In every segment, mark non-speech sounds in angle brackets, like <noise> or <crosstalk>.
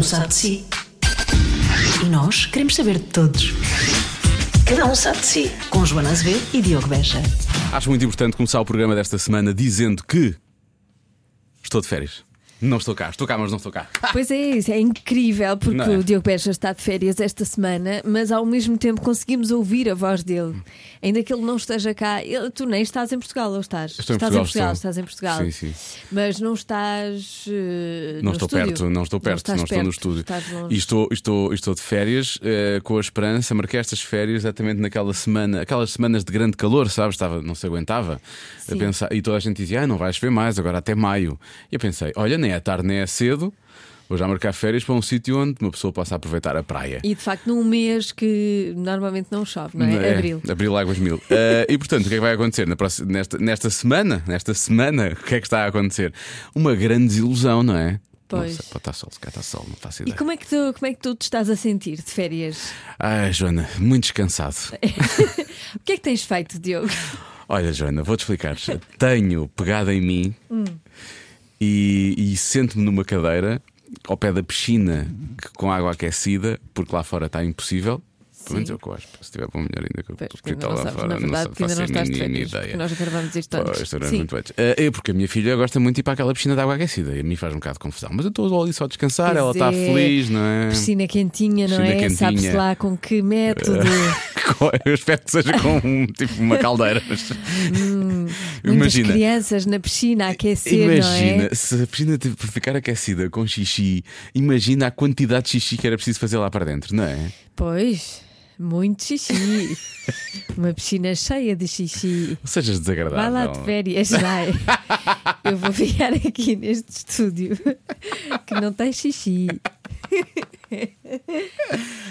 um sabe de si. E nós queremos saber de todos. Cada um sabe de si. Com Joana Azevedo e Diogo Beja. Acho muito importante começar o programa desta semana dizendo que estou de férias. Não estou cá, estou cá, mas não estou cá. Pois é, isso é incrível porque Não é? o Diogo Beja está de férias esta semana, mas ao mesmo tempo conseguimos ouvir a voz dele. Ainda que ele não esteja cá, ele- tu nem estás em Portugal, ou estás? Estou em estás Portugal, em Portugal, estou. estás em Portugal. Sim, sim. Mas não estás. eh, Não no estou estúdio. perto, não estou perto, estás não, estou no perto, estúdio. Estás longe. E estou, estou, estou de férias eh, com a esperança, marquei estas férias exatamente naquela semana, aquelas semanas de grande calor, sabes? Estava, não se aguentava. A pensar, e toda a gente dizia, ah, não vais ver mais, agora até maio. E eu pensei, olha, nem é tarde nem é cedo, vou já marcar férias para um sítio onde uma pessoa possa aproveitar a praia. E de facto, num mês que normalmente não chove, não é? Abril. Abril Águas Mil. <laughs> Eh, e portanto, o que é que vai acontecer na próxima- nesta, nesta semana? Nesta semana, o que é que está a acontecer? Uma grande desilusão, não é? Pois. Não sei, pode estar sol, se está sol, não faço E ideia. como é, que tu, como é que tu te estás a sentir de férias? Ai, Joana, muito descansado. <laughs> O que é que tens feito, Diogo? Olha, Joana, vou-te explicar. Tenho pegado em mim e, e sento-me numa cadeira ao pé da piscina com água aquecida, porque lá fora está impossível. Pelo menos é eu acho. Se tiver bom, melhor ainda que eu porque está lá sabes, fora. na não não faço a mínima ideia. Nós gravamos isto antes. Pois, Sim. muito antes. Eh, É porque a minha filha gosta muito de ir para aquela piscina de água aquecida e a mim faz um bocado de confusão. Mas eu estou ali só a descansar, Pois ela está é. feliz, não é? Piscina quentinha, não Piscina é? Sabe-se lá com que método. <laughs> Eu espero que seja com tipo uma caldeira. <laughs> Muitas Imagina. crianças na piscina a aquecer, não Imagina, é? se a piscina ficar aquecida com xixi, imagina a quantidade de xixi que era preciso fazer lá para dentro, não é? Pois, muito xixi. <laughs> Uma piscina cheia de xixi. Sejas desagradável. Vai lá de férias, vai. Eu vou ficar aqui neste estúdio que não tem xixi.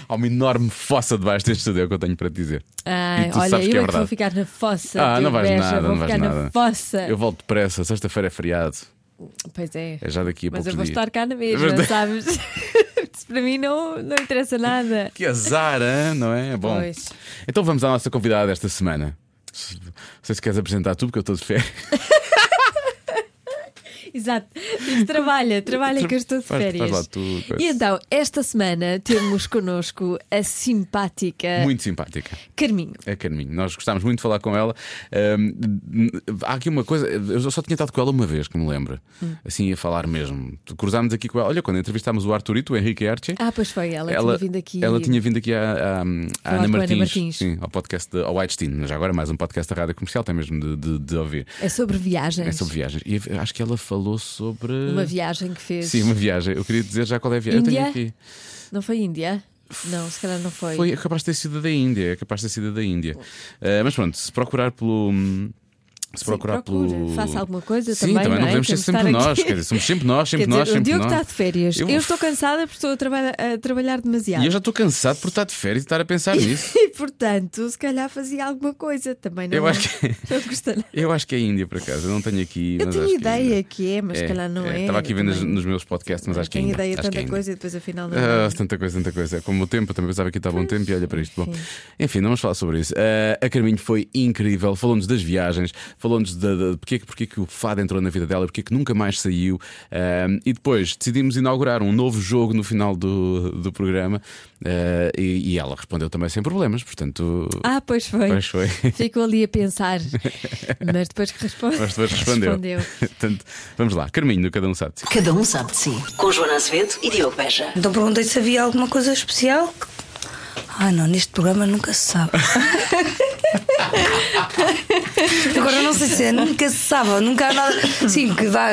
Há uma enorme fossa debaixo deste estúdio, é o que eu tenho para te dizer. Ai, olha, sabes eu que é é que vou ficar na fossa. Ah, não vais nada, vou não vais nada. na fossa. Eu volto depressa, sexta-feira é feriado. Pois é. É já daqui a Mas poucos eu vou dias. estar cá na mesma, Mas- sabes? <laughs> Para mim não, não interessa nada. Que azar, hein? não é? Bom. Pois. Então vamos à nossa convidada desta semana. Não sei se queres apresentar tu, porque eu estou de férias. <laughs> <laughs> Exato. Trabalha, trabalha que eu estou de Faz- faz férias. lá tu, e então, esta semana temos connosco a simpática Muito simpática. Carminho. É Carminho, nós gostámos muito de falar com ela. Ahm, há aqui uma coisa, eu só tinha estado com ela uma vez, que me lembro. Hum. Assim, a falar mesmo. Cruzámos aqui com ela. Olha, quando entrevistámos o Arturito, o Henrique Erche. Ah, pois foi, ela, tinha vindo aqui. ela tinha vindo aqui à, à- à Ana a Ana Martins, Martins. Sim, ao podcast ao Whitestein. Já agora mais um podcast da rádio comercial, tem mesmo de, de- de ouvir. É sobre viagens. É sobre viagens. E acho que ela falou sobre. Uma viagem que fez. Sim, uma viagem. Eu queria dizer já qual é a viagem. Eu tenho aqui. Não foi Índia? Não, se calhar não foi. Foi capaz de ter sido da Índia, é capaz de ter sido da Índia. Eh, mas pronto, se procurar pelo. Se Sim, procurar procura, pelo. faça alguma coisa Sim, também, também não é? podemos ser sempre nós, aqui. quer dizer, somos sempre nós, sempre Quer dizer, nós, sempre o Diogo nós. está de férias. Eu- Eu, estou cansada porque estou a, traba- a trabalhar demasiado. E eu já estou cansado por estar de férias e estar a pensar nisso. <laughs> E portanto, se calhar fazia alguma coisa também. Não, Eu acho que-. <laughs> Eu acho que é Índia, por acaso. Eu não tenho aqui. Eu tenho que é ideia que é, mas se calhar não é. Estava aqui vendo também. nos meus podcasts, mas acho que é Tenho Índia. ideia de Acho que tanta é coisa e depois afinal não é. Ah, tanta coisa, tanta coisa. Como o tempo, eu também pensava que estava bom tempo e olha para isto. Bom, Sim. enfim, não vamos falar sobre isso. Ah, a Carminho foi incrível, falou-nos das viagens, falou-nos de, de, de porque, é que- porque é que o fado entrou na vida dela, porque é que nunca mais saiu. Ah, e depois decidimos inaugurar um novo jogo no final do, do programa ah, e, e ela respondeu também sem problemas, portanto. Ah, pois foi. Pois foi. Ficou ali a pensar, <laughs> mas depois que responde... Mas depois respondeu. respondeu. <laughs> Portanto, vamos lá, Carminho, cada um sabe. de si. Cada um sabe de si. Com Joana Azevedo e Diogo Beja. Então perguntei se havia alguma coisa especial. Ah, não, neste programa nunca se sabe. Agora não sei se é nunca se sabe, ou nunca há nada. Sim, que dá.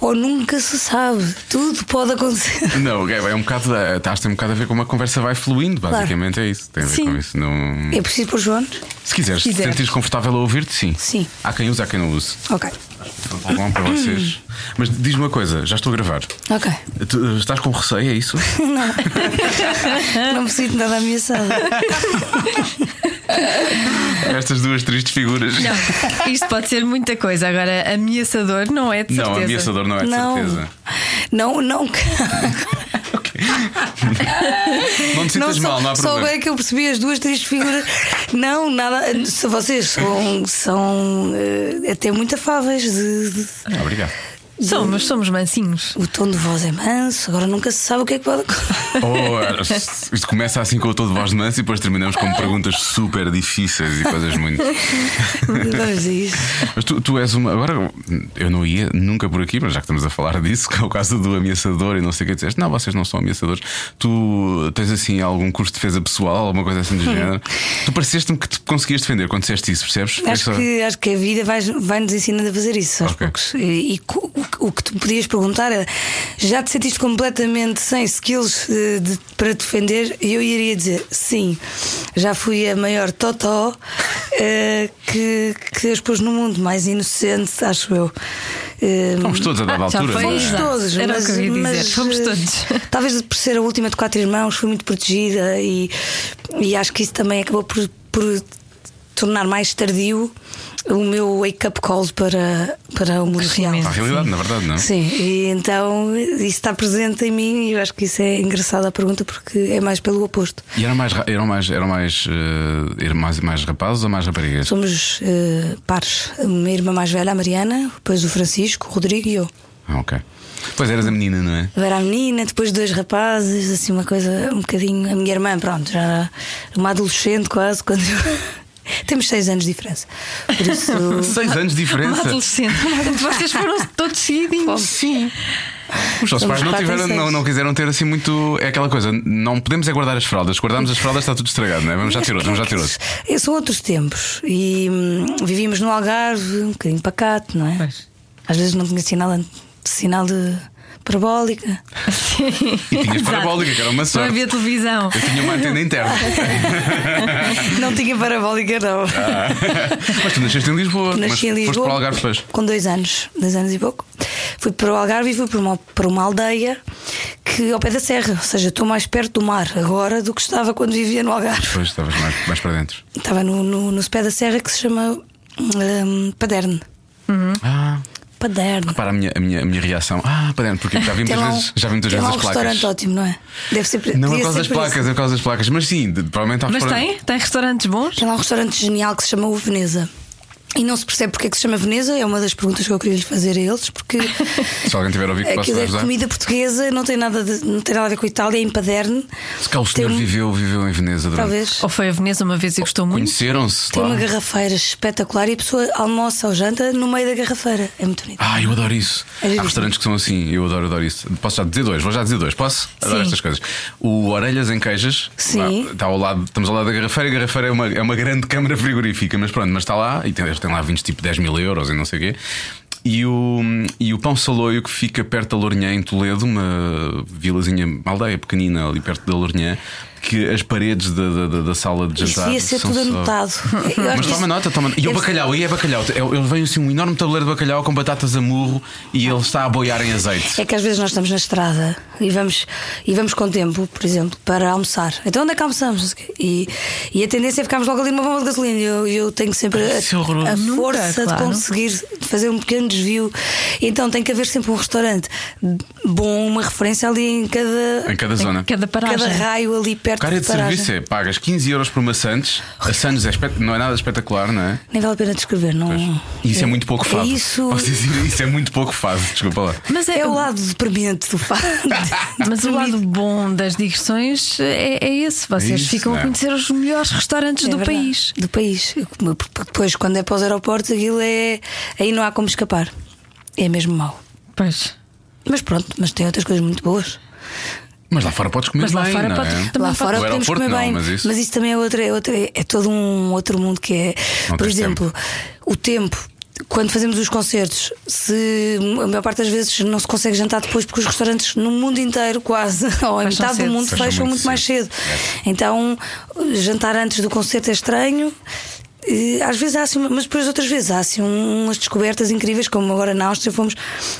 Ou nunca se sabe. Tudo pode acontecer. Não, é é um bocado. eh, Acho que tem um bocado a ver com como a conversa vai fluindo, basicamente é isso. Tem a ver Sim. com isso. Não... É preciso pôr João? Se quiseres, Se se te quiseres. sentires confortável a ouvir-te, sim. Sim. Há quem use, há quem não use. Ok. Está bom para vocês. Mas diz-me uma coisa, já estou a gravar. Ok. Tu, eh, estás com receio, é isso? <laughs> Não <laughs> me sinto nada ameaçada. <laughs> Estas duas tristes figuras. Não, isto pode ser muita coisa. Agora, ameaçador não é de Não, certeza. ameaçador não é de Não. certeza. Não, não. <laughs> Não te sintas só, mal, não há só problema. agora é que eu percebi as duas tristes figuras. Não, nada. Vocês são, são eh, até muito afáveis de- de- Ah, Obrigado. Somos, somos mansinhos. O tom de voz é manso, agora nunca se sabe o que é que pode Oh, isto começa assim com o todo de voz de manso e depois terminamos com perguntas super difíceis e coisas muito. Vamos a isso. Mas tu, tu és uma. Agora, eu não ia nunca por aqui, mas já que estamos a falar disso, que é o caso do ameaçador e não sei o que disseste. Não, vocês não são ameaçadores. Tu tens assim algum curso de defesa pessoal, alguma coisa assim do género. Tu pareceste-me que te conseguias defender quando disseste isso, percebes? Acho que, acho que a vida vai, vai nos ensinando a fazer isso aos Ok. poucos. E, e o, o que tu podias perguntar é: já te sentiste completamente sem skills eh, de- para defender? E eu iria dizer: sim, já fui a maior totó eh, que, que Deus pôs no mundo, mais inocente, acho eu. Eh, Fomos todos a dada Ah, altura. foi é? Fomos Exato. todos, Era o mas, que eu ia dizer, mas, fomos todos. <laughs> Talvez por ser a última de quatro irmãos, fui muito protegida e, e acho que isso também acabou por, por tornar mais tardio o meu wake-up call para, para o mundo real. Para a realidade, na verdade, não. é? Sim, e então isso está presente em mim e eu acho que isso é engraçado a pergunta porque é mais pelo oposto. E eram mais, ra- eram mais, eram mais, eh, eram mais, mais rapazes ou mais raparigas? Somos eh, pares. A minha irmã mais velha, a Mariana, depois o Francisco, o Rodrigo e eu. Ah, ok. Pois eras a menina, não é? Eu era a menina, depois dois rapazes, assim, uma coisa um bocadinho. A minha irmã, pronto, já era uma adolescente quase, quando eu- <laughs> Temos seis anos de diferença. Por isso. <laughs> Seis anos de Uma diferença. adolescente. <laughs> Vocês foram todos seguidinhos. Sim. Os nossos pais não, tiveram, não, não quiseram ter assim muito. É aquela coisa, não podemos é guardar as fraldas. Guardamos as fraldas, está tudo estragado, não é? Vamos já ter outro, vamos já ter outro. Eh, São outros tempos. E hum, vivíamos no Algarve, um bocadinho pacato, não é? Pois. Às vezes não tinha sinal, sinal de parabólica. E tinhas parabólica, que era uma Não sorte. havia televisão. Eu tinha uma antena interna. <laughs> não tinha parabólica, não. Mas tu nasceste em Lisboa. Nasci em Lisboa. Foste para o Algarve depois. Com dois anos, dois anos e pouco. Fui para o Algarve e fui para uma, para uma aldeia que ao pé da serra, ou seja, estou mais perto do mar agora do que estava quando vivia no Algarve. Depois estavas mais, mais para dentro. Estava no, no, no pé da serra que se chama hum, Paderne. Ah, Paderne. repara a minha, a minha, a minha reação. Ah, para dentro, porque já vi muitas um- vezes, já vi muitas vezes lá as um placas. restaurante ótimo, não é? Deve ser Não é por causa das por isso. placas, é por causa das placas. Mas sim, de- provavelmente há Mas restaurante- tem? Tem restaurantes bons? Tem lá um restaurante genial que se chama o Veneza. E não se percebe porque é que se chama Veneza, é uma das perguntas que eu queria lhe fazer a eles, porque <laughs> Se alguém tiver a ouvir, que possa aquilo é comida portuguesa, não tem nada, de- não tem nada a ver com a Itália, é em Paderne. Se cá o senhor Tem um- viveu, viveu em Veneza durante. Talvez. Ou foi a Veneza uma vez e gostou muito? Conheceram-se Tem lá. uma garrafeira espetacular e a pessoa almoça ou janta no meio da garrafeira. É muito bonito. Ah, eu adoro isso. É. Há restaurantes que são assim, eu adoro, adoro isso. Posso já dizer dois, vou já dizer dois, posso? Adoro Sim. estas coisas. O Orelhas em Queijas, Sim. lá, está ao lado, estamos ao lado da garrafeira, a garrafeira é uma, é uma grande câmara frigorífica, mas pronto, mas está lá e tem, tem lá 20 tipo 10 mil euros e não sei o quê. E o, e o Pão Saloio que fica perto da Lourinhã, em Toledo, uma vilazinha, uma aldeia pequenina ali perto da Lourinhã, que as paredes da, da, da- sala de Isso jantar. devia ser são tudo só- anotado. <laughs> Acho Mas toma nota, toma nota. E o bacalhau, aí é bacalhau. Ele vem assim um enorme tabuleiro de bacalhau com batatas a murro e ele está a boiar em azeite. É que às vezes nós estamos na estrada e vamos, e vamos com tempo, por exemplo, para almoçar. Então onde é que almoçamos? E, e a tendência é ficarmos logo ali numa bomba de gasolina. E Eu, eu tenho sempre a, é a Nunca, força claro. de conseguir fazer um pequeno desvio. Então tem que haver sempre um restaurante bom, uma referência ali em cada, Em cada zona. Cada paragem. cada raio ali perto Cara de de serviço é pagas 15 euros por uma Santos. A Santos é espet- não é nada espetacular, não é? Nem vale a pena descrever, não. E isso é, muito pouco fado. É isso. <laughs> Posso dizer, isso é muito pouco fado, desculpa lá. Mas é, É o lado deprimente do fado. <laughs> Mas o lado bom das digressões é, é esse. Vocês Isso, ficam não é? a conhecer os melhores restaurantes É do verdade. país. Do país. Porque Depois, quando é para os aeroportos, aquilo é. Aí não há como escapar. É mesmo mau. Pois. Mas pronto, mas tem outras coisas muito boas. Mas lá fora podes comer Mas lá bem, fora não podes- é? Também Lá fora podemos comer não, bem, mas isso- também é outra, é outra, é todo um outro mundo que é, Não por exemplo, o tempo. Quando fazemos os concertos, se a maior parte das vezes não se consegue jantar depois, porque os restaurantes no mundo inteiro, quase, <laughs> ou Fecham metade cedo. do mundo, Fecham fecham, muito muito, mais cedo. Então, jantar antes do concerto é estranho. E, Às vezes há assim, mas depois outras vezes há assim um- umas descobertas incríveis, como agora na Áustria fomos.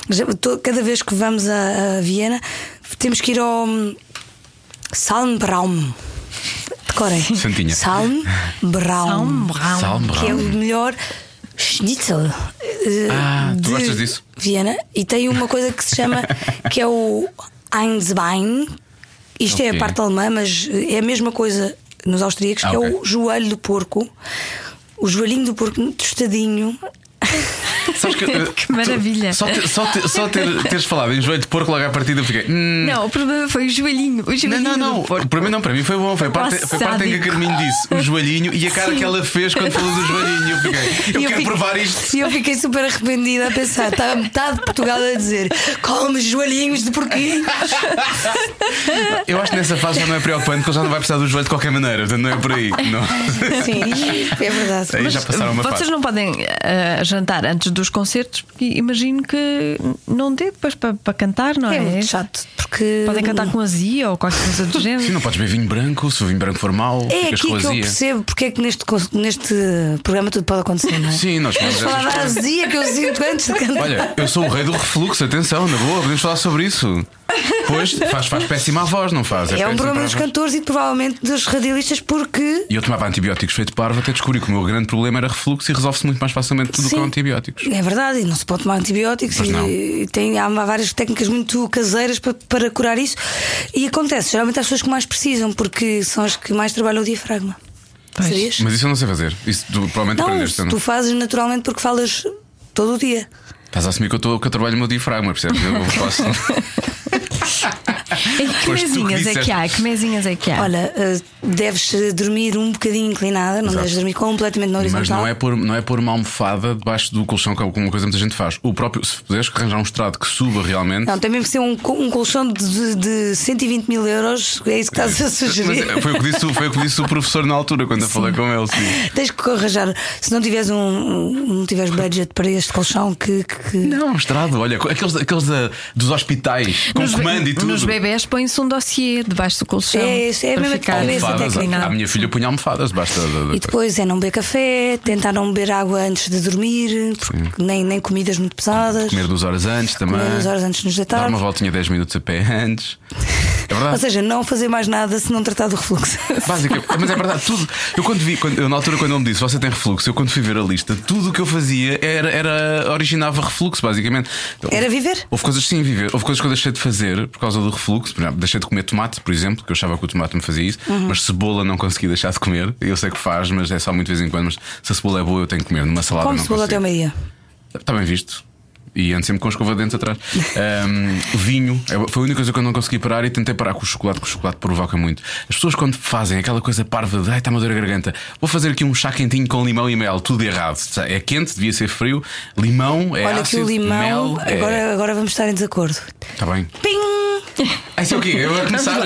já- Cada vez que vamos a, a Viena, temos que ir ao hum, Salmbraum. Decorem. Santinha. Salmbraum. Salmbraum. Que é o melhor schnitzel eh, Ah, tu de gostas disso? Viena. E tem uma coisa que se chama que é o Einsbein. Isto é Ok. a parte alemã, mas é a mesma coisa nos austríacos, Ah, que ok. é o joelho do porco. O joelhinho do porco tostadinho. Sabes que, <laughs> eh, Que maravilha. Só, ter, só, ter- só ter- teres falado em joelho de porco logo à partida, eu fiquei. "Hum, Não, o problema foi o joelhinho. O Não, joelhinho não, não. porco. Para mim não, para mim foi bom. Foi a parte, foi parte em que a. Carminho disse o joelhinho e a cara Sim. que ela fez quando falou do joelhinho. Eu fiquei, <laughs> eu E quero fiquei- provar isto. E eu fiquei super arrependida a pensar, estava metade de Portugal a dizer come joelhinhos de porquinho. <laughs> Eu acho que nessa fase já não é preocupante porque ele já não vai precisar do joelho de qualquer maneira. Portanto, não é por aí. Não. Sim, é verdade. Aí já passaram uma Vocês fase. não podem eh, jantar antes dos concertos, porque imagino que não dê depois para, para cantar, não é? É muito chato, porque. Podem cantar com azia ou qualquer coisa do <laughs> género. Sim, não podes beber vinho branco. Se o vinho branco for mau, É ficas aqui com que eu azia. percebo porque é que neste, neste programa tudo pode acontecer, não é? <laughs> Sim, nós falamos Falar da azia que eu sinto antes de cantar. Olha, eu sou o rei do refluxo, atenção, na boa, podemos falar sobre isso. Pois faz, faz péssima a voz, não faz? É um péssimo problema dos cantores e provavelmente dos radialistas porque. E eu tomava antibióticos feito parvo até descobri que o meu grande problema era refluxo e resolve-se muito mais facilmente tudo Sim. com antibióticos. É verdade, e não se pode tomar antibióticos e, e tem, há várias técnicas muito caseiras para, para curar isso. E acontece, geralmente as pessoas que mais precisam, porque são as que mais trabalham o diafragma. Pois. Mas isso eu não sei fazer. Isso tu provavelmente Não, aprendeste. tu Não? fazes naturalmente porque falas todo o dia. Estás a assumir que eu, tô, que eu trabalho o meu diafragma, percebes? Eu faço. <laughs> Так. Que mesinhas é que há? Que mesinhas é que há? Olha, eh, deves eh, dormir um bocadinho inclinada, não Exato. deves dormir completamente na horizontal. Mas não é, pôr, não é pôr uma almofada debaixo do colchão, que é uma coisa que muita gente faz. O próprio, se puderes arranjar um estrado que suba realmente. Não, tem mesmo que ser um, um colchão de, de 120 mil euros, é isso que estás a Mas sugerir. é, foi o, que disse, o- foi o que disse o professor na altura, quando eu falei com ele. Sim. Tens que arranjar, se não tiveres um, não tiveres budget para este colchão que, que- Não, um estrado, olha, aqueles, aqueles da- dos hospitais, com Nos comando e tudo. Nos bebés põe-se um dossiê debaixo do colchão. É, isso é a para mesma ficar cabeça Almofadas, técnica. a minha filha punha almofadas debaixo da. da- da- E depois é não beber café, tentar não beber água antes de dormir, nem, nem comidas muito pesadas. Comer duas horas antes também. Comer duas horas antes de nos Dar deitar. uma voltinha 10 minutos a pé <laughs> antes. É verdade. Ou seja, não fazer mais nada se não tratar do refluxo. Basicamente, mas é verdade, tudo. Eu quando vi, quando, eu, na altura, quando ele me disse você tem refluxo, eu quando fui ver a lista, tudo o que eu fazia era, era originava refluxo, basicamente. Então, Era viver? Houve coisas sim, viver. Houve coisas que eu deixei de fazer por causa do refluxo. Por exemplo, deixei de comer tomate, por exemplo, que eu achava que o tomate me fazia isso, Uhum. mas cebola não consegui deixar de comer. Eu sei que faz, mas é só muito de vez em quando. Mas se a cebola é boa, eu tenho que comer. Numa salada Como não cebola até ao meio-dia. Está bem visto. E ando sempre com a escova de dentes atrás. <laughs> Ahm, vinho, é- foi a única coisa que eu não consegui parar e tentei parar com o chocolate, porque o chocolate provoca muito. As pessoas, quando fazem aquela coisa parva de ai, está-me a dor a garganta, vou fazer aqui um chá quentinho com limão e mel, tudo errado. É quente, devia ser frio. Limão é Olha que ácido, o limão, mel é- agora, agora vamos estar em desacordo. Está bem. Pim! <laughs> Ah, isso é o quê? Eu a começar.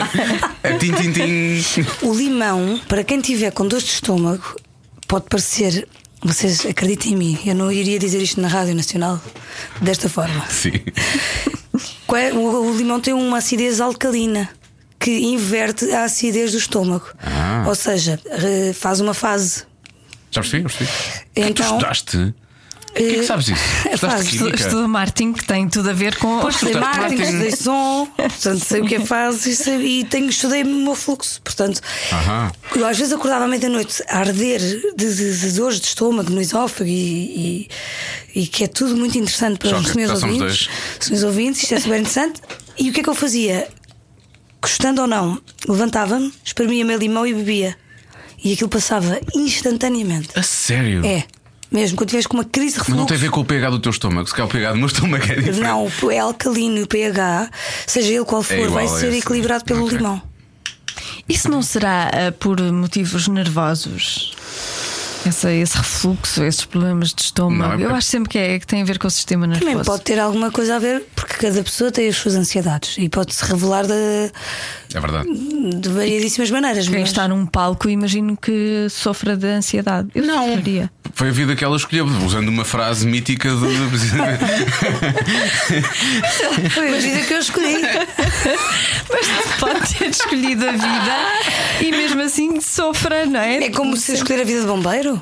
É tim, tim, tim. O limão, para quem tiver com dor de estômago, pode parecer. Vocês acreditem em mim, eu não iria dizer isto na Rádio Nacional desta forma. Sim. É- O, limão tem uma acidez alcalina que inverte a acidez do estômago. Ah. Ou seja, faz uma fase. Já percebi, já percebi. Tu Então, estudaste? O que é que sabes disso? <laughs> É fácil. química? Estudo marketing que tem tudo a ver com. Pois estudei marketing, marketing. estudei som, portanto sei o que é fase e, sei- e tenho, estudei o meu fluxo. Portanto, Aham. eu às vezes acordava à meia-noite a arder de, de- de dores de estômago, no esófago e, e- e que é tudo muito interessante para os meus ouvintes. Os meus ouvintes, isto é super interessante. E o que é que eu fazia? Gostando ou não, levantava-me, espremia meio limão e bebia. E aquilo passava instantaneamente. A sério? É, mesmo quando tiveres com uma crise de Mas refluxo. não tem a ver com o pH do teu estômago. Se calhar o pH do meu estômago é diferente. Não, é alcalino e o pH, seja ele qual for, igual vai ser esse. equilibrado pelo Ok. limão. Isso não será ah, por motivos nervosos? Essa- esse refluxo, esses problemas de estômago. Não, é- Eu acho sempre que, é, que tem a ver com o sistema nervoso. Também pode ter alguma coisa a ver, porque cada pessoa tem as suas ansiedades e pode-se revelar de, É verdade. de variedíssimas maneiras. Quem mas- está num palco, imagino que sofra de ansiedade. Eu não. Sofreria. Foi a vida que ela escolheu, usando uma frase mítica do presidente. Foi a vida que eu escolhi. <laughs> Mas pode ter escolhido a vida e mesmo assim sofra, não é? É como se escolher a vida de bombeiro.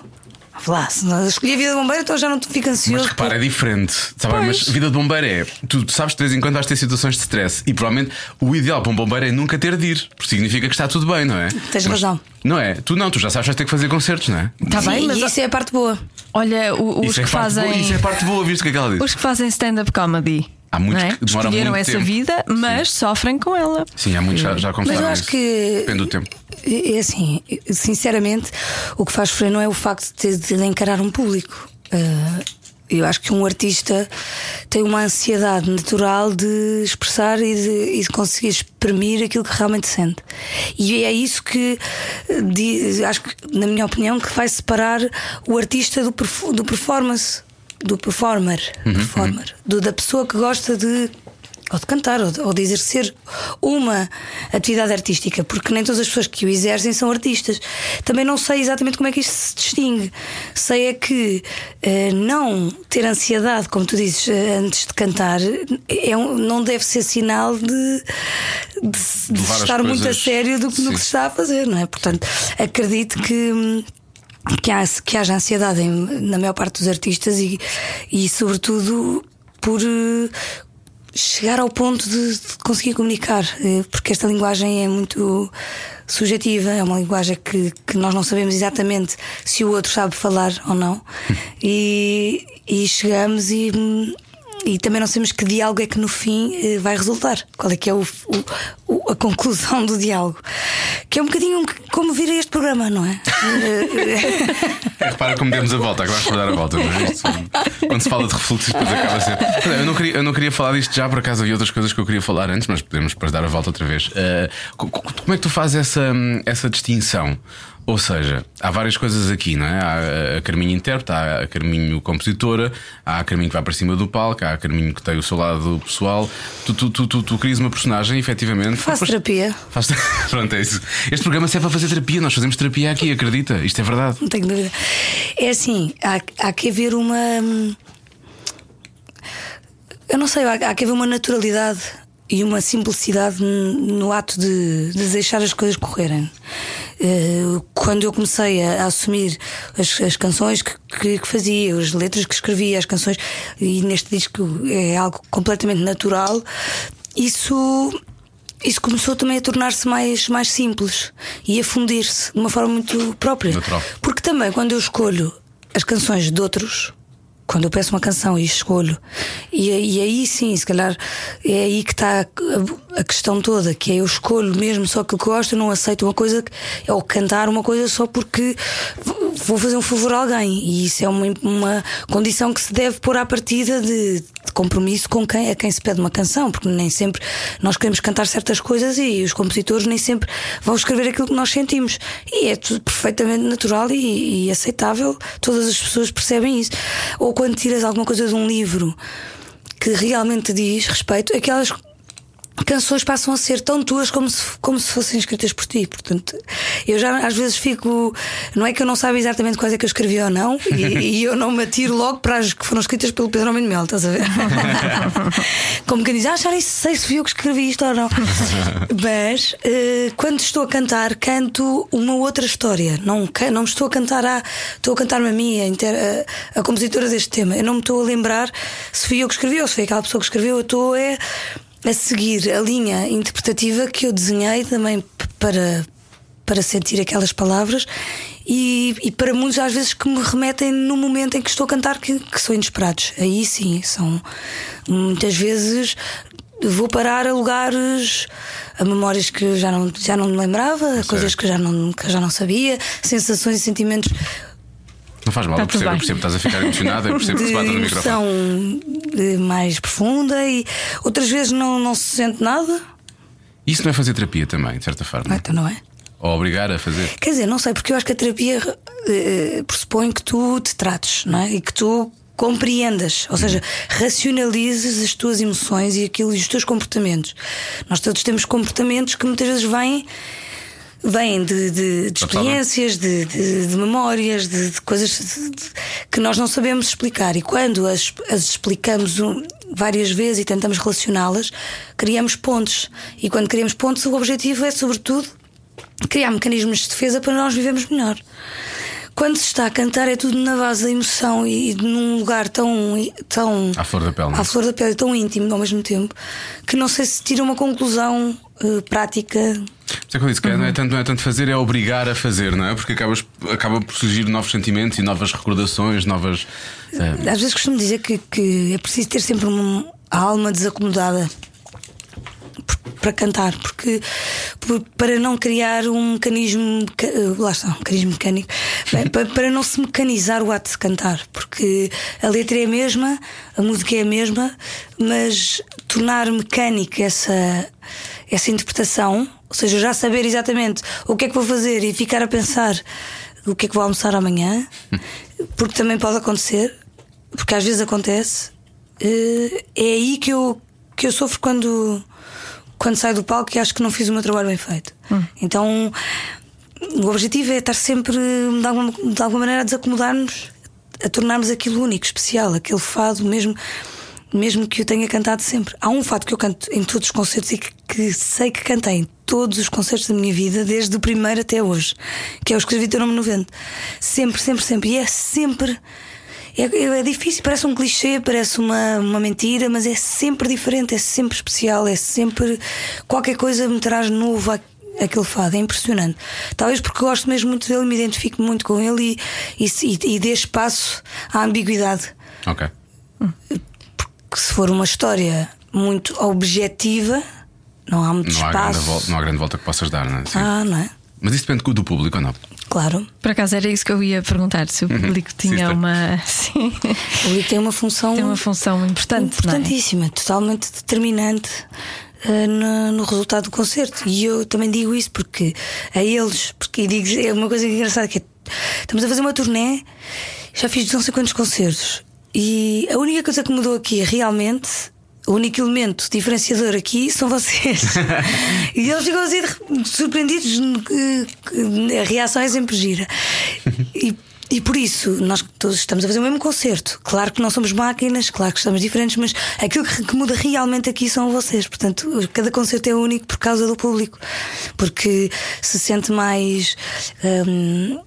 Lá, se não escolhi a vida de bombeiro, então já não fico Mas ansioso. repara, é diferente. Bem, mas vida de bombeiro é. Tu sabes que de vez em quando vais ter situações de stress e provavelmente o ideal para um bombeiro é nunca ter de ir, porque significa que está tudo bem, não é? Tens Mas- razão. Não é? Tu não, tu já sabes que vais ter que fazer concertos, não é? Está bem, mas isso é a parte boa. olha, o- os isso, é que fazem. boa, isso é parte boa, viste o que é que ela disse? Os que fazem stand-up comedy. Há muitos é? que demoram Escolheram muito essa tempo. vida, mas sofrem com ela. Sim, há muitos já, já Mas eu acho isso. que. Depende do tempo. É assim, sinceramente, o que faz sofrer não é o facto de ter de encarar um público. Ah, Eu acho que um artista tem uma ansiedade natural de expressar e de, e de conseguir exprimir aquilo que realmente sente. E é isso que, di- acho que, na minha opinião, que vai separar o artista do, do performance, do performer, performer do, da pessoa que gosta de ou de cantar, ou de, ou de exercer uma atividade artística, porque nem todas as pessoas que o exercem são artistas. Também não sei exatamente como é que isto se distingue. Sei é que eh, não ter ansiedade, como tu dizes, eh, antes de cantar, é um- não deve ser sinal de, de, de estar muito a coisas- sério do que no que se está a fazer, não é? Portanto, acredito que. Hum, que, há, que haja ansiedade em- na maior parte dos artistas e, e sobretudo, por eh, chegar ao ponto de, de conseguir comunicar, eh, porque esta linguagem é muito subjetiva, é uma linguagem que, que nós não sabemos exatamente se o outro sabe falar ou não, e, e chegamos e. e também não sabemos que diálogo é que no fim eh, vai resultar. Qual é que é o, o- a conclusão do diálogo? Que é um bocadinho como vir a este programa, não é? <laughs> É, repara como demos a volta, agora vamos dar a volta, quando se fala de refluxo, depois acaba a ser. Eu não, queria, eu não queria falar disto já, por acaso havia outras coisas que eu queria falar antes, mas podemos depois dar a volta outra vez. Co- como é que tu fazes essa, essa distinção? Ou seja, há várias coisas aqui, não é? Há a Carminho intérprete, há a Carminho compositora, há a Carminho que vai para cima do palco, há a Carminho que tem o seu lado pessoal. Tu, tu, tu, tu, tu crias uma personagem, efetivamente. Faço depois- terapia, Faz... <laughs> Pronto, é isso. Este programa serve para fazer terapia, nós fazemos terapia aqui, acredita? Isto é verdade. não tenho dúvida. É assim, há, há que haver uma. hum, Eu não sei, há, há que haver uma naturalidade e uma simplicidade no ato de, de deixar as coisas correrem. Eh, Quando eu comecei a, a assumir as, as canções que, que- que fazia, as letras que escrevia, as canções, e neste disco é algo completamente natural, isso isso começou também a tornar-se mais, mais simples e a fundir-se de uma forma muito própria. Natural. Porque também quando eu escolho as canções de outros, quando eu peço uma canção e escolho, e, e aí sim, se calhar é aí que está a, a questão toda, que é eu escolho mesmo só aquilo que gosto, eu não aceito uma coisa, ou cantar uma coisa só porque vou fazer um favor a alguém. E isso é uma, uma condição que se deve pôr à partida de, de compromisso com quem, a quem se pede uma canção, porque nem sempre nós queremos cantar certas coisas e os compositores nem sempre vão escrever aquilo que nós sentimos. E é tudo perfeitamente natural e, e aceitável, todas as pessoas percebem isso. Ou quando tiras alguma coisa de um livro que realmente diz respeito, aquelas canções passam a ser tão tuas como se, como se fossem escritas por ti. Portanto, eu já às vezes fico. Não é que eu não saiba exatamente quais é que eu escrevi ou não, e, e eu não me atiro logo para as que foram escritas pelo Pedro Homem de Mel, estás a ver? <laughs> como quem diz, ah, já nem sei se fui eu que escrevi isto ou não. Mas eh, quando estou a cantar, canto uma outra história. Não, não me estou a cantar a. Estou a cantar-me a mim, a, inter- a- a compositora deste tema. Eu não me estou a lembrar se fui eu que escrevi ou se foi aquela pessoa que escreveu. Eu estou é, a seguir a linha interpretativa que eu desenhei também para, para sentir aquelas palavras e, e para muitos às vezes que me remetem no momento em que estou a cantar que, que são inesperados. Aí sim, são muitas vezes vou parar a lugares, a memórias que já não, já não me lembrava, coisas que já não, que já não sabia, sensações e sentimentos Não faz mal, Tá eu percebo, eu percebo, estás a ficar emocionada, eu percebo que se bate no <laughs> microfone. eh, mais profunda e outras vezes não, não se sente nada. Isso não é fazer terapia também, de certa forma. Ah, Então não é? Ou obrigar a fazer. Quer dizer, não sei, porque eu acho que a terapia eh, pressupõe que tu te trates, não é? E que tu compreendas, ou seja, racionalizes as tuas emoções e aquilo e os teus comportamentos. Nós todos temos comportamentos que muitas vezes vêm vêm de, de- de experiências, de, de- memórias, de, coisas que nós não sabemos explicar. E quando as, as explicamos um- várias vezes e tentamos relacioná-las, criamos pontos. E quando criamos pontos, o objetivo é, sobretudo, criar mecanismos de defesa para nós vivermos melhor. Quando se está a cantar é tudo na base da emoção e, e num lugar tão, tão À flor da pele, é? à flor da pele e tão íntimo ao mesmo tempo que não sei se tira uma conclusão eh, prática. É que eu disse que não, é tanto, não é tanto fazer, é obrigar a fazer, não é? Porque acabas, acaba por surgir novos sentimentos e novas recordações, novas. eh, Às vezes costumo dizer que, que é preciso ter sempre uma, a alma desacomodada para cantar, porque, por- para não criar um mecanismo, meca- eh, lá está, um mecanismo mecânico, <laughs> para não se mecanizar o ato de cantar, porque a letra é a mesma, a música é a mesma, mas tornar mecânica essa, essa interpretação, ou seja, já saber exatamente o que é que vou fazer e ficar a pensar o que é que vou almoçar amanhã, porque também pode acontecer, porque às vezes acontece, eh, é aí que eu, que eu sofro quando, quando saio do palco e acho que não fiz o meu trabalho bem feito. Então o objetivo é estar sempre, de alguma, de alguma maneira, a desacomodar-nos, a tornarmos aquilo único, especial, aquele fado mesmo. Mesmo que eu tenha cantado sempre. Há um fado que eu canto em todos os concertos e que, que sei que cantei em todos os concertos da minha vida, desde o primeiro até hoje, que é o Escrevi Teu Nome no Vento. Sempre, sempre, sempre. E é sempre. É, é difícil, parece um clichê, parece uma, uma mentira, mas é sempre diferente, é sempre especial, é sempre. Qualquer coisa me traz novo a- aquele fado, é impressionante. Talvez porque gosto mesmo muito dele, me identifico muito com ele e, e, e, e dê espaço à ambiguidade. Ok. Que se for uma história muito objetiva, não há muito Não há, espaço. volta, não há grande volta que possas dar, não é? Sim. Ah, não é? Mas isso depende do público ou não? Claro. Por acaso era isso que eu ia perguntar: se o público tinha Sister. uma. <laughs> Sim, O livro tem uma função. tem uma função importante. não é? importantíssima, totalmente determinante eh, no, no resultado do concerto. E eu também digo isso porque a eles, porque e digo, é uma coisa engraçada que é, estamos a fazer uma turnê, já fiz não sei quantos concertos, e a única coisa que mudou aqui realmente. O único elemento diferenciador aqui são vocês. <laughs> e eles ficam assim surpreendidos. A reação é sempre gira. E e por isso, nós todos estamos a fazer o mesmo concerto. Claro que não somos máquinas, claro que estamos diferentes, mas aquilo que, que muda realmente aqui são vocês. Portanto, cada concerto é único por causa do público, porque se sente mais. hum,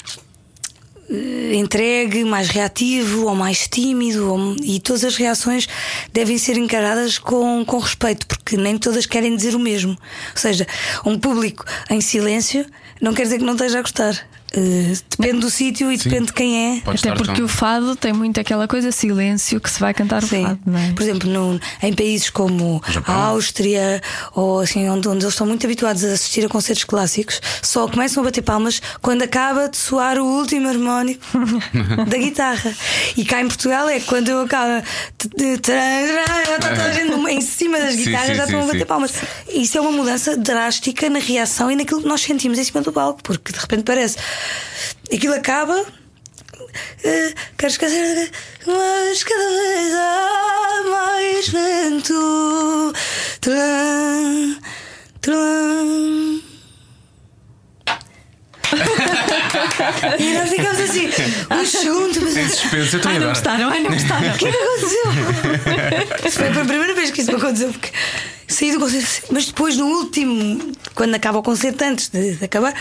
entregue, mais reativo ou mais tímido, ou- e todas as reações devem ser encaradas com, com respeito, porque nem todas querem dizer o mesmo. Ou seja, um público em silêncio não quer dizer que não esteja a gostar. Eh, depende do sítio e Sim. depende de quem é. Pode Até porque tão- o fado tem muito aquela coisa silêncio que se vai cantar o Sim. fado, não é? Por exemplo, no- em países como a Áustria ou assim, onde, onde eles estão muito habituados a assistir a concertos clássicos, só começam a bater palmas quando acaba de soar o último harmónico <laughs> da guitarra. E cá em Portugal é quando eu acabo. Está toda a gente em cima das Sim, guitarras sim, já estão sim, a bater sim. palmas. Isso é uma mudança drástica na reação e naquilo que nós sentimos em cima do palco, porque de repente parece. Aquilo acaba. eh, quero esquecer, mas cada vez há mais vento. Tran, tran. e nós ficamos assim, um segundo, mas Em suspenso, eu estou Ai, não gostaram, ai, não gostaram. o que é que aconteceu? Foi a primeira vez que isso me aconteceu, porque saí do concerto, mas depois no último, quando acaba o concerto, antes de, de acabar,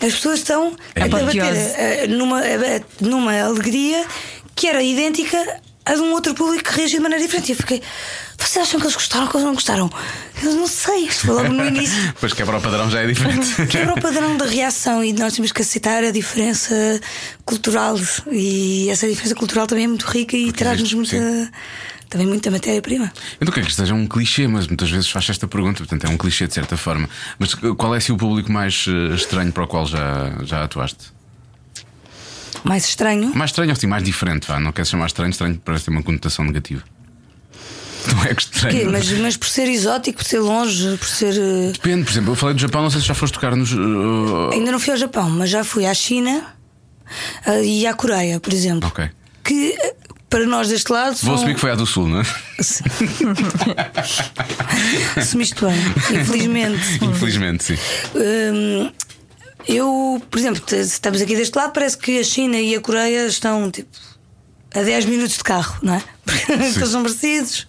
as pessoas estão a bater Apoteose. eh, numa, numa alegria que era idêntica a de um outro público que reagiu de maneira diferente. E eu fiquei, vocês acham que eles gostaram ou que eles não gostaram? Eu não sei, isto foi logo no <laughs> início. Pois quebra o padrão já é diferente. <laughs> Quebra o padrão da reação e nós temos que aceitar a diferença cultural. E essa diferença cultural também é muito rica e traz-nos muita, também muita matéria-prima. Eu não quero que isto seja um clichê, mas muitas vezes faço esta pergunta, portanto é um clichê de certa forma. Mas qual é assim, o público mais eh, estranho para o qual já, já atuaste? Mais estranho. Mais estranho assim, mais diferente, vá. Não queres chamar estranho, estranho parece ter uma conotação negativa. Não é estranho. Mas, mas por ser exótico, por ser longe, por ser. eh, Depende, por exemplo, eu falei do Japão, não sei se já foste tocar nos. eh, Ainda não fui ao Japão, mas já fui à China eh, e à Coreia, por exemplo. Ok. Que para nós deste lado. Vou são- assumir que foi à do Sul, não é? Assumiste bem, infelizmente. Infelizmente, sim. Hum, eu, por exemplo, estamos aqui deste lado, parece que a China e a Coreia estão tipo a 10 minutos de carro, não é? Porque <laughs> eles são parecidos.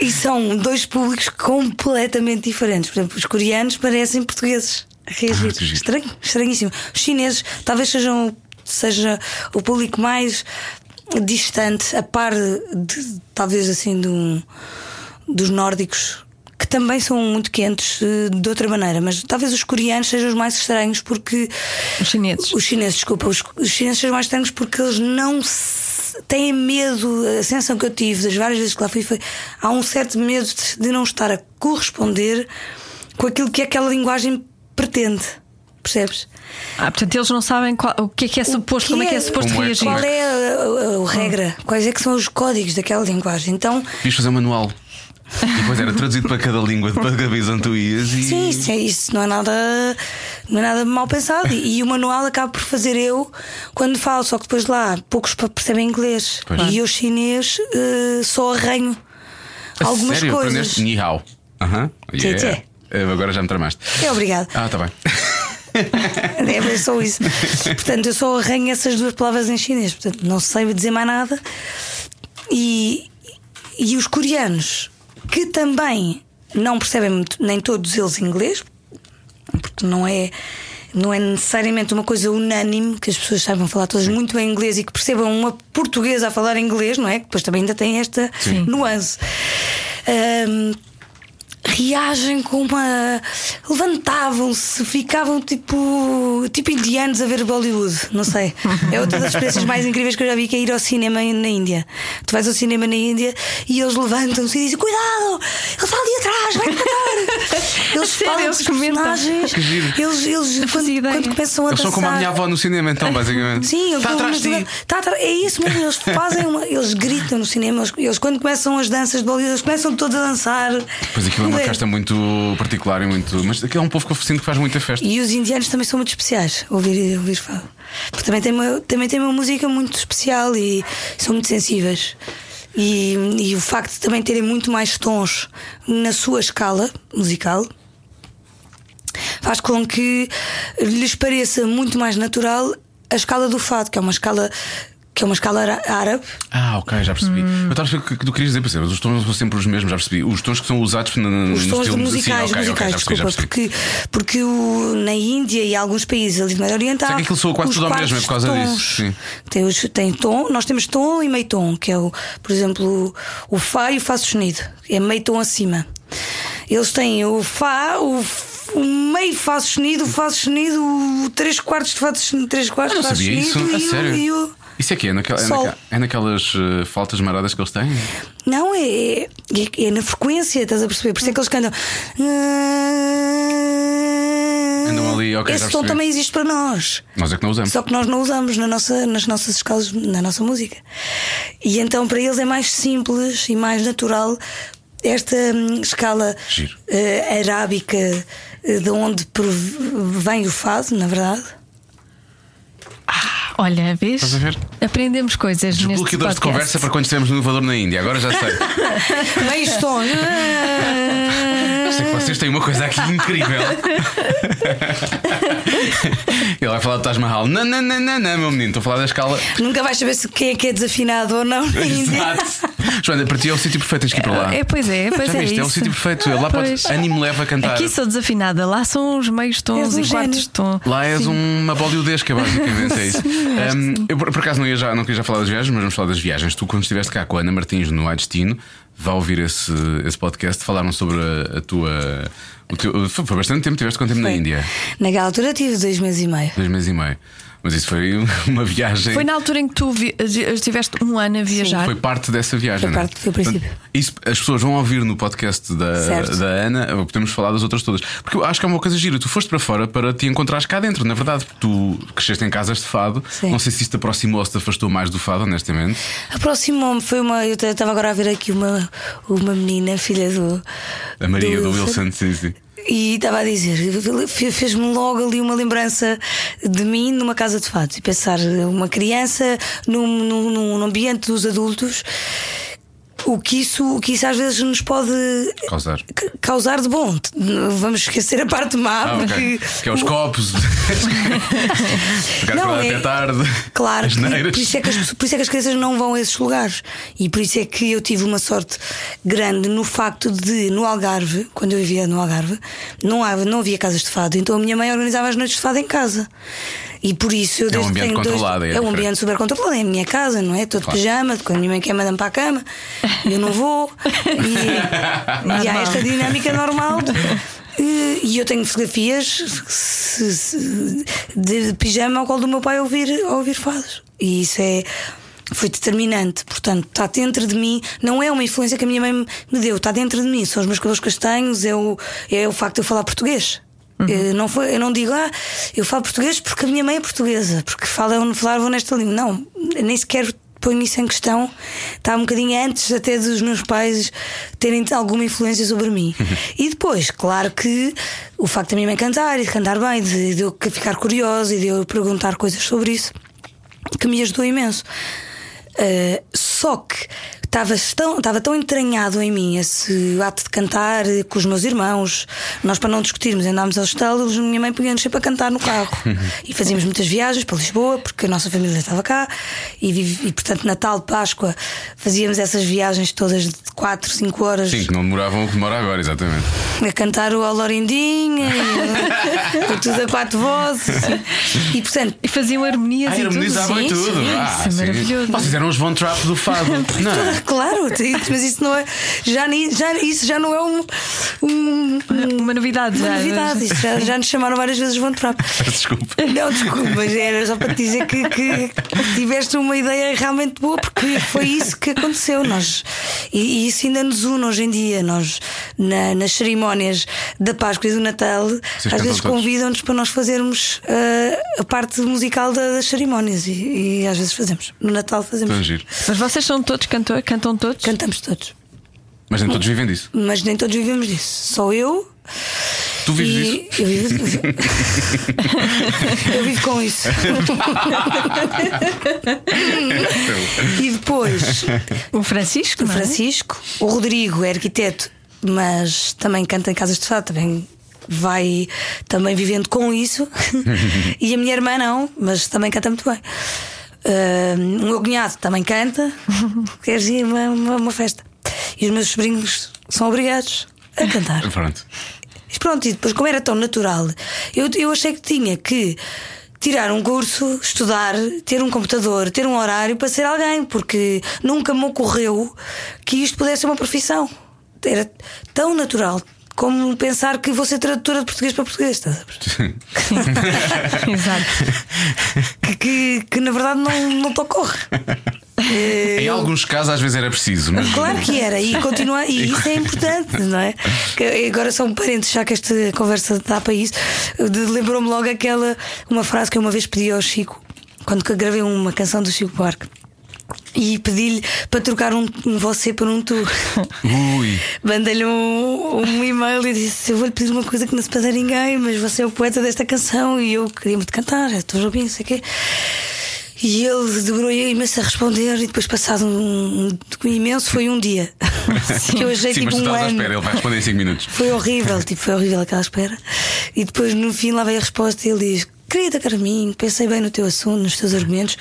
e são dois públicos completamente diferentes. Por exemplo, os coreanos parecem portugueses a reagir. Ah. Estranho, estranhíssimo. Os chineses talvez sejam seja o público mais distante, a par de, talvez assim dos nórdicos que também são muito quentes eh, de outra maneira, mas talvez os coreanos sejam os mais estranhos porque Os chineses. os chineses, desculpa, os, os chineses são mais estranhos porque eles não se- têm medo. A sensação que eu tive das várias vezes que lá fui foi há um certo medo de, de não estar a corresponder com aquilo que aquela linguagem pretende. Percebes? Ah, portanto, eles não sabem qual- o que é que é suposto, que como é que é é- suposto Como é- reagir. Qual é a, a- a regra? Quais é que são os códigos daquela linguagem? Então, Devias fazer um manual. E depois era traduzido para cada língua, para cada vez onde tu ias e. sim, isso, é- isso não é nada não é nada mal pensado. E, e o manual acaba por fazer eu quando falo, só que depois lá poucos percebem inglês. Pois. E eu chinês eh, só arranho A algumas sério? coisas. Aprendeste Ni hao. Aham. Tchê, Yeah. tchê. Eh, Agora já me tramaste. É obrigado. Ah, tá bem. É só isso. Portanto, eu só arranho essas duas palavras em chinês. Portanto, não sei dizer mais nada. E, e os coreanos, que também não percebem muito, nem todos eles inglês, porque não é. Não é necessariamente uma coisa unânime que as pessoas saibam falar todas muito bem inglês e que percebam uma portuguesa a falar inglês, não é? Que depois também ainda tem esta nuance. Ahm, reagem com uma. levantavam-se, ficavam tipo. tipo indianos a ver Bollywood, não sei. É outra das experiências mais incríveis que eu já vi que é ir ao cinema na Índia. Tu vais ao cinema na Índia e eles levantam-se e dizem: Cuidado, ele está ali atrás, vai matar. <laughs> Eles Sério, falam eles dos personagens, eles, eles quando, quando começam a Eles são como a minha avó no cinema, então, basicamente. Sim, Está atrás de ti. tá atrás- é isso mesmo, eles fazem uma, eles gritam no cinema, eles, eles quando começam as danças de Bollywood, eles começam todos a dançar. Pois aquilo é uma Ué. festa muito particular e muito. Mas aquilo é um povo que eu sinto que faz muita festa. E os indianos também são muito especiais, ouvir, ouvir falar. Porque também tem, uma, também tem uma música muito especial e são muito sensíveis. E, e o facto de também terem muito mais tons na sua escala musical faz com que lhes pareça muito mais natural a escala do fado, que é uma escala que é uma escala árabe. Ah, ok, já percebi. Hum. Eu estava a o que tu querias dizer? Os tons são sempre os mesmos, já percebi. Os tons que são usados no Os tons estilo musicais, Sim, ok, ok, musicais, percebi, já desculpa, porque, porque o, na Índia e alguns países ali do Médio Oriental. Sei que aquilo soa quase tudo ao mesmo, é por causa tons. disso, sim. Tem, os, tem tom, nós temos tom e meio tom, que é o, por exemplo, o, o Fá e o Fá sustenido, é meio tom acima. Eles têm o Fá, o, o meio Fá sustenido, o Fá sustenido, o 3 quartos de Fá sustenido, 3 quartos de Fá sustenido e, o, e o- Isso é que é, naquela, é, naquela- é naquelas eh, faltas maradas que eles têm? Não, é, é, é na frequência, estás a perceber? Por isso é que eles cantam. Andam ali, ok, Esse percebi. também existe para nós. Nós é que não usamos. Só que nós não usamos na nossa, nas nossas escalas, na nossa música. E então para eles é mais simples e mais natural esta hum, escala eh, arábica eh, de onde vem o fado, na verdade. Olha, vês? Estás a ver? Aprendemos coisas neste Desbloqueadores de conversa para quando estivermos no elevador na Índia, agora já sei. <laughs> Meios tons. Eu sei que vocês têm uma coisa aqui incrível. <laughs> Ele vai falar do Taj Mahal. Não, não, não, não, não, meu menino, estou a falar da escala. Nunca vais saber se quem é que é desafinado ou não na Índia. Exato. <laughs> Joana, para ti é o sítio perfeito, tens que ir para lá. É, pois é, pois Já é. viste? É o sítio perfeito. Lá Pois. podes. Anime leva a cantar. Aqui sou desafinada, lá são os meios tons um e quartos de tom. Lá és uma boliudesca, basicamente, é <laughs> isso. Um, eu por por acaso não ia já, não queria já falar das viagens, mas vamos falar das viagens. Tu, quando estiveste cá com a Ana Martins no A Destino, vá ouvir esse, esse podcast, falaram sobre a, a tua. O teu, foi bastante tempo, tiveste quanto tempo na Foi. Índia? Naquela altura tive dois meses e meio. Dois meses e meio. Mas isso foi <laughs> uma viagem. Foi na altura em que tu vi- estiveste um ano a viajar. Foi parte dessa viagem. Foi é? parte, foi o princípio. Portanto, isso, as pessoas vão ouvir no podcast da, Certo. da Ana, podemos falar das outras todas. Porque eu acho que é uma coisa gira. Tu foste para fora para te encontrares cá dentro, na verdade, porque tu cresceste em casas de fado. Sim. Não sei se isso te aproximou ou se te afastou mais do fado, honestamente. Aproximou-me, foi uma. Eu estava agora a ver aqui uma, uma menina, filha do. A Maria do, Do Wilson, Wilson. sim, sim. E estava a dizer, fe- fez-me logo ali uma lembrança de mim numa casa de fato. E pensar uma criança num, num, num ambiente dos adultos, o que, isso, o que isso às vezes nos pode Causar. ca- causar de bom. Vamos esquecer a parte má, Ah, porque. Que é os copos. <laughs> Ficar Não, é- até tarde. Claro, neiras. por isso, é que as, por isso é que as crianças não vão a esses lugares. E por isso é que eu tive uma sorte grande no facto de, no Algarve, quando eu vivia no Algarve, não havia, não havia casas de fado. Então a minha mãe organizava as noites de fado em casa. E por isso eu É um desde que ambiente tenho dois- controlado, é É um ambiente super controlado, é a minha casa, não é? Estou de Claro. pijama, quando a minha mãe quer mandar para a cama, eu não vou. E, <laughs> e há esta dinâmica normal. E e eu tenho fotografias de pijama ao colo do meu pai a ouvir, ouvir fados. E isso é. foi determinante. Portanto, está dentro de mim, não é uma influência que a minha mãe me deu, está dentro de mim. São os meus cabelos castanhos, é o, é o facto de eu falar português. Eu, não foi, eu não digo, ah, eu falo português porque a minha mãe é portuguesa, porque falam, falavam nesta língua. Não, nem sequer ponho isso em questão. Está um bocadinho antes até dos meus pais terem alguma influência sobre mim. e depois, claro que o facto da minha mãe cantar e de cantar bem, de, de eu ficar curiosa e de eu perguntar coisas sobre isso, que me ajudou imenso. Uh, só que estava tão, estava tão entranhado em mim esse ato de cantar com os meus irmãos. Nós, para não discutirmos, andámos aos estalos, minha mãe punha-nos sempre a cantar no carro. <laughs> e fazíamos muitas viagens para Lisboa, porque a nossa família estava cá. E, e portanto, Natal, Páscoa, fazíamos essas viagens todas de 4, 5 horas. Sim, que não demoravam o que demora agora, exatamente. A cantar o Alorindinha, e, <laughs> tudo a quatro vozes. E, portanto, e faziam harmonias ah, e tudo. Harmonizavam sim, tudo. Sim, ah, isso é maravilhoso. Vocês eram os Von Trapp do fado. <laughs> não é? <laughs> Claro, mas isso não é. Já, já, isso já não é um, um, uma novidade. Uma já, novidade. Isso já, já nos chamaram várias vezes Von Trapp. <laughs> Desculpa. Não, desculpa, mas era só para te dizer que, que tiveste uma ideia realmente boa, porque foi isso que aconteceu. Nós, e, e isso ainda nos une hoje em dia. Nós, na, nas cerimónias da Páscoa e do Natal, Vocês às vezes convidam-nos para nós fazermos uh, a parte musical das cerimónias e, e, às vezes fazemos. No Natal fazemos. Mas vocês são todos cantores? Cantam todos? Cantamos todos. Mas nem todos vivem disso. Mas nem todos vivemos disso. Só eu. Tu vives e disso? eu vivo, <laughs> eu vivo com isso. <laughs> e depois O Francisco? o não é? Francisco, o Rodrigo é arquiteto, mas também canta em casas de fado, também vai também vivendo com isso. <laughs> e a minha irmã não, mas também canta muito bem. Uh, o meu cunhado também canta, <laughs> quer dizer, uma, uma, uma festa. E os meus sobrinhos são obrigados a cantar. Pronto. Mas pronto, e depois, como era tão natural, eu, eu achei que tinha que tirar um curso, estudar, ter um computador, ter um horário para ser alguém, porque nunca me ocorreu que isto pudesse ser uma profissão. Era tão natural. Como pensar que vou ser tradutora de português para português, estás a? Exato. <laughs> <laughs> que, que, que na verdade não, não te ocorre. Eh, Em alguns casos, às vezes era preciso, mas. Claro que era, e continua, e isso é importante, <laughs> não é? Que agora são parentes, já que esta conversa dá para isso. Lembrou-me logo aquela uma frase que eu uma vez pedi ao Chico, quando que gravei uma canção do Chico Buarque. E pedi-lhe para trocar um, você por um tu. <laughs> Ui. Mandei-lhe um, um e-mail e disse: Eu vou-lhe pedir uma coisa que não se pede a ninguém, mas você é o poeta desta canção e eu queria muito cantar, estou a ouvir, não sei o quê. E ele demorou imenso a responder, e depois, passado um, um imenso, foi um dia. <laughs> que eu achei Sim, tipo mas tu um à ano. espera, ele vai responder em 5 minutos. Foi horrível, tipo, foi horrível aquela espera. E depois, no fim, lá veio a resposta e ele diz: Querida Carminho, pensei bem no teu assunto, nos teus argumentos,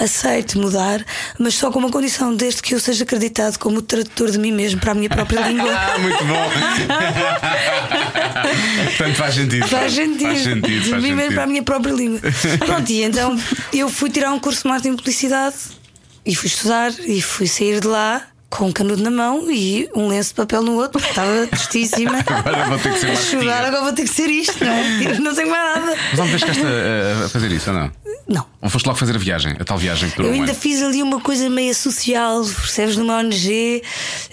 aceito mudar, mas só com uma condição, desde que eu seja acreditado como tradutor de mim mesmo para a minha própria <laughs> língua. Ah, muito bom. <laughs> Portanto, faz sentido. Faz sentido. Faz sentido. de Faz mim mesmo para a minha própria língua. Pronto, e então eu fui tirar um curso de marketing e publicidade e fui estudar e fui sair de lá com um canudo na mão e um lenço de papel no outro, estava <laughs> tristíssima. Agora vou ter que ser mais chorar, agora vou ter que ser isto, não é? <laughs> Não tenho mais nada. Mas alguma vez ficaste a, a fazer isso ou não? Não. Ou foste logo fazer a viagem, a tal viagem que Eu durou um ainda ano? fiz ali uma coisa meio social, percebes, numa ONG.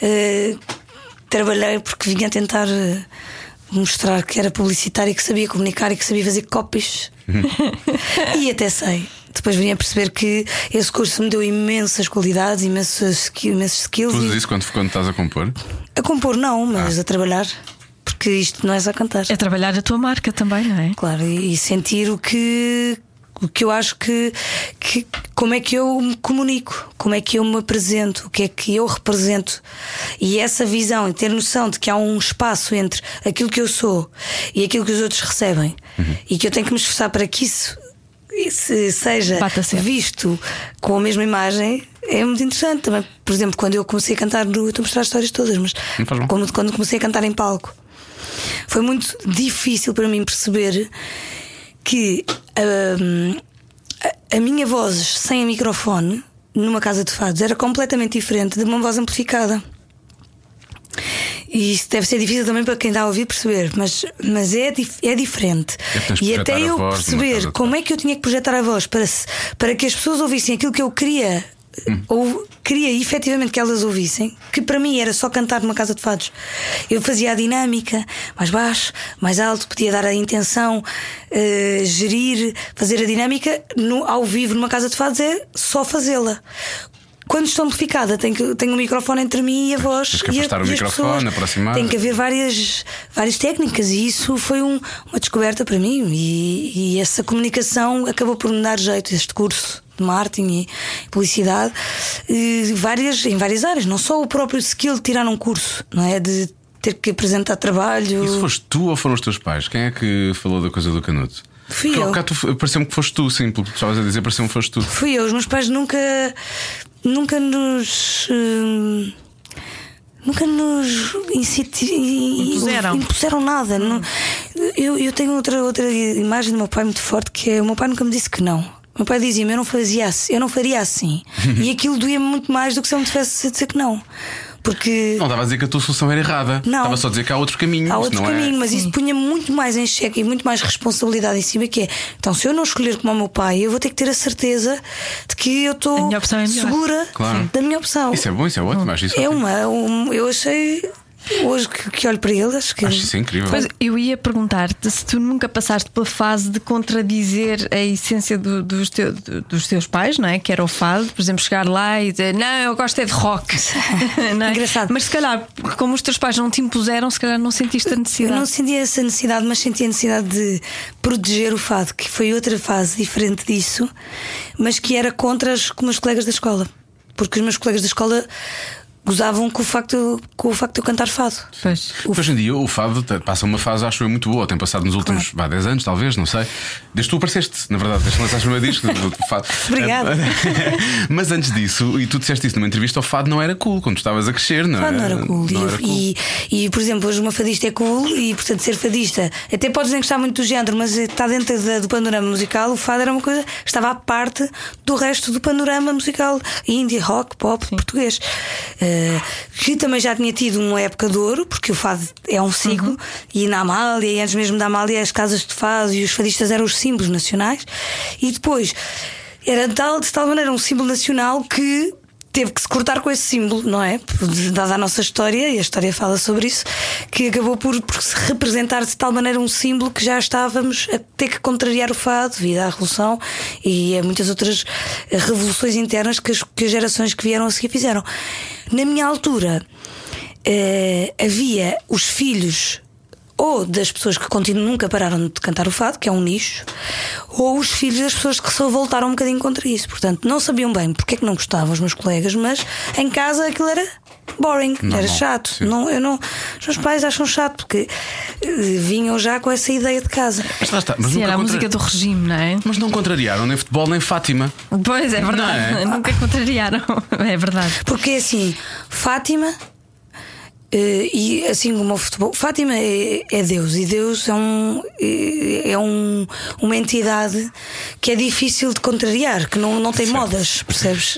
eh, trabalhei porque vinha tentar eh, mostrar que era publicitário, que sabia comunicar e que sabia fazer copies. <laughs> e até sei. Depois vim a perceber que esse curso me deu imensas qualidades, imensas, imensos skills. Tu usas e- isso quando, quando estás a compor? A compor, não, mas Ah. a trabalhar. Porque isto não é só cantar. É trabalhar a tua marca também, não é? Claro, e, sentir o que, o que eu acho que, que. Como é que eu me comunico, como é que eu me apresento, o que é que eu represento. E essa visão e ter noção de que há um espaço entre aquilo que eu sou e aquilo que os outros recebem e que eu tenho que me esforçar para que isso. Se- seja visto com a mesma imagem é muito interessante também. Por exemplo, quando eu comecei a cantar no. Eu estou a mostrar as histórias todas, mas quando, quando comecei a cantar em palco, foi muito difícil para mim perceber que hum, a, a minha voz sem microfone numa casa de fados era completamente diferente de uma voz amplificada. E isso deve ser difícil também para quem está a ouvir perceber, mas, mas é, dif- é diferente. É e até eu voz perceber como é que eu tinha que projetar a voz para, se- para que as pessoas ouvissem aquilo que eu queria ou queria efetivamente que elas ouvissem, que para mim era só cantar numa casa de fados. Eu fazia a dinâmica, mais baixo, mais alto, podia dar a intenção, eh, gerir, fazer a dinâmica no, ao vivo numa casa de fados é só fazê-la. Quando estou amplificada, tenho, que, tenho um microfone entre mim e a voz. Tens que e a- afastar o microfone, aproximar. Tem que haver várias, várias técnicas e isso foi um- uma descoberta para mim. E, e essa comunicação acabou por me dar jeito, este curso de marketing e publicidade, e várias, em várias áreas, não só o próprio skill de tirar um curso, não é? De ter que apresentar trabalho. Isso foste tu ou foram os teus pais? Quem é que falou da coisa do canuto? Fui Porque eu. bocado tu- Pareceu-me que foste tu, sim, pelo que estavas a dizer, pareceu-me que foste tu. Fui eu, os meus pais nunca nunca nos hum, nunca nos Impuseram. impuseram nada. Não- eu, eu tenho outra, outra imagem do meu pai muito forte que é o meu pai nunca me disse que não. O meu pai dizia-me, eu não fazia assim, eu não faria assim. <laughs> e aquilo doía-me muito mais do que se eu me tivesse a dizer que não. Porque Não estava a dizer que a tua solução era errada. Não. Estava só a dizer que há outro caminho. Há outro não caminho, é... mas isso punha muito mais em xeque e muito mais responsabilidade em cima que é. Então, se eu não escolher como o meu pai, eu vou ter que ter a certeza de que eu estou é segura Claro. da minha opção. Isso é bom, isso é ótimo. Acho isso É ótimo. uma, um- eu achei hoje que, que olho para ele, acho que Acho isso incrível. Pois eu ia perguntar-te se tu nunca passaste pela fase de contradizer a essência do- dos, teu- do- dos teus pais, não é? Que era o fado, por exemplo, chegar lá e dizer não, eu gosto é de rock. <laughs> Não é? Engraçado. Mas se calhar, como os teus pais não te impuseram, se calhar não sentiste a eu necessidade. não sentia essa necessidade, mas sentia a necessidade de proteger o fado, que foi outra fase diferente disso, mas que era contra os com meus colegas da escola. Porque os meus colegas da escola gozavam com o facto, com o facto de eu cantar fado. Pois. Hoje em dia o fado passa uma fase, acho eu, muito boa. Tem passado nos últimos vá, 10 anos, talvez, não sei. Desde que tu apareceste, na verdade, desde que lançaste o meu disco. do- do fado. <laughs> Obrigada. <laughs> Mas antes disso, e tu disseste isso numa entrevista, o fado não era cool quando tu estavas a crescer, não Fado não era cool. Não e, era cool. e- e, por exemplo, hoje uma fadista é cool e, portanto, ser fadista, até podes nem gostar muito do género, mas está dentro da- do panorama musical. O fado era uma coisa que estava à parte do resto do panorama musical indie, rock, pop, português. Eh, que também já tinha tido uma época de ouro, porque o fado é um ciclo, e na Amália, e antes mesmo da Amália, as casas de fado e os fadistas eram os símbolos nacionais, e depois era de tal, de tal maneira um símbolo nacional que teve que se cortar com esse símbolo, não é? Dada a nossa história, e a história fala sobre isso, que acabou por, por se representar de tal maneira um símbolo que já estávamos a ter que contrariar o fado devido à Revolução e a muitas outras revoluções internas que as, que as gerações que vieram a seguir fizeram. Na minha altura, eh, havia os filhos ou das pessoas que continuam, nunca pararam de cantar o fado, que é um nicho, ou os filhos das pessoas que só voltaram um bocadinho contra isso. Portanto, não sabiam bem porque é que não gostavam os meus colegas, mas em casa aquilo era boring, Normal, era chato. sim. Não, eu não, os meus pais acham chato porque eh, vinham já com essa ideia de casa. Mas lá está. Mas, Sim, nunca era a contra- música do regime, não é? mas não contrariaram nem futebol nem Fátima. Pois é verdade, Não é? <laughs> nunca contrariaram. <laughs> É verdade. Porque assim, Fátima. Eh, e assim como o futebol, Fátima é, é Deus e Deus é, um, é um, uma entidade que é difícil de contrariar, que não, não tem Certo. modas, percebes?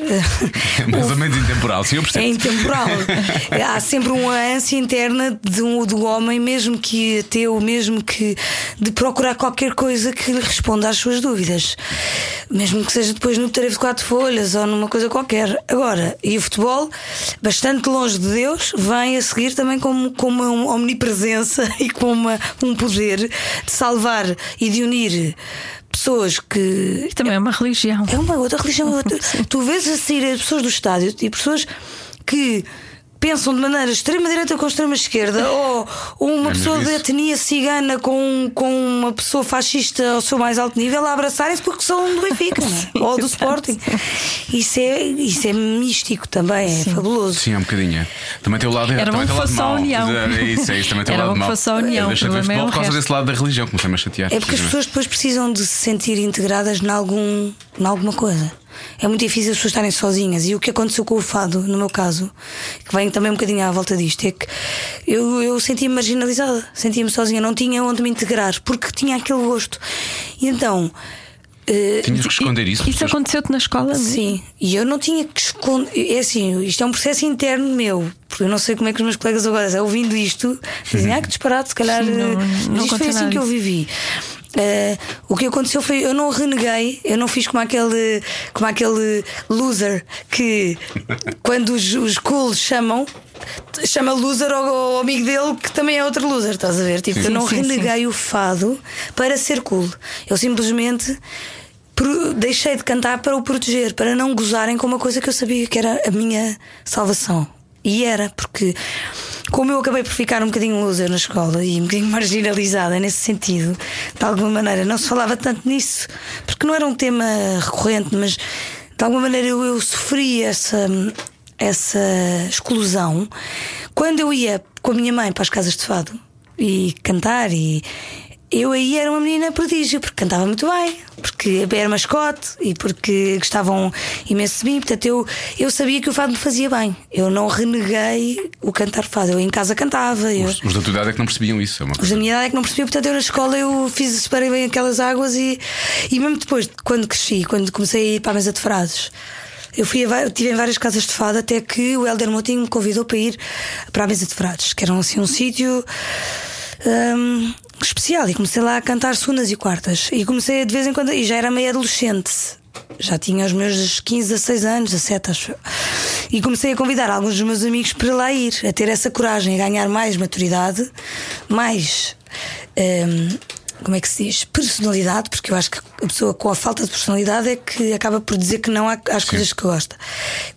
Mais ou menos intemporal, sim, eu É percebo. intemporal. <laughs> Há sempre uma ânsia interna de um, do homem, mesmo que ateu, mesmo que de procurar qualquer coisa que lhe responda às suas dúvidas. Mesmo que seja depois no tarefa de quatro folhas ou numa coisa qualquer. Agora, e o futebol, bastante longe de Deus, vem a seguir também como, como uma omnipresença <laughs> e com uma, um poder de salvar e de unir pessoas que Isto também é uma religião. é uma outra religião. é <laughs> tu vês a sair as pessoas do estádio e pessoas que pensam de maneira extrema direita com extrema esquerda <laughs> ou, uma É pessoa de etnia cigana com, com uma pessoa fascista ao seu mais alto nível a abraçarem-se porque são do Benfica é? <laughs> ou do Sporting. Isso é, isso é místico também, é fabuloso. Sim, é um bocadinho. é. Também tem o lado Era bom que fosse só a união. É isso, é isso, também tem o Era lado mau. fosse só a união, Deixa de ver é futebol por causa desse lado da religião, comecei-me a chatear. É porque as pessoas depois precisam de se sentir integradas em algum, em alguma coisa. É muito difícil as pessoas estarem sozinhas. E o que aconteceu com o fado, no meu caso, que vem também um bocadinho à volta disto, é que eu, eu sentia-me marginalizada, sentia-me sozinha, não tinha onde me integrar, porque tinha aquele gosto. E então. eh, Tinhas que esconder isso. Isso aconteceu-te na escola? mesmo? Sim, e eu não tinha que esconder. É assim, isto é um processo interno meu, porque eu não sei como é que os meus colegas agora, ouvindo isto, dizem, ah, que disparate, se calhar. Sim, não- eh, não mas isto foi assim nada que eu vivi. Eh, o que aconteceu foi eu não reneguei, eu não fiz como aquele, como aquele loser que quando os, os cools chamam, chama loser ao, ao amigo dele que também é outro loser, estás a ver? Tipo, Sim. eu não Sim, sim, reneguei o fado para ser cool. Eu simplesmente deixei de cantar para o proteger, para não gozarem com uma coisa que eu sabia que era a minha salvação. E era, porque como eu acabei por ficar um bocadinho loser na escola e um bocadinho <laughs> marginalizada nesse sentido, de alguma maneira, não se falava tanto nisso, porque não era um tema recorrente, mas de alguma maneira eu, eu sofri essa, essa exclusão. Quando eu ia com a minha mãe para as casas de fado e cantar e eu aí era uma menina prodígio, porque cantava muito bem, porque era mascote e porque gostavam imenso de mim. Portanto, eu, eu sabia que o fado me fazia bem. Eu não reneguei o cantar fado. Eu em casa cantava. Eu, Os, os da tua idade é que não percebiam isso. É os da minha idade é que não percebiam, portanto, eu na escola eu fiz, separei bem aquelas águas e, e mesmo depois, quando cresci, quando comecei a ir para a mesa de frases. Eu fui a, tive em várias casas de fado até que o Helder Moutinho me convidou para ir para a mesa de frades, que era assim um sítio hum, especial. E comecei lá a cantar segundas e quartas. E comecei de vez em quando, e já era meio adolescente. Já tinha os meus 15, 16 anos, 17, acho. E comecei a convidar alguns dos meus amigos para lá ir, a ter essa coragem, a ganhar mais maturidade, mais. hum, como é que se diz? Personalidade, porque eu acho que a pessoa com a falta de personalidade é que acaba por dizer que não às coisas que gosta.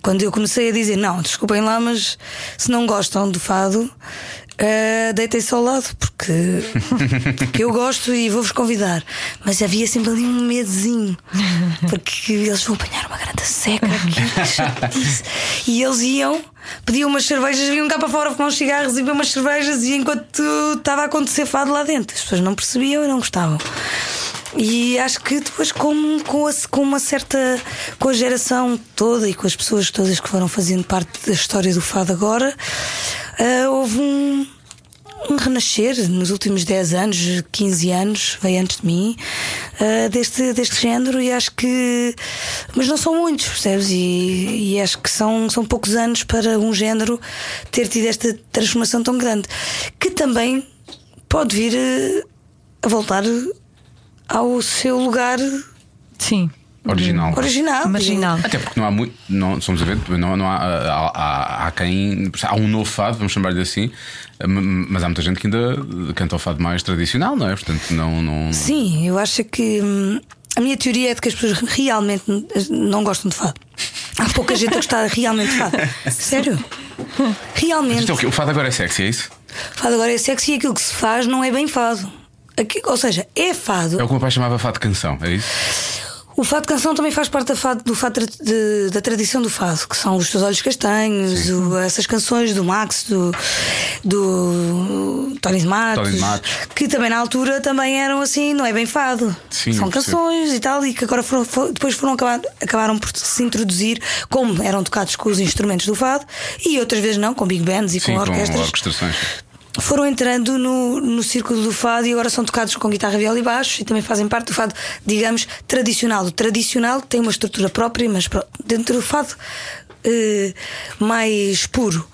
Quando eu comecei a dizer, não, desculpem lá, mas se não gostam do fado, eh, deitem-se ao lado, porque <laughs> eu gosto e vou-vos convidar. Mas havia sempre ali um medozinho, porque eles vão apanhar uma grande seca aqui. E eles iam, pediam umas cervejas, vinham cá para fora fumar uns cigarros e bebiam umas cervejas, e enquanto estava a acontecer fado lá dentro, as pessoas não percebiam e não gostavam. E acho que depois, com, com, a- com uma certa. com a geração toda e com as pessoas todas que foram fazendo parte da história do fado agora, ah, houve um, um renascer nos últimos 10 anos, 15 anos, veio antes de mim, ah, deste, deste género e acho que. Mas não são muitos, percebes? E, e acho que são, são poucos anos para um género ter tido esta transformação tão grande. Que também pode vir eh, a voltar ao seu lugar Sim. Original. original. Marginal. Até porque não há muito, não somos a ver, não, não há, há, há, há quem. Há um novo fado, vamos chamar-lhe assim, mas há muita gente que ainda canta o fado mais tradicional, não é? Portanto, não. não... Sim, eu acho que hum, a minha teoria é de que as pessoas realmente não gostam de fado. Há pouca gente a gostar realmente de fado. <laughs> Sério? Realmente. É o? O fado agora é sexy, é isso? Fado agora é sexy e aquilo que se faz não é bem fado. Aqui- ou seja, é fado. É o que o meu pai chamava fado de canção, é isso? O fado canção também faz parte da, fado, do fado de- da tradição do fado, que são os teus olhos castanhos, o- essas canções do Max, do, do Tony Matos, Tony Matos. que também na altura também eram assim, não é bem fado. Sim, são canções e tal, e que agora foram- fo- depois foram acabar, acabaram por se introduzir, como eram tocados com os instrumentos do fado, e outras vezes não, com big bands e Sim, com com orquestras orquestrações. Foram entrando no, no círculo do fado e agora são tocados com guitarra, viola e baixo e também fazem parte do fado, digamos, tradicional. O tradicional tem uma estrutura própria, mas dentro do fado eh, mais puro.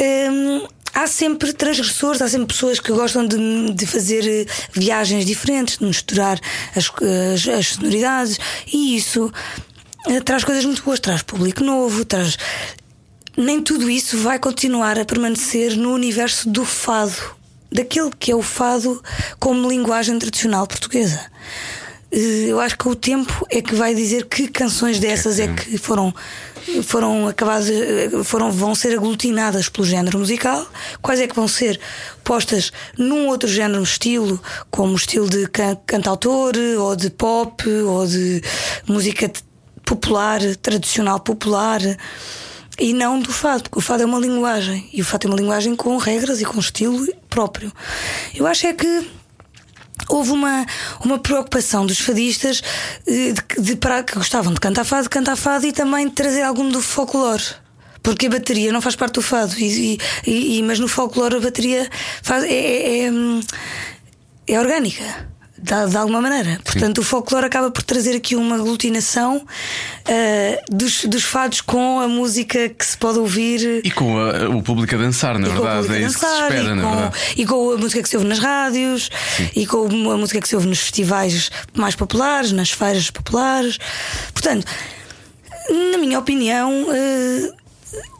Hum, há sempre transgressores, há sempre pessoas que gostam de, de fazer eh, viagens diferentes, de misturar as, as, as sonoridades e isso eh, traz coisas muito boas, traz público novo, traz nem tudo isso vai continuar a permanecer no universo do fado, daquele que é o fado como linguagem tradicional portuguesa. Eh, Eu acho que o tempo é que vai dizer que canções dessas é que foram foram acabadas eh, foram vão ser aglutinadas pelo género musical, quais é que vão ser postas num outro género estilo, como estilo de can cantautor ou de pop ou de música popular, tradicional popular e não do fado, porque o fado é uma linguagem e o fado é uma linguagem com regras e com estilo próprio. Eu acho é que houve uma, uma preocupação dos fadistas eh, de, de, para, que gostavam de cantar fado, cantar fado e também de trazer algum do folclore. Porque a bateria não faz parte do fado, e, e- e- mas no folclore a bateria faz, é, é- é, hum, é orgânica. De, de alguma maneira. Portanto, o folclore acaba por trazer aqui uma aglutinação ah, dos, dos fados com a música que se pode ouvir. E com a- o público a dançar, na verdade. É isso que se dançar, espera, e, na com, verdade. e com a música que se ouve nas rádios e com a música que se ouve nos festivais mais populares, nas feiras populares. Portanto, na minha opinião, eh,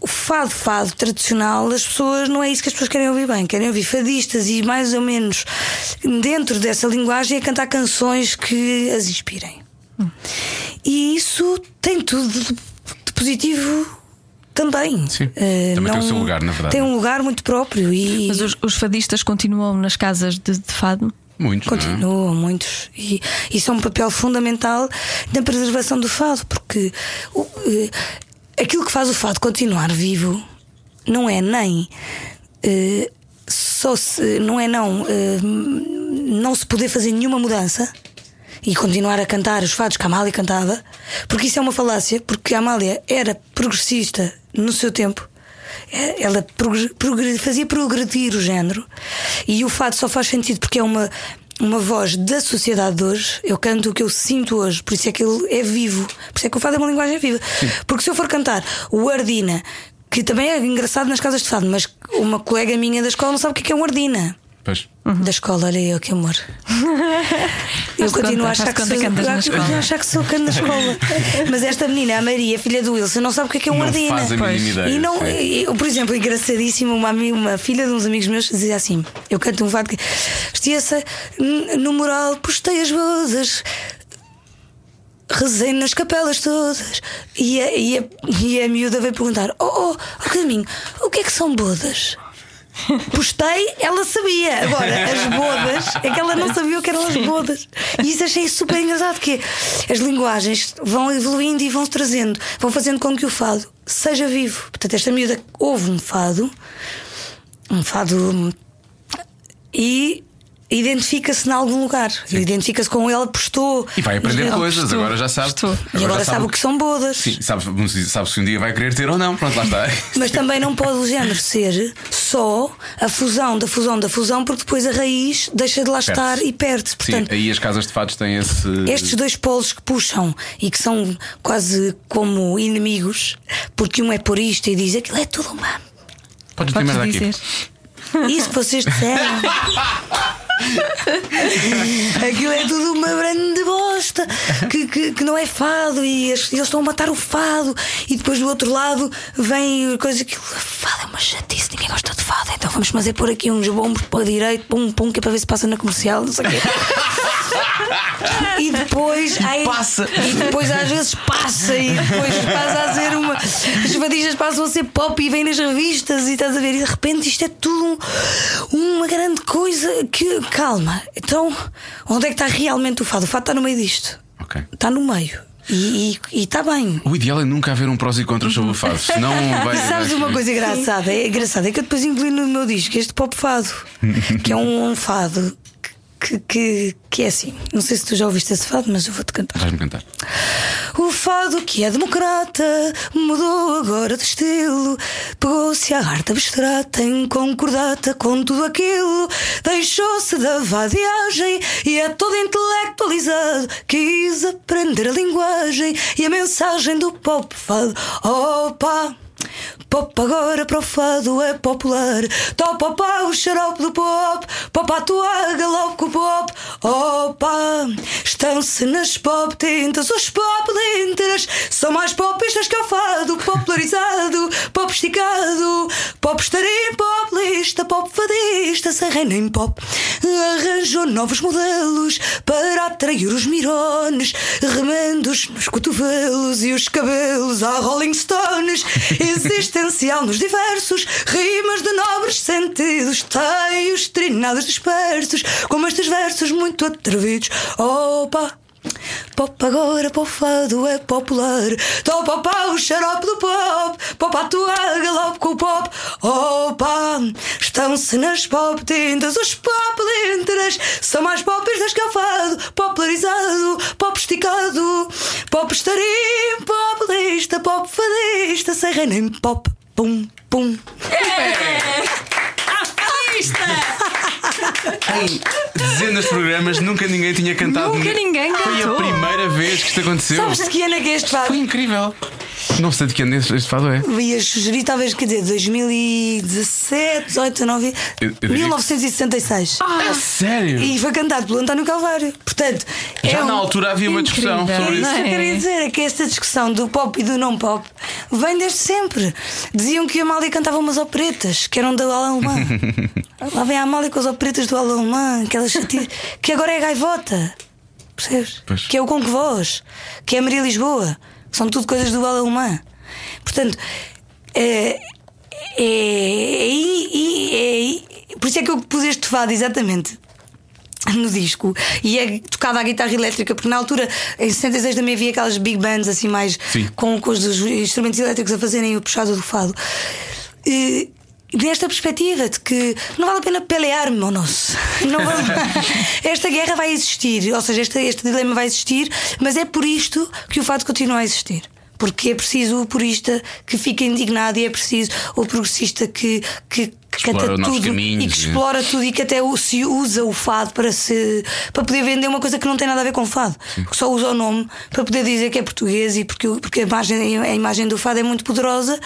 o fado, fado tradicional, as pessoas não é isso que as pessoas querem ouvir bem, querem ouvir fadistas e mais ou menos dentro dessa linguagem a cantar canções que as inspirem. E isso tem tudo de, positivo também. Sim, Eh, também tem o não- seu lugar, na verdade. Tem um lugar muito próprio e. Mas os, os fadistas continuam nas casas de, de fado? Muitos. não é? Continuam muitos. E isso é um papel fundamental na preservação do fado, porque eh, aquilo que faz o fado continuar vivo não é nem. eh, só se, não é não eh, não se poder fazer nenhuma mudança e continuar a cantar os fados que a Amália cantava, porque isso é uma falácia, porque a Amália era progressista no seu tempo. É, Ela progre- progre- fazia progredir o género e o fado só faz sentido porque é uma, uma voz da sociedade de hoje. Eu canto o que eu sinto hoje, por isso é que ele é vivo, por isso é que o fado é uma linguagem viva. Porque se eu for cantar o Ardina, que também é engraçado nas casas de fado, mas uma colega minha da escola não sabe o que é que é um Ardina. Pois. Da escola, olha eu, que amor. <laughs> Eu continuo a achar que, sou, a achar que sou canto na escola. <laughs> Mas esta menina, a Maria, filha do Wilson, não sabe o que é que é um Não ardina. faz a mínima ideia, E não, eu, por exemplo, engraçadíssimo, uma, uma filha de uns amigos meus dizia assim: Eu canto um fado que vestia-se no moral, postei as bodas. Rezei nas capelas todas e a, e a, e a miúda veio perguntar: Oh, oh, oh caminho, o que é que são bodas? Postei, ela sabia. Agora, as bodas, é que ela não sabia o que eram as bodas. E isso achei super engraçado, que as linguagens vão evoluindo e vão se trazendo, vão fazendo com que o fado seja vivo. Portanto, esta miúda ouve um fado, um fado e identifica-se em algum lugar. Identifica-se com ela, postou. E vai aprender Ela coisas, postou. agora já sabe. Postou. E agora sabe o que são bodas. Sim, sabe, sabe se um dia vai querer ter ou não. Pronto, lá está. <laughs> Mas também não pode o género ser só a fusão da fusão da fusão, porque depois a raiz deixa de lá Perde-se. estar e perde-se. Sim, Portanto, aí as casas de fados têm esse. estes dois polos que puxam e que são quase como inimigos, porque um é por isto e diz aquilo é tudo uma. Podes Podes merda aqui. dizer. Isso que vocês disseram. <laughs> <laughs> Aquilo é tudo uma grande bosta que, que, que não é fado e eles estão a matar o fado. E depois do outro lado vem coisa que fado é uma chatice, ninguém gosta de fado. Então vamos fazer por aqui uns bombos para a direita, pum, pum, que é para ver se passa na comercial, não sei o quê. <laughs> E depois aí- passa. E depois às vezes passa e depois passa a ser uma. As fadistas passam a ser pop e vêm nas revistas e estás a ver, e de repente isto é tudo um- uma grande coisa que. Calma, então onde é que está realmente o fado? O fado está no meio disto. Ok. Está no meio. E está bem. O ideal é nunca haver um prós e contras sobre o fado, senão <laughs> vai. Sabes uma coisa engraçada? É engraçado, é que eu depois incluí no meu disco este pop fado, que é um, um fado que, que, que é assim. Não sei se tu já ouviste esse fado, mas eu vou-te cantar. Vais-me cantar. O fado que é democrata mudou agora de estilo. Pegou-se à arte abstrata em concordata com tudo aquilo. Deixou-se da vadiagem e é todo intelectualizado. Quis aprender a linguagem e a mensagem do pop fado. Opa! Pop agora para o fado é popular. Topa pá, o xarope do pop. Pop à tua galope com o pop. Opa! Estão-se nas pop tintas. Os pop lintras são mais popistas que o fado. Popularizado, pop esticado. Pop estarim, pop lista, pop fadista. Sem reino em pop. Arranjou novos modelos para atrair os mirones. Remendos nos cotovelos e os cabelos à Rolling Stones. Existencial nos diversos rimas de nobres sentidos. Teios trinados dispersos, como estes versos muito atrevidos. Opa! Pop agora, pop fado é popular. Topa pá, o xarope do pop. Pop à tua galope com o pop. Opa! Estão-se nas pop tintas. Os pop lintras são mais popistas que o fado. Popularizado, pop esticado. Pop estarim, pop lista, pop fadista. Sem reino em pop. Pum, pum. Em dezenas de programas nunca ninguém tinha cantado. Nunca ninguém Foi a cantou. primeira vez que isto aconteceu. Sabes de que ano é que é este fado? Foi incrível. Não sei de que ano este este fado é. Ia sugerir, talvez, quer dizer, 2017, 18, 19, Eu- eu diria 1966. É sério? E foi cantado pelo António Calvário. Portanto, Já é na um- altura havia uma discussão Incrível, sobre isso. não Isso que eu É. queria dizer é que esta discussão do pop e do não pop vem desde sempre. Diziam que a Amália cantava umas operetas que eram da alemã. <laughs> Lá vem a Amália com as operetas do alemã, aquelas que agora é gaivota. Percebes? Pois. Que é o Com Que Voz, que é a Maria Lisboa. São tudo coisas do ala alemã. Portanto, é, é, é- é- por isso é que eu pus este fado exatamente no disco e é tocada a guitarra elétrica, porque na altura, em 66 também havia aquelas big bands assim mais com, com os instrumentos elétricos a fazerem o puxado do fado. E, Nesta perspectiva de que não vale a pena pelear, monos. Não vale... <laughs> Esta guerra vai existir, ou seja, este, este dilema vai existir, mas é por isto que o fado continua a existir. Porque é preciso o purista que fica indignado e é preciso o progressista que, que, que canta tudo caminhos, e que explora tudo e que até se usa o fado para se para poder vender uma coisa que não tem nada a ver com fado, que só usa o nome para poder dizer que é português e porque, porque a, imagem, a imagem do fado é muito poderosa,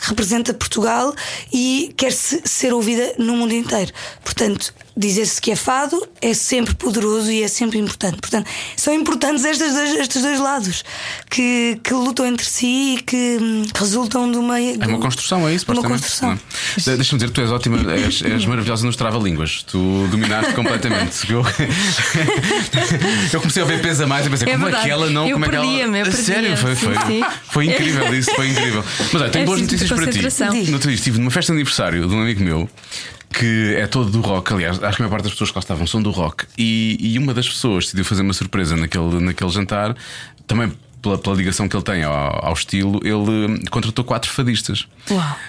representa Portugal e quer -se ser ouvida no mundo inteiro. Portanto, dizer-se que é fado é sempre poderoso e é sempre importante. Portanto, são importantes estes dois, estes dois lados que, que lutam entre si e que hum, resultam de uma. É uma construção, é isso? Uma construção. É? De- Deixa-me dizer, tu és ótima, és, és maravilhosa nos trava-línguas. Tu dominaste completamente. <laughs> Eu, eu comecei a ver peso a mais e pensei, É como verdade. é que ela não. Eu como é que ela... eu Sério, foi, foi, sim, sim. foi incrível isso, foi incrível. Mas olha, tenho É boas preciso notícias para ti. No outro dia estive numa festa de aniversário de um amigo meu que é todo do rock. Aliás, acho que a maior parte das pessoas que lá estavam são do rock. E, e uma das pessoas decidiu fazer uma surpresa naquele, naquele jantar, também. Pela, pela ligação que ele tem ao, ao estilo, ele contratou quatro fadistas.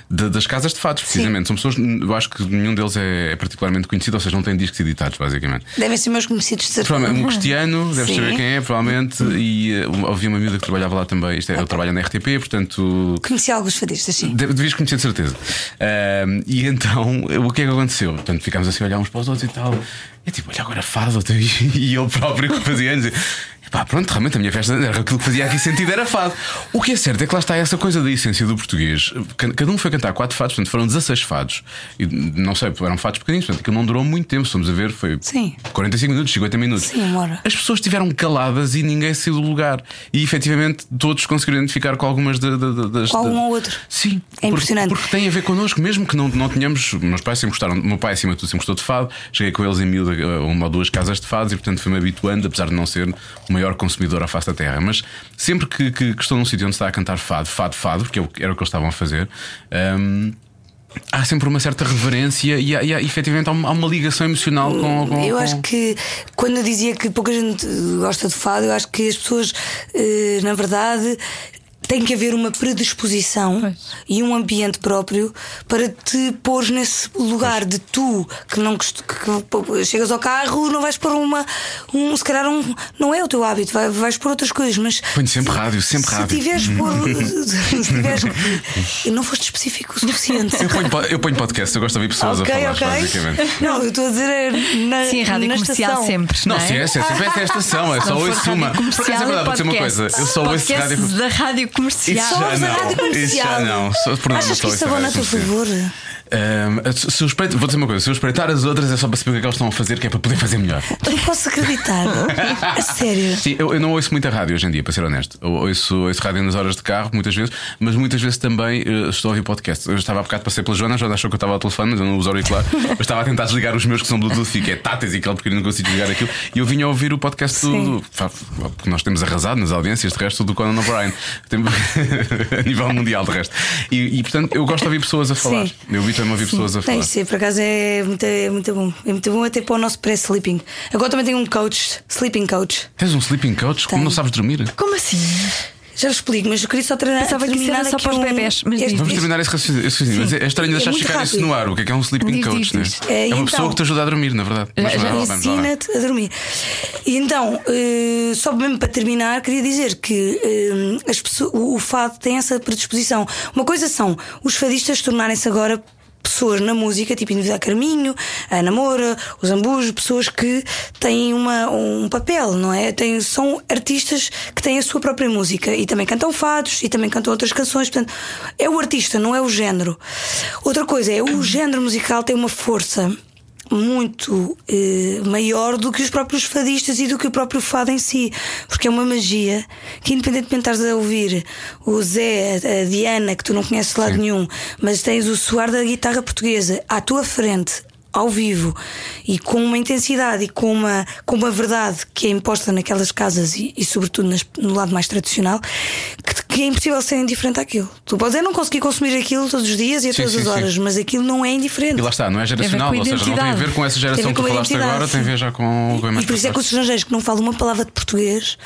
De- das casas de fados, precisamente. São pessoas, eu acho que nenhum deles é, é particularmente conhecido, ou seja, não tem discos editados, basicamente. Devem ser meus conhecidos de certeza. Um <laughs> cristiano, deve Sim. saber quem é, provavelmente. E uh, havia uma miúda que trabalhava lá também. Isto é, ele trabalha na RTP, portanto. Conheci alguns fadistas, sim. de- Devias conhecer de certeza. E então, o que é que aconteceu? Portanto, ficámos assim a olhar uns para os outros e tal. E tipo, olha agora fado. <laughs> E ele próprio que fazia anos. Pá, pronto, realmente a minha festa era aquilo que fazia aqui sentido era fado. O que é certo é que lá está essa coisa da essência do português. Ca- Cada um foi cantar quatro fados, portanto foram 16 fados. E não sei, eram fados pequeninos, portanto aquilo não durou muito tempo. Se formos a ver, foi Sim. 45 minutos, 50 minutos. Sim, uma hora. As pessoas estiveram caladas e ninguém saiu do lugar. E efetivamente todos conseguiram identificar com algumas da- da- da- das. Com algum da- ou outro. Sim, É porque- impressionante. Porque, tem a ver connosco, mesmo que não, não tenhamos. Meus pais sempre gostaram, meu pai acima de tudo sempre gostou de fado. Cheguei com eles em miúda a uma ou duas casas de fados e portanto fui-me habituando, apesar de não ser o maior consumidor à face da terra. Mas sempre que, que, que estou num sítio onde está a cantar fado, fado, fado, porque é era o que eles estavam a fazer. hum, Há sempre uma certa reverência e, há, e há, efetivamente há uma, há uma ligação emocional com. com Eu com- acho que quando eu dizia que pouca gente gosta de fado, eu acho que as pessoas, eh, na verdade, tem que haver uma predisposição Pois. e um ambiente próprio para te pôr nesse lugar de tu que não que, que chegas ao carro, não vais pôr uma. Um, se calhar um, não é o teu hábito, vai- vais pôr outras coisas, mas. Ponho sempre rádio, sempre se rádio. Tiveres <laughs> por, se tiveres que- não foste específico o suficiente. Eu ponho, po- eu ponho podcast, eu gosto de ouvir pessoas Ok, a falar, ok. basicamente. Não, eu estou a dizer é na, Sim, rádio na comercial estação. sempre. Não, é? sim, é, é sempre esta estação, é só Se não ouço uma. Por acaso é verdade, vou dizer uma coisa. Eu só ouço rádio. da rádio comercial. Só já a não. Isso já não. Só, por Achas que isso abona a teu favor? Ahm, se eu espreitar- vou dizer uma coisa: se eu espreitar as outras é só para saber o que é que elas estão a fazer, que é para poder fazer melhor. Não posso acreditar. <laughs> A sério. Sim, eu, eu não ouço muita rádio hoje em dia, para ser honesto. Eu ouço, ouço rádio nas horas de carro, muitas vezes, mas muitas vezes também eh, estou a ouvir podcast. Eu estava há bocado, passei pela Joana, a Joana achou que eu estava ao telefone, mas eu não uso auricular. <laughs> eu estava a tentar desligar os meus que são Bluetooth e que é táteis e aquele porque eu não consigo desligar aquilo. E eu vinha a ouvir o podcast do, do- Porque nós temos arrasado nas audiências, de resto, do Conan O'Brien. <laughs> A nível mundial, de resto. E, e, portanto, eu gosto de ouvir pessoas a falar. Sim. Eu habituo-me a ouvir pessoas a Tem falar. de ser, por acaso é muito, é muito bom. É muito bom até para o nosso pré-sleeping. Agora também tenho um coach, sleeping coach. Tens um sleeping coach? Como não sabes dormir? Como assim? Já vos explico, mas eu queria só treinar. Pensava que isso era terminar só para os um- bebés, mas este-. Vamos terminar esse raciocínio, mas é estranho É deixar muito chegar isso no ar. O que é que é um sleeping Diz, coach? diz, né? diz. É, É uma então- pessoa que te ajuda a dormir, na verdade. Mas já. Ensina-te a dormir. E então, eh, só mesmo para terminar, queria dizer que as pessoas, o, o fado tem essa predisposição. Uma coisa são os fadistas tornarem-se agora pessoas na música, tipo Indivíduo Carminho, a Ana Moura, os Ambujos, pessoas que têm uma, um papel, não é? Tem, são artistas que têm a sua própria música e também cantam fados e também cantam outras canções. Portanto, é o artista, não é o género. Outra coisa é o género musical tem uma força muito eh, maior do que os próprios fadistas e do que o próprio fado em si, porque é uma magia que, independentemente de estares a ouvir o Zé, a Diana, que tu não conheces de lado nenhum, mas tens o soar da guitarra portuguesa à tua frente, ao vivo e com uma intensidade e com uma, com uma verdade que é imposta naquelas casas e, e sobretudo nas- no lado mais tradicional, que, que é impossível ser indiferente àquilo. Tu podes é não conseguir consumir aquilo todos os dias e a Sim, todas sim, as sim. horas, mas aquilo não é indiferente. E lá está, não é geracional, com ou seja, não tem a ver com essa geração ver que tu com falaste agora, tem a sim. ver já com o E por isso é que os estrangeiros que não falam uma palavra de português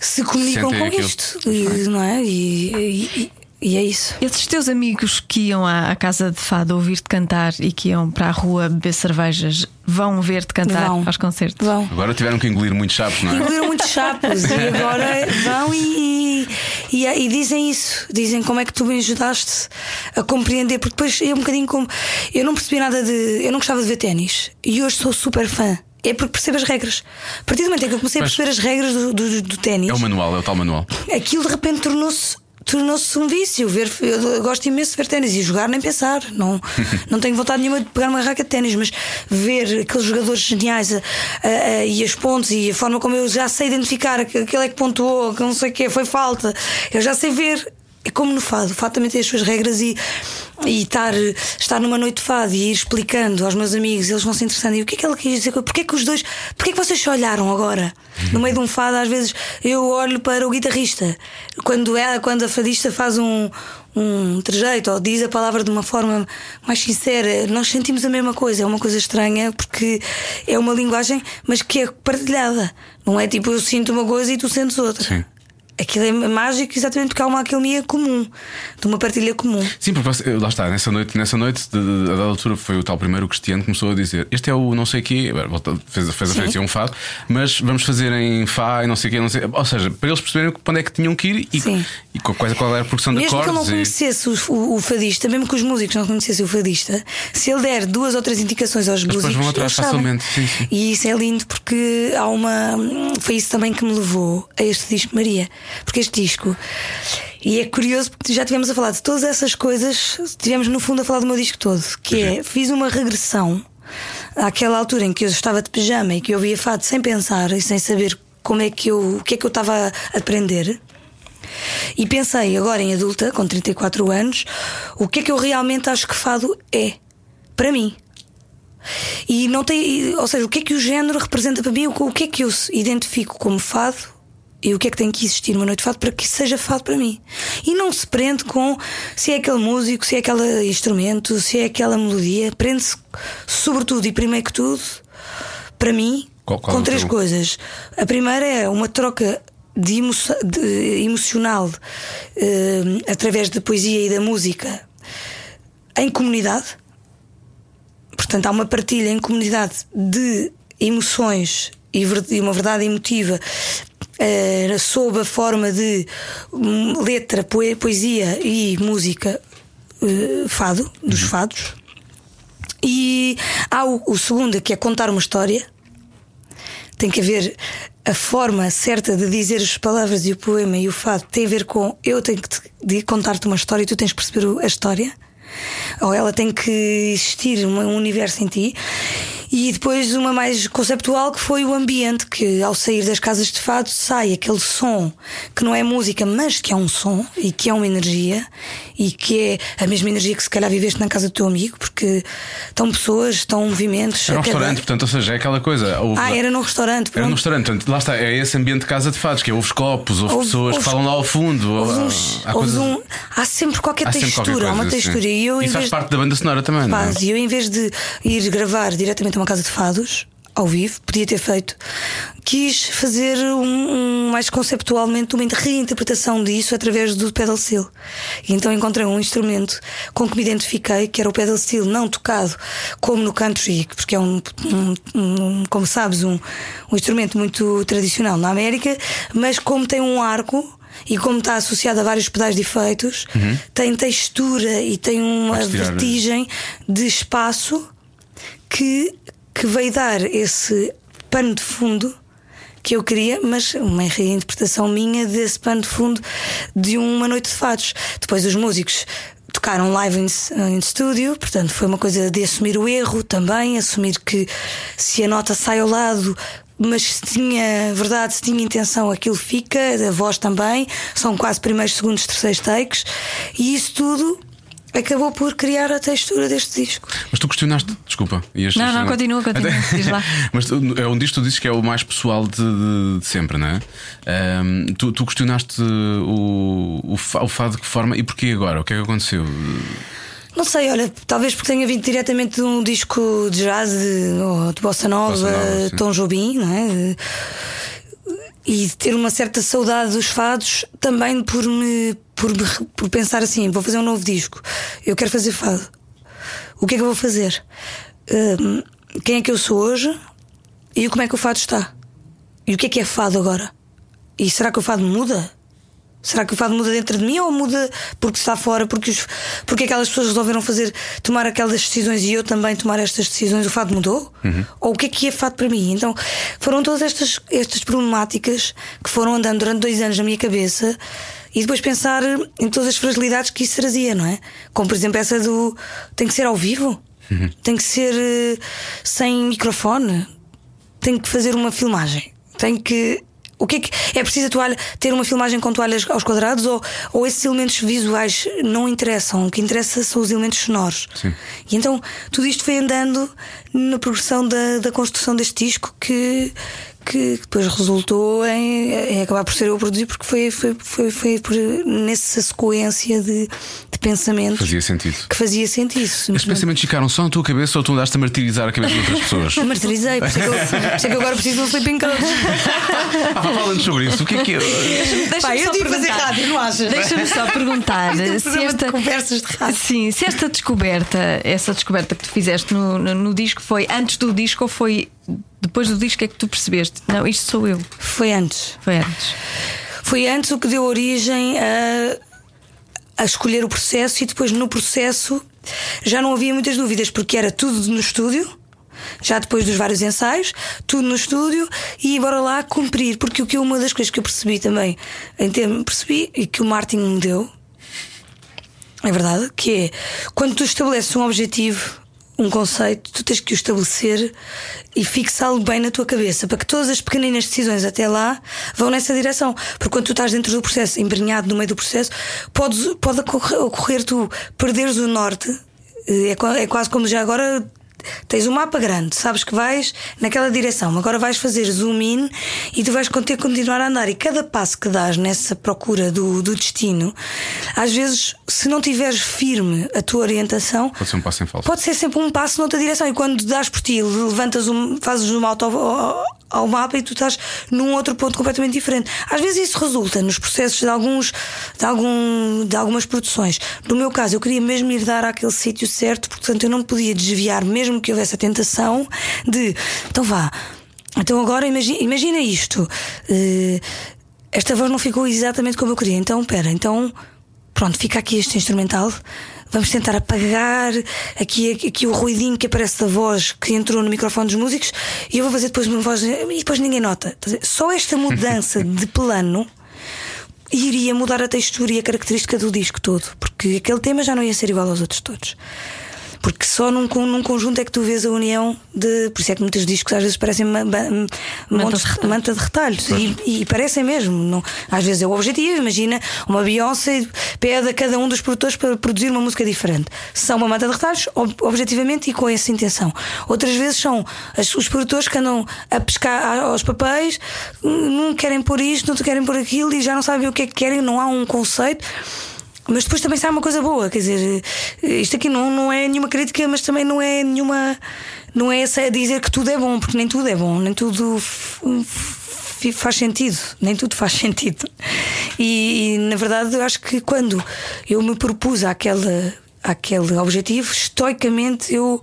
se comunicam Sentem com aquilo. isto, e, não é? E, e- e é isso. Esses teus amigos que iam à, à casa de fado ouvir-te cantar e que iam para a rua beber cervejas vão ver-te cantar Vão. aos concertos? Vão. Agora tiveram que engolir muitos chapos, não é? Engoliram muitos <laughs> chapos e agora vão e, e, e dizem isso. Dizem como é que tu me ajudaste a compreender, porque depois é um bocadinho como. Eu não percebi nada de. Eu não gostava de ver ténis e hoje sou super fã. É porque percebo as regras. A partir do momento em que eu comecei a Mas- perceber as regras do, do, do ténis, É o manual, é o tal manual. aquilo de repente tornou-se tornou-se um vício ver eu gosto imenso de ver ténis e jogar nem pensar não <laughs> não tenho vontade nenhuma de pegar uma raca de ténis mas ver aqueles jogadores geniais a- a- a- e as pontes e a forma como eu já sei identificar que aquele é que pontuou que não sei o que foi falta eu já sei ver é como no fado, o fado também tem as suas regras e, e estar, estar numa noite de fado e ir explicando aos meus amigos, eles vão se interessando. E o que é que ela quis dizer? Porquê é que os dois, porquê é que vocês se olharam agora? No meio de um fado, às vezes eu olho para o guitarrista. Quando, ela, quando a fadista faz um, um trejeito ou diz a palavra de uma forma mais sincera, nós sentimos a mesma coisa. É uma coisa estranha porque é uma linguagem, mas que é partilhada. Não é tipo eu sinto uma coisa e tu sentes outra. Sim. Aquilo é mágico exatamente porque há uma alquimia comum, de uma partilha comum. Sim, porque você- lá está, nessa noite, nessa noite, a dada altura, foi o tal primeiro Cristiano que começou a dizer: Este é o não sei quê, fez, fez a Sim. frente um fado, mas vamos fazer em Fá e não sei o quê, não sei. Ou seja, para eles perceberem para onde é que tinham que ir e, Sim. e qual, qual era a progressão de Mesmo que ele não acordes. e- conhecesse o, o- fadista, mesmo que os músicos não conhecessem o fadista, se ele der duas ou três indicações aos depois músicos, vão atrás eles facilmente, sim, sim. E isso é lindo porque há uma. Foi isso também que me levou a este disco Maria. Porque este disco. E é curioso porque já tivemos a falar de todas essas coisas, tivemos no fundo a falar do meu disco todo, que é fiz uma regressão àquela altura em que eu estava de pijama e que eu ouvia fado sem pensar e sem saber como é que eu, o que é que eu estava a aprender. E pensei, agora em adulta, com 34 anos, o que é que eu realmente acho que fado é para mim. E não tem, ou seja, o que é que o género representa para mim, o o que é que eu identifico como fado e o que é que tem que existir numa noite de fado para que seja fado para mim. E não se prende com se é aquele músico, se é aquele instrumento, se é aquela melodia. Prende-se, sobretudo e primeiro que tudo, para mim, Qual- qual é com três teu? coisas. A primeira é uma troca de, emo de emocional eh, através da poesia e da música em comunidade. Portanto, há uma partilha em comunidade de emoções e uma verdade emotiva eh, sob a forma de hum, letra, poe- poesia e música eh, fado, dos fados. E há o, o segundo, que é contar uma história. Tem que haver a forma certa de dizer as palavras e o poema e o fado tem a ver com eu tenho que te- de contar-te uma história e tu tens que perceber a história. Ou ela tem que existir um universo em ti. E depois uma mais conceptual que foi o ambiente, que ao sair das casas de fado sai aquele som que não é música, mas que é um som e que é uma energia e que é a mesma energia que se calhar viveste na casa do teu amigo, porque estão pessoas, estão movimentos. Era um cada- restaurante, portanto, ou seja, é aquela coisa. houve- Ah, era num restaurante. Era num pronto. restaurante, portanto, lá está, é esse ambiente de casa de fados, que é houve copos, houve, Houve- pessoas que houve- falam lá ao fundo. Houve há- uns- há coisas- um- há sempre qualquer há sempre textura, qualquer há uma coisa, textura. sim. E eu, Isso faz vez- parte da banda sonora também, não é? Faz. E eu, em vez de ir gravar diretamente uma casa de fados, ao vivo, podia ter feito, quis fazer um, um- mais conceptualmente uma reinterpretação disso através do pedal steel. E então encontrei um instrumento com que me identifiquei, que era o pedal steel, não tocado como no country, porque é um, um- como sabes, um, um instrumento muito tradicional na América, mas como tem um arco e como está associado a vários pedais de efeitos, tem textura e tem uma tirar- vertigem de espaço que, que veio dar esse pano de fundo que eu queria, mas uma reinterpretação minha desse pano de fundo de uma noite de fados. Depois os músicos tocaram live em, estúdio, portanto foi uma coisa de assumir o erro também, assumir que se a nota sai ao lado. Mas se tinha verdade, se tinha intenção, aquilo fica, a voz também, são quase primeiros, segundos, terceiros takes, e isso tudo acabou por criar a textura deste disco. Mas tu questionaste, desculpa. ias- Não, não, continua, continua. Diz lá. <laughs> Mas tu- é um disco que tu dizes que é o mais pessoal de, de- de sempre, não é? Ahm, tu, tu questionaste o, o, o fado de que forma e porquê agora? O que é que aconteceu? Não sei, olha, talvez porque tenha vindo diretamente de um disco de jazz de, ou de bossa nova, Bossa nova. Tom Jobim, não é? E ter uma certa saudade dos fados também por me, por por pensar assim: vou fazer um novo disco, eu quero fazer fado. O que é que eu vou fazer? Hum, quem é que eu sou hoje e como é que o fado está? E o que é que é fado agora? E será que o fado muda? Será que o fado muda dentro de mim ou muda porque está fora? Porque, os, porque aquelas pessoas resolveram fazer, tomar aquelas decisões e eu também tomar estas decisões? O fado mudou? Ou o que é que é fado para mim? Então foram todas estas, estas problemáticas que foram andando durante dois anos na minha cabeça e depois pensar em todas as fragilidades que isso trazia, não é? Como por exemplo essa do tem que ser ao vivo, tem que ser eh, sem microfone, tem que fazer uma filmagem, tem que. O que é que é preciso toalha, ter uma filmagem com toalhas aos quadrados ou, ou esses elementos visuais não interessam? O que interessa são os elementos sonoros. Sim. E então tudo isto foi andando na progressão da, da construção deste disco que, que depois resultou em, em acabar por ser eu a produzir, porque foi, foi, foi, foi por, nessa sequência de, de pensamentos Fazia sentido. que fazia sentido. Estes pensamentos ficaram só na tua cabeça ou tu andaste a martirizar a cabeça de outras pessoas? <laughs> Martirizei, por isso é que eu, <laughs> por isso é que eu agora preciso de um sleeping coach. Ah, Falando sobre isso, o que é que. Deixa-me Pá, eu só tive que fazer rádio, não achas? Deixa-me só <laughs> perguntar é um se programa de esta conversas de rádio. Sim, se esta descoberta, essa descoberta que tu fizeste no, no, no disco foi antes do disco ou foi depois do disco é que tu percebeste? Não, isto sou eu. Foi antes. Foi antes. Foi antes o que deu origem a, a escolher o processo e depois no processo já não havia muitas dúvidas, porque era tudo no estúdio. Já depois dos vários ensaios, tudo no estúdio e bora lá cumprir, porque o que uma das coisas que eu percebi também, em termos, percebi e que o Martin me deu, é verdade, que é quando tu estabeleces um objetivo, um conceito, tu tens que o estabelecer e fixá-lo bem na tua cabeça, para que todas as pequeninas decisões até lá vão nessa direção. Porque quando tu estás dentro do processo, embrenhado no meio do processo, podes, pode ocorrer, ocorrer tu perderes o norte. É, qua- é quase como já agora tens um mapa grande, sabes que vais naquela direção, agora vais fazer zoom in e tu vais ter que continuar a andar. E cada passo que dás nessa procura do, do destino, às vezes, se não tiveres firme a tua orientação, Pode ser um passo em falso. Pode ser sempre um passo noutra direção. E quando dás por ti, levantas um, fazes um auto ao, ao mapa e tu estás num outro ponto completamente diferente. Às vezes isso resulta nos processos de alguns de, algum, de algumas produções. No meu caso, eu queria mesmo ir dar àquele sítio certo, portanto eu não podia desviar, mesmo que houvesse a tentação de então vá. Então agora imagina, imagina isto. Eh, esta voz não ficou exatamente como eu queria. Então, pera, então pronto, fica aqui este instrumental. Vamos tentar apagar aqui, aqui o ruidinho que aparece da voz que entrou no microfone dos músicos e eu vou fazer depois uma voz e depois ninguém nota. Ver? Só esta mudança <laughs> de plano iria mudar a textura e a característica do disco todo, porque aquele tema já não ia ser igual aos outros todos. Porque só num, num conjunto é que tu vês a união de. Por isso é que muitos discos às vezes parecem ma- montes- de retalhos. manta de retalhos. E, e parecem mesmo. Não, às vezes é o objetivo. Imagina uma Beyoncé pede a cada um dos produtores para produzir uma música diferente. São uma manta de retalhos, ob- objetivamente e com essa intenção. Outras vezes são as- os produtores que andam a pescar aos papéis, não querem pôr isto, não querem pôr aquilo e já não sabem o que é que querem, não há um conceito. Mas depois também sai uma coisa boa, quer dizer, isto aqui não, não é nenhuma crítica, mas também não é nenhuma. Não é essa dizer que tudo é bom, porque nem tudo é bom, nem tudo faz sentido, nem tudo faz sentido. E, e, na verdade eu acho que quando eu me propus àquela, àquele objetivo, estoicamente eu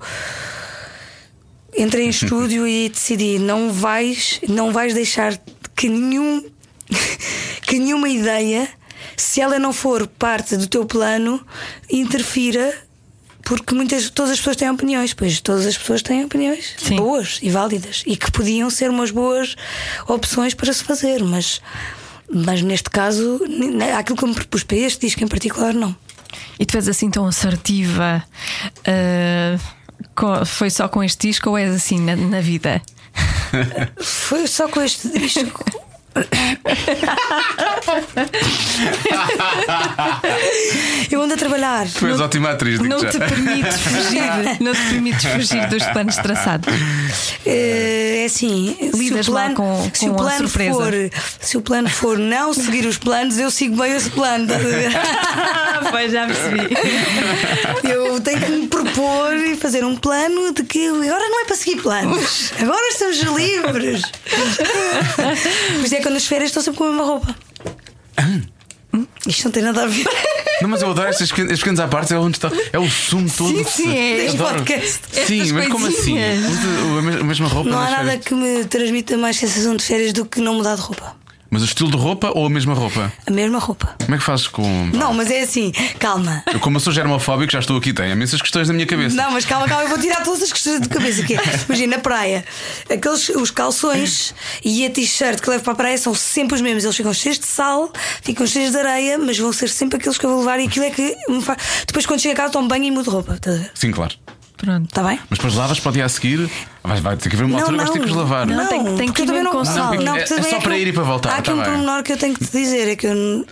entrei em <laughs> estúdio e decidi não vais, não vais deixar que nenhum <laughs> que nenhuma ideia, se ela não for parte do teu plano, interfira. Porque muitas, todas as pessoas têm opiniões, pois todas as pessoas têm opiniões Sim. boas e válidas e que podiam ser umas boas opções para se fazer, mas, mas neste caso, aquilo que eu me propus para este disco em particular, não. E tu és assim tão assertiva. co- foi só com este disco ou és assim na, na vida? <laughs> Foi só com este disco. Eu ando a trabalhar. Tu és ótima atriz, Não já. te permites fugir, <laughs> não te permites fugir dos planos traçados. <laughs> É assim, Lidas se o lá plano, com- se o com plano surpresa. for, se o plano for não seguir os planos, eu sigo bem esse plano. ver? <laughs> pois já percebi. Eu tenho que me propor e fazer um plano de que agora não é para seguir planos, agora estamos livres. Por isso é que eu nas férias estou sempre com a mesma roupa. Isto não tem nada a ver. Não, mas eu adoro estas pequenas, à parte, é onde está. É o sumo todo. Sim, sim, é. podcast. Sim, mas como assim? Usa a mes- a mesma roupa Não há nada que me transmita mais sensação de férias do que não mudar de roupa. Mas o estilo de roupa ou a mesma roupa? A mesma roupa. Como é que fazes com. Não, mas é assim, calma. Eu, como eu sou germofóbico, já estou aqui, tenho imensas questões na minha cabeça. Não, mas calma, calma, eu vou tirar todas as questões de cabeça aqui. Imagina, na praia, aqueles, os calções e a t-shirt que levo para a praia são sempre os mesmos. Eles ficam cheios de sal, ficam cheios de areia, mas vão ser sempre aqueles que eu vou levar e aquilo é que me faz. Depois, quando chego a casa, tomo banho e mudo roupa. Sim, claro. Pronto. Está bem? Mas depois lavas para o dia a seguir, vai, vai ter que haver uma altura que vais ter que os lavar. Não, tem- tem porque que ir não, com sal. Não, é- é só que para ir e para voltar, Há aqui tá um bem. pormenor que eu tenho que te dizer: é que eu,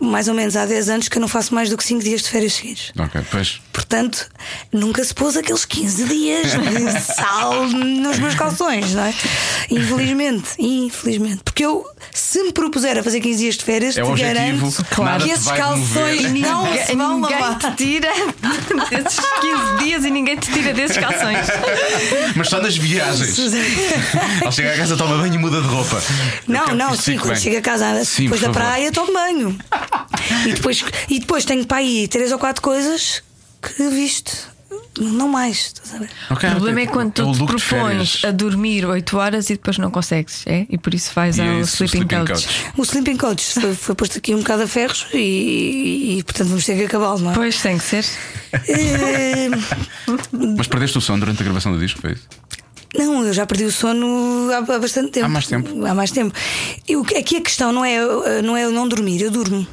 mais ou menos há 10 anos, que eu não faço mais do que 5 dias de férias seguidos. Ok, pois. Portanto, nunca se pôs aqueles 15 dias de <laughs> sal nos meus calções, não é? Infelizmente, infelizmente. Porque eu, se me propuser a fazer 15 dias de férias, É o te objetivo, garanto nada que te esses calções mover. não se vão ninguém lavar. te tira desses 15 dias e ninguém te tira desses calções. Mas só nas viagens. <laughs> Ao chegar a casa, toma banho e muda de roupa. Não, não, sim, quando chego a casa depois da favor. praia, tomo banho. E depois, e depois tenho para aí três ou quatro coisas que visto. Não mais, estás a ver? Ok, O problema ok. é quando tu te look de propões a dormir 8 horas e depois não consegues, é? E por isso vais E ao é sleeping, sleeping coach. coach. O sleeping coach foi, foi posto aqui um bocado a ferros e, e, e, portanto vamos ter que acabá-lo, não é? Pois tem que ser. Eh, Mas perdeste o som durante a gravação do disco, foi isso? Não, eu já perdi o sono há, há bastante tempo. Há mais tempo? Há mais tempo. E que- aqui a questão não é, uh, não é eu não dormir, eu durmo.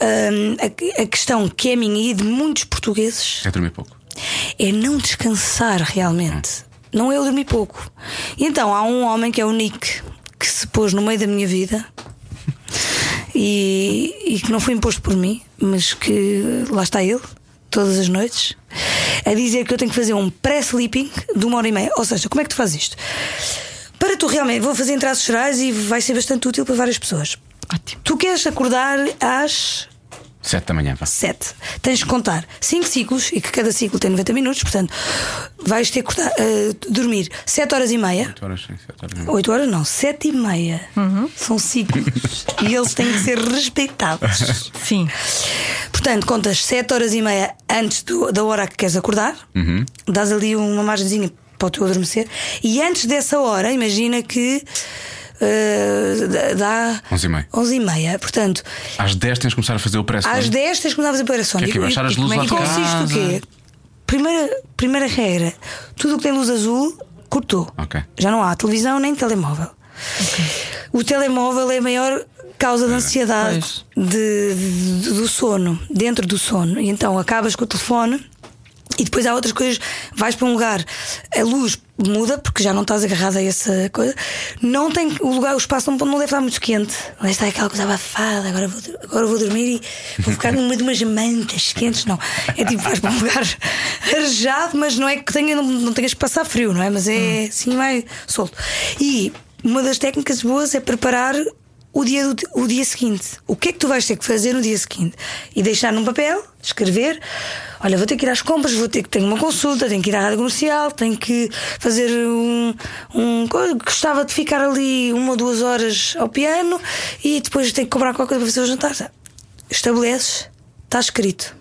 Ahm, a, a questão que é minha e de muitos portugueses É dormir pouco. é não descansar realmente. Não é eu dormir pouco. E então há um homem que é o Nick que se pôs no meio da minha vida <laughs> e, e que não foi imposto por mim, mas que lá está ele, todas as noites, a dizer que eu tenho que fazer um pré-sleeping de uma hora e meia. Ou seja, como é que tu fazes isto? Para tu realmente, vou fazer em traços gerais e vai ser bastante útil para várias pessoas. Ótimo. Tu queres acordar às Sete da manhã, vá. 7. Tens de contar 5 ciclos e que cada ciclo tem 90 minutos, portanto, vais ter que cortar, eh, dormir 7 horas e meia. Oito horas, sim, sete horas. 8 horas não, 7 e meia. São ciclos. e eles têm que ser respeitados. <laughs> Sim. Portanto, contas 7 horas e meia antes do- da hora que queres acordar, dás ali uma margenzinha para o teu adormecer, e antes dessa hora, imagina que eh, dá Onze e meia. 11 e meia. Portanto, Às 10 tens de começar a fazer o press. às 10 tens que começar a fazer preparação. Que é que é baixar as luzes lá e de consiste o quê? Primeira, primeira regra: tudo o que tem luz azul, cortou. Ok. Já não há televisão nem telemóvel. O telemóvel é a maior causa de ansiedade de- de- do sono, dentro do sono. E então acabas com o telefone. E depois há outras coisas, vais para um lugar, a luz muda, porque já não estás agarrado a essa coisa. Não tem o lugar, o espaço não, não deve estar muito quente. Não está aquela coisa abafada, agora vou, agora vou dormir e vou ficar <laughs> no meio de umas mantas quentes. Não. É tipo, vais para um lugar <laughs> arejado, mas não é que tenha, não, não tenhas que passar frio, não é? Mas é assim mais solto. E uma das técnicas boas é preparar o dia, do- o dia seguinte. O que é que tu vais ter que fazer no dia seguinte? E deixar num papel, escrever. Olha, vou ter que ir às compras, vou ter que ter uma consulta, tenho que ir à rádio comercial, tenho que fazer um, um. Gostava de ficar ali uma ou duas horas ao piano e depois tenho que comprar qualquer coisa para fazer o jantar. Estabeleces, está escrito.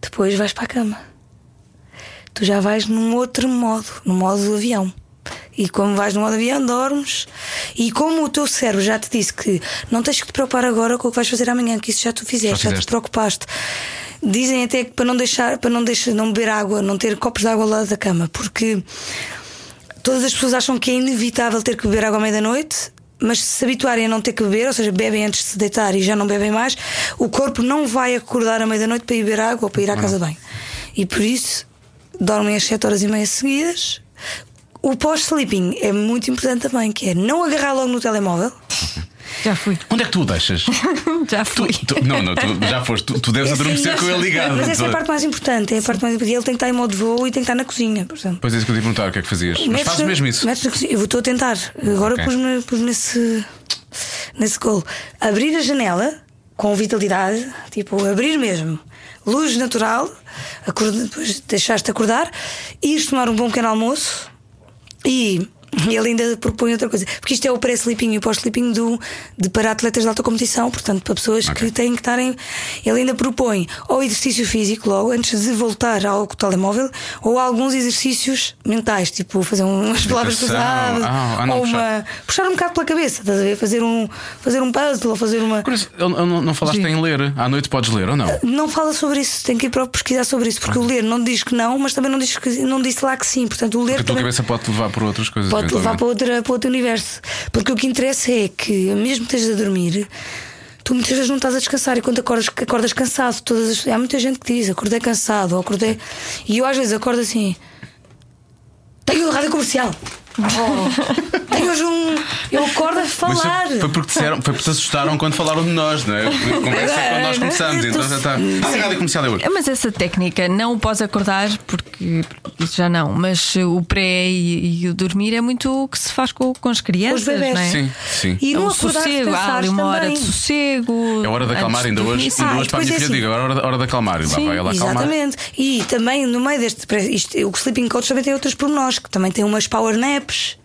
Depois vais para a cama. Tu já vais num outro modo, no modo do avião, E como vais no modo avião, dormes. E como o teu cérebro já te disse que não tens que te preocupar agora com o que vais fazer amanhã, que isso já tu fizeste, já, fizeste. te preocupaste. Dizem até que para não deixar, para não deixar, não beber água, não ter copos de água ao lado da cama, porque todas as pessoas acham que é inevitável ter que beber água à meia-noite. Mas se se habituarem a não ter que beber, ou seja, bebem antes de se deitar e já não bebem mais, o corpo não vai acordar à meia-noite para ir beber água ou para ir à casa bem. E por isso dormem as 7 horas e meia seguidas. O pós-sleeping é muito importante também, que é não agarrar logo no telemóvel. <laughs> Já fui. Onde é que tu o deixas? <laughs> Já Tu- fui. tu- não, não, tu já foste. Tu, tu deves adormecer com ele ligado. Mas essa é a Tu- parte mais importante. É a parte mais importante. Ele tem que estar em modo voo e tem que estar na cozinha, por exemplo. Pois é, isso que eu te perguntar, o que é que fazias? Mas fazes mesmo isso. metes na cozinha. Eu estou a tentar. Agora Ok. pus-me pus nesse, nesse golo. Abrir a janela com vitalidade, tipo, abrir mesmo. Luz natural, acorda- depois deixaste acordar, ires tomar um bom pequeno almoço e. Ele ainda propõe outra coisa, porque isto é o pré-sleeping e o pós-sleeping do, de para atletas de alta competição, portanto, para pessoas Ok. que têm que estarem. Ele ainda propõe ou exercício físico logo, antes de voltar ao telemóvel, ou alguns exercícios mentais, tipo fazer umas palavras cruzadas, Ah, ah, ou uma. puxar um bocado pela cabeça, estás a ver? Fazer um, fazer um puzzle ou fazer uma. Curioso, eu- eu não, não falaste em ler. À noite podes ler ou não? Não fala sobre isso, tem que ir para pesquisar sobre isso, porque o ler não diz que não, mas também não, diz que, não disse lá que sim. Portanto, o ler Porque a tua também cabeça pode levar por outras coisas. pode levar para, outra, para outro universo. Porque o que interessa é que, mesmo que estejas a dormir, tu muitas vezes não estás a descansar e quando acordas, acordas cansado. Todas as- há muita gente que diz: acordei cansado, ou acordei. E eu às vezes acordo assim. Tenho rádio comercial. Oh, tenho hoje um. Eu acordo a falar. foi, foi porque disseram, foi porque te assustaram quando falaram de nós, não é? <laughs> Conversa É, quando nós começamos, então já está. Ah, rádio comercial é hoje. É, Mas essa técnica, não o pós-acordar, porque isso já não, mas o pré e, e o dormir é muito o que se faz com, com as crianças. Os bebés. não é? Sim, sim. E É não o acordar sossego, há ali uma hora de sossego. É hora de acalmar, ainda hoje, ainda Ah, hoje para a minha é filha assim. digo, agora é hora de, hora de acalmar. Sim, vai ela acalmar. Exatamente. E também no meio deste. Isto, o Sleeping Coach também tem outros pormenores, que também tem umas power naps.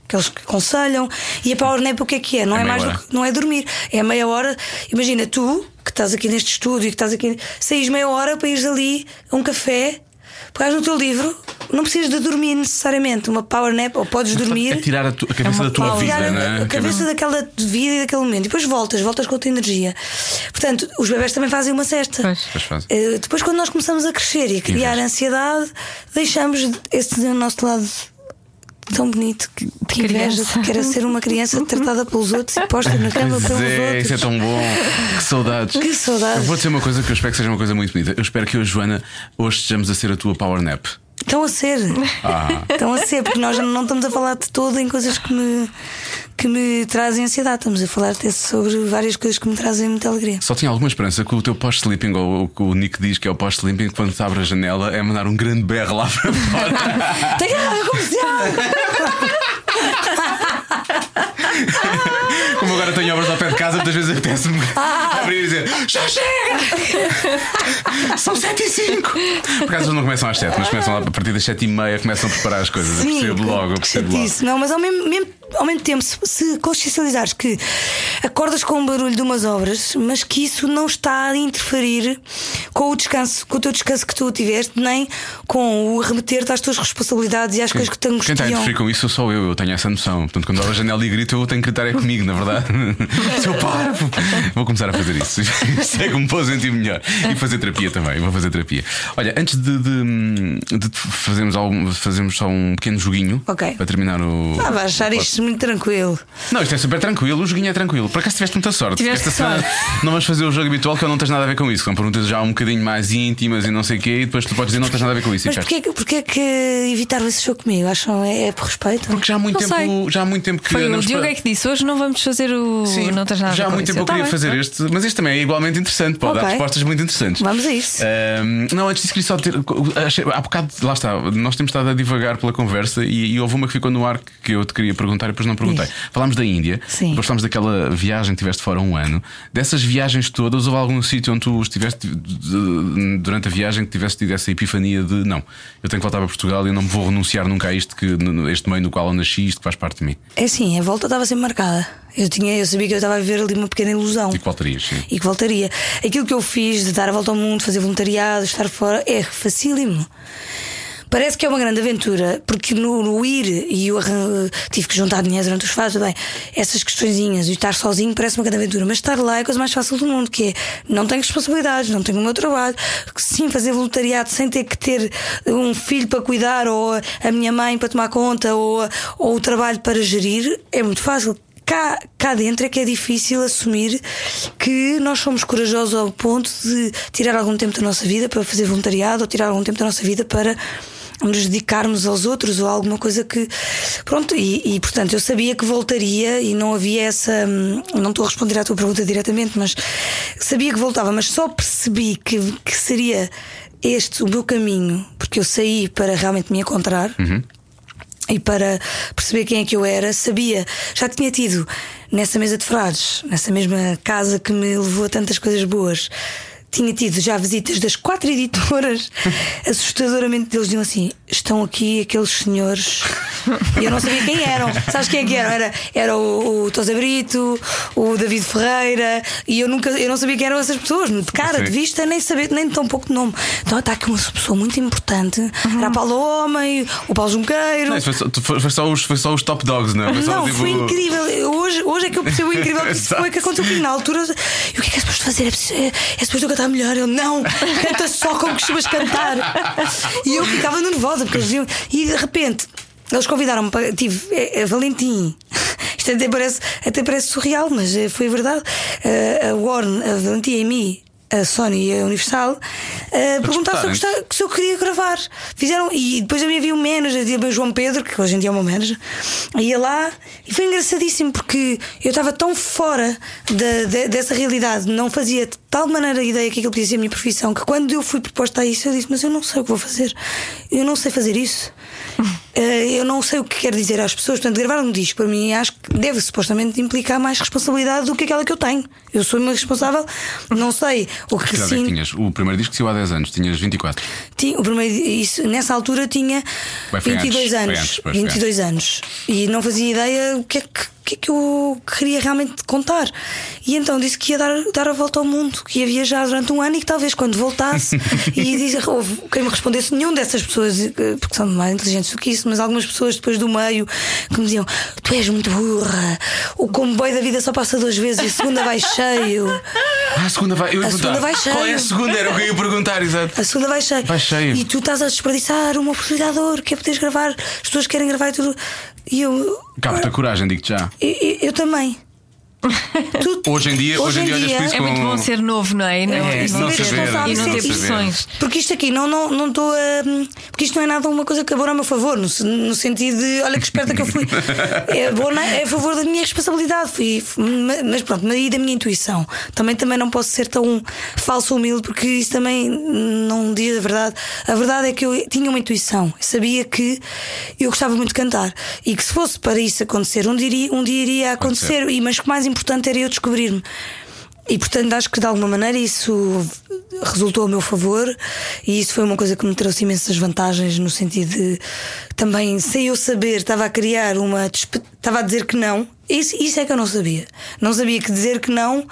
Que eles aconselham, e a power nap o que é que é? Não É é, mais do hora. que, não é dormir, é meia hora. Imagina, tu que estás aqui neste estúdio e que estás aqui, saís meia hora para ires ali a um café, pegares no teu livro, não precisas de dormir necessariamente, uma power nap, ou podes É dormir. tirar a, tu- a cabeça É da tua vida, não a, é? a cabeça daquela vida e daquele momento. E depois voltas, voltas com a tua energia. Portanto, os bebés também fazem uma cesta. Pois. Pois fazem. Eh, depois, quando nós começamos a crescer e a criar ansiedade, deixamos esse nosso lado tão bonito que, que inveja, criança. que era ser uma criança tratada pelos outros e posta na cama Pois pelos é, outros. isso é tão bom. Que saudades. Que saudades. Eu vou dizer uma coisa que eu espero que seja uma coisa muito bonita. Eu espero que hoje, Joana, hoje estejamos a ser a tua power nap. Estão a ser. Ah. Estão a ser, porque nós não estamos a falar de todo em coisas que me, que me trazem ansiedade. Estamos a falar até sobre várias coisas que me trazem muita alegria. Só tinha alguma esperança que o teu pós-sleeping, ou o que o Nick diz que é o pós-sleeping, quando se abre a janela, é mandar um grande berro lá para fora. <laughs> Tem a comercial! <laughs> Agora tenho obras ao pé de casa, muitas vezes apetece-me abrir e dizer já chega! São 7 e 5 Por acaso não começam às 7, mas começam lá a partir das 7 e meia, começam a preparar as coisas. eu percebo logo, eu percebo logo. Não, mas ao mesmo, mesmo- ao mesmo tempo, se, se consciencializares que acordas com o barulho de umas obras, mas que isso não está a interferir com o descanso, com o teu descanso que tu tiveste, nem com o remeter-te às tuas responsabilidades e às coisas que te Quem está a angustiam. interferir com isso sou eu, eu tenho essa noção. Portanto, quando abro a janela e grito, eu tenho que gritar é comigo, na verdade. <laughs> Seu parvo! Vou começar a fazer isso. <laughs> Isso é que me vou sentir melhor. E fazer terapia também, vou fazer terapia. Olha, antes de, de, de fazermos, algum, fazermos só um pequeno joguinho Ok. para terminar o. Ah, vai achar isto muito tranquilo. Não, isto é super tranquilo, o joguinho é tranquilo. Por acaso tiveste muita sorte. Tiveste Esta semana <laughs> não vamos fazer o jogo habitual que eu não tens nada a ver com isso. São perguntas já um bocadinho mais íntimas e não sei o quê, e depois tu podes dizer não tens nada a ver com isso. Mas porquê, que- porquê que evitaram esse jogo comigo? Acham é, é por respeito? Porque já há muito Não tempo, sei. já há muito tempo que Foi o Diogo para- é que disse: hoje não vamos fazer o. Sim, não tens nada a ver já há muito tempo eu Tá queria bem, fazer pronto. este, mas este também é igualmente interessante. Pode dar Ok. respostas muito interessantes. Vamos a isso. Ahm, não, antes disso queria só ter. achei- há bocado, lá está, nós temos estado a divagar pela conversa e, e houve uma que ficou no ar que eu te queria perguntar e depois não perguntei. Diz. Falámos da Índia, Sim. depois falámos daquela viagem que tiveste fora um ano. Dessas viagens todas, houve algum sítio onde tu estiveste durante a viagem que tiveste tido essa epifania de não, eu tenho que voltar para Portugal e eu não me vou renunciar nunca a isto, que, este meio no qual eu nasci, isto que faz parte de mim. É assim, a volta estava sempre marcada. Eu, tinha, eu sabia que eu estava a viver ali uma pequena ilusão. E que voltarias, sim. e que voltaria. Aquilo que eu fiz de dar a volta ao mundo, fazer voluntariado, estar fora, é facílimo. Parece que é uma grande aventura, porque no, no ir e eu arran- tive que juntar dinheiro durante os fases, bem, essas questõezinhas e estar sozinho parece uma grande aventura, mas estar lá é a coisa mais fácil do mundo, que é não tenho responsabilidades, não tenho o meu trabalho, sim, fazer voluntariado sem ter que ter um filho para cuidar, ou a minha mãe para tomar conta, ou, ou o trabalho para gerir, é muito fácil. Cá, cá dentro é que é difícil assumir que nós somos corajosos ao ponto de tirar algum tempo da nossa vida para fazer voluntariado ou tirar algum tempo da nossa vida para nos dedicarmos aos outros ou alguma coisa que. Pronto, e, e, portanto eu sabia que voltaria e não havia essa. hum, Não estou a responder à tua pergunta diretamente, mas sabia que voltava, mas só percebi que, que seria este o meu caminho, porque eu saí para realmente me encontrar e para perceber quem é que eu era, sabia, já tinha tido nessa mesa de frades, nessa mesma casa que me levou a tantas coisas boas. Tinha tido já visitas das quatro editoras, <laughs> assustadoramente eles diziam assim: estão aqui aqueles senhores. E eu não sabia quem eram. Sabes quem é que eram? Era, era o, o Tosa Brito, o David Ferreira, e eu nunca eu não sabia quem eram essas pessoas, de cara, de Sim. vista, nem saber, nem tão pouco de nome. Então está aqui uma pessoa muito importante. Era a Paula Homem, o Paulo Junqueiro. Não, foi, só, foi, só os, foi só os top dogs, não é? Foi Não, tipo, foi incrível. Hoje, hoje é que eu percebo o <laughs> incrível que isso foi que aconteceu na altura. E o que é que é suposto fazer? É, é, é suposto cantar melhor? Eu não, canta só como costumas cantar. E eu ficava nervosa porque eles diziam. E de repente. Eles convidaram-me para. Tive é, é, Valentim. Isto até parece, até parece surreal, mas eh, foi verdade. Eh, a Warren, a Valentim e a mim, a Sony e a Universal, eh, perguntaram se se eu queria gravar. Fizeram, e depois havia um manager, havia o João Pedro, que hoje em dia é o meu manager, ia lá e foi engraçadíssimo porque eu estava tão fora da- de- dessa realidade, não fazia de tal maneira ideia que aquilo podia ser a minha profissão, que quando eu fui proposta a isso, eu disse: Mas eu não sei o que vou fazer, eu não sei fazer isso. Eh, eu não sei o que quero dizer às pessoas. Portanto, gravar um disco para mim acho que deve supostamente implicar mais responsabilidade do que aquela que eu tenho. Eu sou uma responsável, não sei o que Que idade é que tinhas? O primeiro disco saiu há 10 anos, tinhas 24. Tinha, o primeiro, isso, nessa altura tinha Bem, foi 22 antes, anos. antes, pois, foi 22 anos. E não fazia ideia o que é que, que, é que eu queria realmente contar. E então disse que ia dar, dar a volta ao mundo, que ia viajar durante um ano e que talvez quando voltasse <laughs> e disse, houve quem me respondesse, nenhum dessas pessoas, eh, porque são mais inteligentes do que isso, mas algumas pessoas depois do meio que me diziam: Tu és muito burra, o comboio da vida só passa duas vezes e a segunda vai cheio. Ah, a segunda vai. Eu A segunda vai cheio. Qual é a segunda? Era o que eu ia perguntar, exato. A segunda vai cheio. Vai cheio. E tu estás a desperdiçar uma oportunidade de ouro, que é poderes gravar, as pessoas querem gravar e tudo. E eu. Capta coragem, digo-te já. Eu, eu- eu também. Tu- <laughs> Hoje em dia, hoje em dia olhas para isso É muito bom ser novo, não é? E não, É, e não não saber, e não ter pressões. Porque isto aqui não estou não, estou a. Porque isto não é nada uma coisa que abora a meu favor, no, no sentido de olha que esperta que eu fui. <laughs> É, bom, não é, é a favor da minha responsabilidade. Fui, mas pronto, e da minha intuição. Também, também não posso ser tão falso ou humilde, porque isso também não diz a verdade. A verdade é que eu tinha uma intuição. Eu sabia que eu gostava muito de cantar. E que se fosse para isso acontecer, um dia, iria- um dia iria acontecer. E, mas que mais importante era eu descobrir-me. E portanto acho que de alguma maneira isso resultou a meu favor e isso foi uma coisa que me trouxe imensas vantagens no sentido de também sem eu saber estava a criar uma estava a dizer que não. Isso, isso é que eu não sabia. Não sabia que dizer que não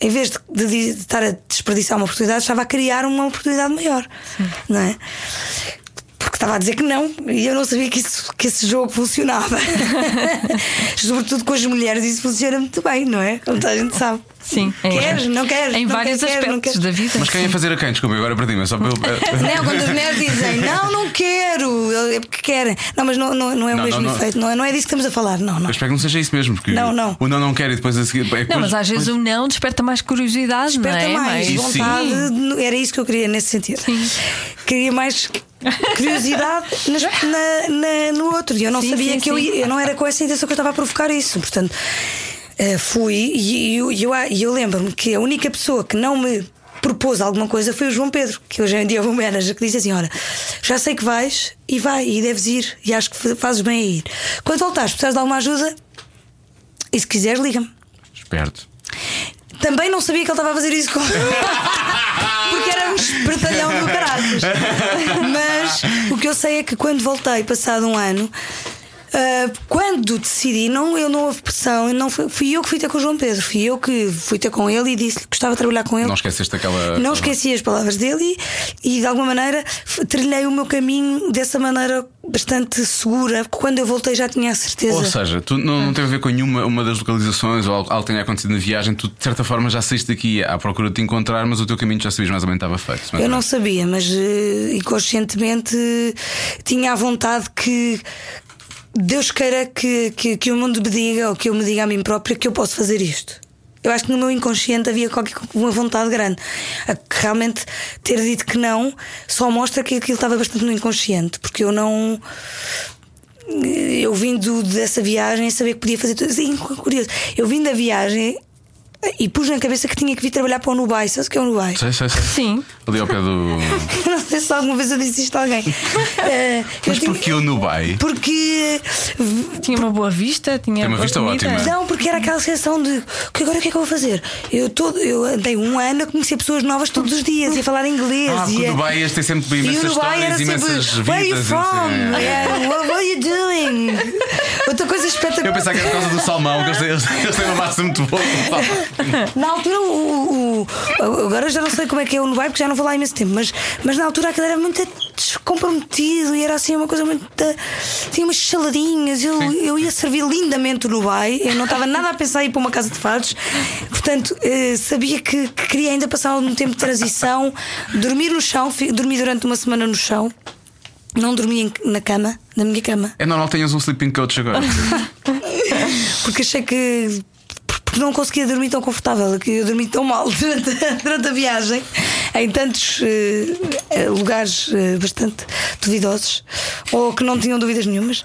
em vez de, de- de estar a desperdiçar uma oportunidade estava a criar uma oportunidade maior. Não é estava a dizer que não e eu não sabia que, isso, que esse jogo funcionava. <laughs> Sobretudo com as mulheres, isso funciona muito bem, não é? Como toda a gente sabe. Sim, em- Queres? Não queres? Em Não vários queres, aspectos queres? da vida. Mas quem ia fazer a quem? Desculpa, agora perdi-me. é Só para eu. <laughs> Não, quando as mulheres dizem não, não quero, é porque querem. Não, mas não, não, não é o Não, mesmo não, efeito, não é, não é disso que estamos a falar, não, não. Eu espero que não seja isso mesmo, porque Não, não. o não não quer e depois a seguir. é Não, mas às vezes depois- o não desperta mais curiosidade, Desperta não é? mais Isso sim. vontade, era isso que eu queria nesse sentido. Queria mais curiosidade <laughs> nas- na- na- no outro. E eu não Sim, sabia sim, que eu, sim. ia- eu não era com essa intenção que eu estava a provocar isso. Portanto, eh, fui e, eu, eu, eu lembro-me que a única pessoa que não me propôs alguma coisa foi o João Pedro, que hoje em dia é o meu manager, que disse assim: Olha, já sei que vais e vai, e deves ir, e acho que fa- fazes bem a ir. Quando voltares, precisas de alguma ajuda, e se quiseres, liga-me. Esperto. Também não sabia que ele estava a fazer isso com. <laughs> Porque era um espertalhão do caralho. <laughs> Mas o que eu sei é que quando voltei, passado um ano, Ah, quando decidi, não, eu não houve pressão, não fui, fui eu que fui ter com o João Pedro, fui eu que fui ter com ele e disse que gostava de trabalhar com ele. Não esqueceste aquela. Não esqueci as palavras dele e, e, de alguma maneira trilhei o meu caminho dessa maneira bastante segura. porque Quando eu voltei já tinha a certeza. Ou seja, tu não, não teve a ver com nenhuma uma das localizações ou algo tenha acontecido na viagem, tu de certa forma já saíste daqui à procura de te encontrar, mas o teu caminho já sabias mais ou menos estava feito. Eu não sabia, mas eh, inconscientemente eh, tinha a vontade que Deus queira que, que, que o mundo me diga ou que eu me diga a mim própria que eu posso fazer isto. Eu acho que no meu inconsciente havia qualquer uma vontade grande. Realmente ter dito que não só mostra que aquilo estava bastante no inconsciente, porque eu não. Eu vindo dessa viagem saber que podia fazer tudo. Sim, curioso. Eu vim da viagem e pus na cabeça que tinha que vir trabalhar para o Nubai. Sabes o que é o Nubai? Sei, sei, sei. Sim. Ali ao pé do. <laughs> não sei se alguma vez eu disse isto a alguém. <laughs> Eh, Mas eu tinha- porquê o Nubai? Porque. Tinha uma boa vista, tinha Tem uma vista comida. ótima. Não, porque era aquela sensação de que agora o que é que eu vou fazer? Eu, todo, eu andei um ano a conhecer pessoas novas todos os dias e a falar inglês. Ah, e o Dubai este tem sempre e o imensas Dubai era histórias, sempre imensas Where are you from? assim, é. Yeah, what, are you doing? <laughs> Outra coisa Eu espetacular. pensava que era por causa do salmão, que eles têm, uma massa muito boa. com salmão. Na altura, o, o- o- agora já não sei como é que é o Nubai, porque já não vou lá há imenso tempo, mas, mas na altura aquilo era muito descomprometido e era assim uma coisa muito. Tinha umas saladinhas, eu, eu ia servir lindamente o Nubai, eu não estava nada a pensar em ir para uma casa de fados, portanto, eh, sabia que, que queria ainda passar algum tempo de transição, dormir no chão, dormi durante uma semana no chão. Não dormi na cama, na minha cama. É normal que tenhas um sleeping coach agora. <laughs> porque achei que porque não conseguia dormir tão confortável, que eu dormi tão mal <laughs> durante, durante a viagem em tantos eh, eh, lugares eh, bastante duvidosos ou que não tinham dúvidas nenhumas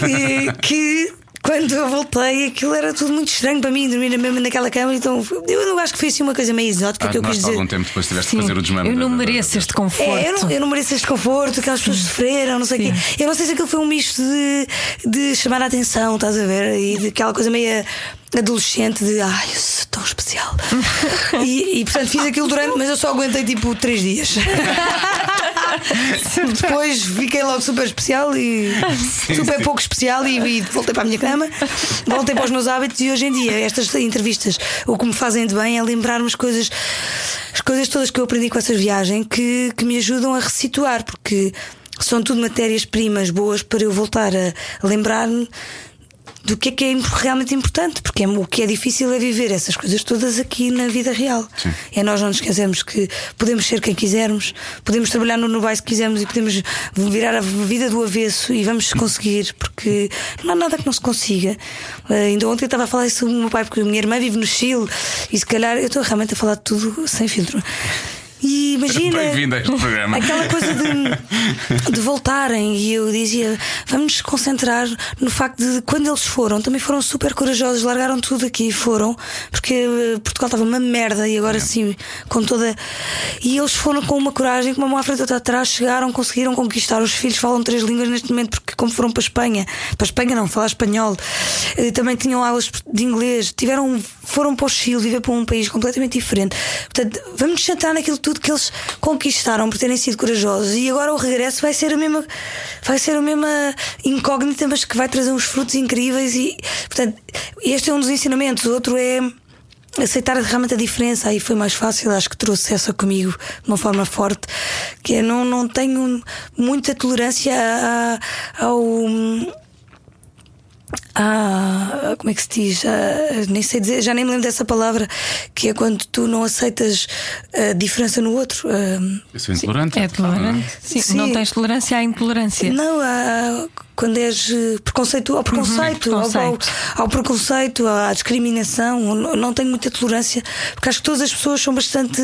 que, <laughs> que quando eu voltei aquilo era tudo muito estranho para mim dormir mesmo naquela cama então eu não acho que foi assim uma coisa meio exótica Ah, que eu quis dizer algum tempo depois tiveste Sim, de fazer o desmame. eu não mereço este conforto. é, eu, não, eu não mereço este conforto, aquelas pessoas sofreram, não sei o quê. Eu não sei se aquilo foi um misto de, de chamar a atenção, estás a ver? E de aquela coisa meio adolescente de ai, eu sou tão especial. <laughs> e, e, portanto fiz aquilo durante, mas eu só aguentei tipo três dias. <laughs> Depois fiquei logo super especial e super pouco especial e, e voltei para a minha cama, voltei para os meus hábitos e hoje em dia estas entrevistas o que me fazem de bem é lembrar-me as coisas, as coisas todas que eu aprendi com essas viagens que, que me ajudam a ressituar, porque são tudo matérias-primas boas para eu voltar a lembrar-me do que é que é realmente importante, porque é- o que é difícil é viver essas coisas todas aqui na vida real. É nós não nos esquecermos que podemos ser quem quisermos, podemos trabalhar no Nubai se quisermos e podemos virar a vida do avesso e vamos conseguir, porque não há nada que não se consiga. Eh, ainda ontem eu estava a falar isso do meu pai, porque a minha irmã vive no Chile e se calhar eu estou realmente a falar de tudo sem filtro. E imagina. Bem-vindo a este programa. Aquela coisa de, de voltarem e eu dizia vamos nos concentrar no facto de quando eles foram também foram super corajosos, largaram tudo aqui e foram, porque eh, Portugal estava uma merda e agora sim, com toda. E eles foram com uma coragem, com uma mão à frente e outra atrás, chegaram, conseguiram conquistar. Os filhos falam três línguas neste momento, porque como foram para a Espanha, para a Espanha não, falar espanhol, eh, também tinham aulas de inglês, tiveram, foram para o Chile, viver para um país completamente diferente. Portanto, vamos nos centrar naquilo tudo que eles conquistaram por terem sido corajosos. E agora o regresso vai ser a mesma vai ser a mesma incógnita mas que vai trazer uns frutos incríveis e portanto este é um dos ensinamentos. O outro é aceitar realmente a diferença. Aí foi mais fácil acho que trouxe essa comigo de uma forma forte que é não não tenho muita tolerância a- a- ao ah, como é que se diz? Ah, nem sei dizer, já nem me lembro dessa palavra, que é quando tu não aceitas a diferença no outro. Ah, Eu sou intolerante. É tolerante. Sim, Sim. Não tens tolerância à intolerância. não, ah, quando és eh, preconceito, ao preconceito, ao- preconceito. Ao, ao preconceito, à discriminação, não, tenho muita tolerância, porque acho que todas as pessoas são bastante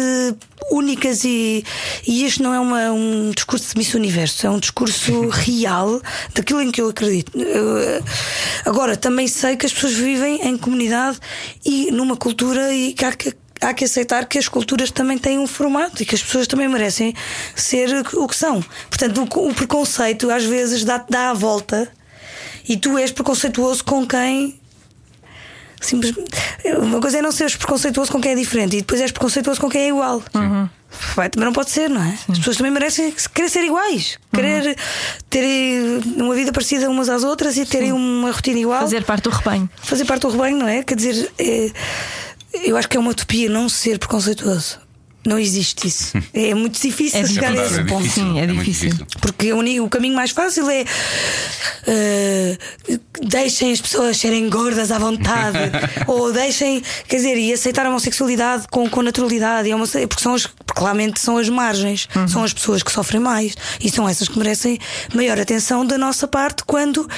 únicas e, e este não é uma- um discurso de Miss Universo, é um discurso <laughs> real daquilo em que eu acredito. Eu, eh, agora, também sei que as pessoas vivem em comunidade e numa cultura e que há que há que aceitar que as culturas também têm um formato e que as pessoas também merecem ser o que são. Portanto, o, preconceito às vezes dá-te dá a volta e tu és preconceituoso com quem Uma coisa é não seres preconceituoso com quem é diferente e depois és preconceituoso com quem é igual. Vai, também não pode ser, não é? As pessoas também merecem querer ser iguais, querer ter uma vida parecida umas às outras e terem uma rotina igual Fazer parte do rebanho. fazer parte do rebanho, não é? Quer dizer, é- eu acho que é uma utopia não ser preconceituoso. Não existe isso. <laughs> É muito difícil É chegar a verdade, esse é ponto. difícil, Sim, é muito difícil. Porque o, o caminho mais fácil é eh, deixem as pessoas serem gordas à vontade, <laughs> ou deixem, quer dizer, e aceitar a homossexualidade com, com naturalidade, a porque, são as, porque claramente são as margens, são as pessoas que sofrem mais e são essas que merecem maior atenção da nossa parte quando,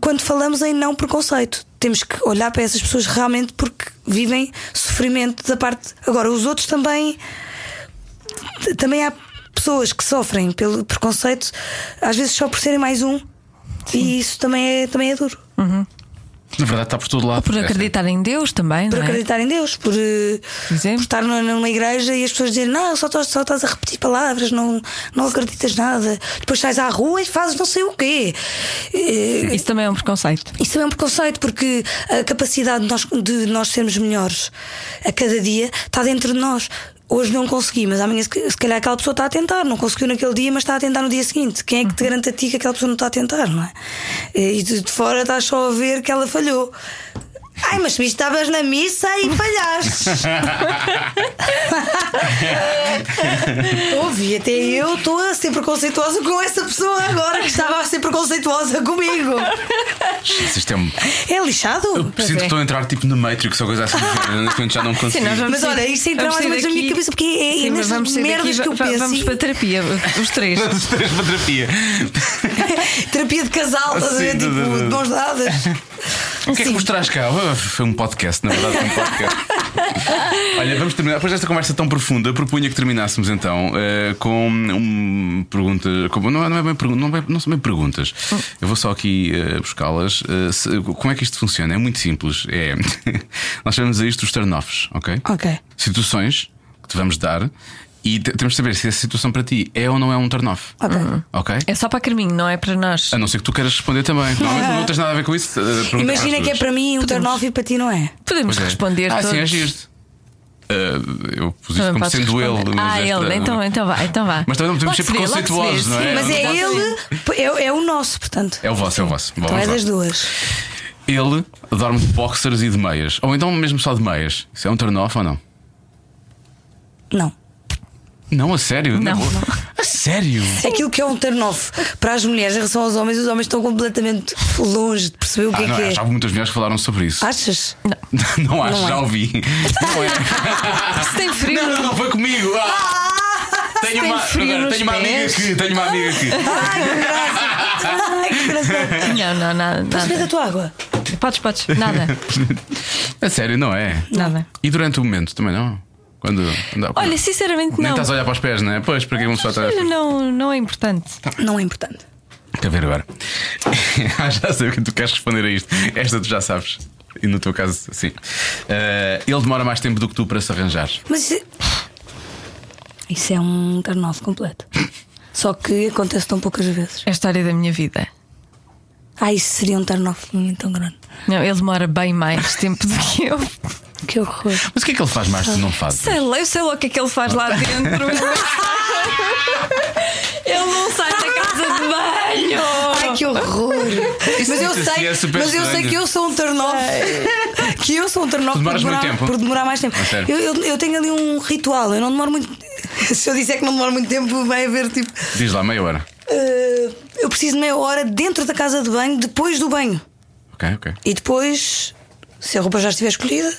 quando falamos em não preconceito. Temos que olhar para essas pessoas realmente porque vivem sofrimento da parte. Agora, os outros também também há pessoas que sofrem pelo preconceito, às vezes só por serem mais um. E isso também é, também é duro. Na verdade, está por todo lado. Por acreditar em Deus também, Por não é? acreditar em Deus, por, eh, Por estar numa- igreja e as pessoas dizerem: Não, só estás, só estás a repetir palavras, não, não acreditas nada. Depois sais à rua e fazes não sei o quê. Eh, Isso também é um preconceito. Isso também é um preconceito, porque a capacidade de nós, de nós sermos melhores a cada dia está dentro de nós. Hoje não consegui, mas amanhã se ca- se calhar aquela pessoa está a tentar. Não conseguiu naquele dia, mas está a tentar no dia seguinte. Quem é que te garante a ti que aquela pessoa não está a tentar, não é? E de de fora estás só a ver que ela falhou. Ai, mas tu estavas na missa e falhaste. <laughs> Ouvi, até eu estou a ser preconceituosa com essa pessoa agora que estava a ser preconceituosa comigo. Isto é um... É lixado? Eu sinto que estou a entrar tipo no Matrix ou coisa assim. <laughs> Neste momento já não consigo. nós vamos Mas olha, isso entra mais ou menos na minha cabeça, porque é, é Sim, nestas vamos merdas daqui, que eu penso. Vamos para a terapia, os três. <laughs> Os três para terapia. Terapia de casal, estás a ver? Sim, tipo, de- mãos dadas. O que é que vos traz cá? Foi um podcast, na verdade, foi um podcast. <laughs> Olha, vamos terminar. Depois desta conversa tão profunda, propunha que terminássemos então eh, com um, pergunta. com- não, é- não, é bem, não, é- não são bem perguntas. Eu vou só aqui eh, buscá-las. Se- como é que isto funciona? É muito simples. É, <laughs> nós chamamos a isto os turn-offs, ok? Ok. Situações que te vamos dar e te- temos de saber se essa situação para ti é ou não é um turn-off. Ok. Ok? É só para Carminho, não é para nós. A não ser que tu queiras responder também. <laughs> Normalmente não tens nada a ver com isso. eh, pergunta Imagina que é para mim um Podemos. turn off e para ti não é. Podemos Pois é. responder ah, todos. sim, agiste. Uh, eu pus isto como sendo responder. ele. Ah, esta- ele. Então, então vá, então vá. Mas também não podemos ser preconceituosos, não é? sim. Mas é Não ele, é, é o nosso, portanto. É o vosso, é o vosso. Então Vamos é lá. das duas. Ele dorme de boxers e de meias. Ou então mesmo só de meias. Isso é um turn-off ou não? Não. Não, a sério? Não, não. A sério? Aquilo que é um turn off para as mulheres em relação aos homens, os homens estão completamente longe de perceber o que Ah, é não, que é. já houve muitas mulheres que falaram sobre isso. Achas? Não <laughs> acho, Não é. já ouvi. Não é. <laughs> Se tem frio. Não, não, não foi comigo. Ah! Tenho tem uma, frio agora, nos tenho uma amiga aqui, tenho uma amiga aqui. Ai, que engraçado. Não, não, nada. Posso ver nada. da tua água? Podes, podes. Nada. <laughs> A sério, não é? Nada. E durante o momento também não? Quando. Olha, sinceramente Nem não. estás a olhar para os pés, não é? Pois, para que uma pessoa está. Olha, não, não é importante. Não é importante. Quer ver agora? <laughs> Ah, já sei o que tu queres responder a isto. Esta tu já sabes. E no teu caso, sim. Eh, ele demora mais tempo do que tu para se arranjar. Mas isso é, isso é um turn off completo. <laughs> Só que acontece tão poucas vezes. É a história da minha vida. Ah, isso seria um turn off muito tão grande. Não, ele demora bem mais <laughs> tempo do que eu. Que horror. Mas o que é que ele faz mais que tu não fazes? Sei lá, eu sei lá o que é que ele faz lá dentro. <laughs> ele não sai da casa de banho. Ai, que horror! Mas eu Isso sei, é mas eu sei que eu sou um turn off. Que eu sou um turn off por demorar, tempo? por demorar mais tempo. A sério? Eu, eu, eu tenho ali um ritual, eu não demoro muito. <laughs> Se eu disser que não demoro muito tempo, vai haver tipo. Diz lá, meia hora. Eh, eu preciso de meia hora dentro da casa de banho, depois do banho. Ok, ok. E depois, se a roupa já estiver escolhida,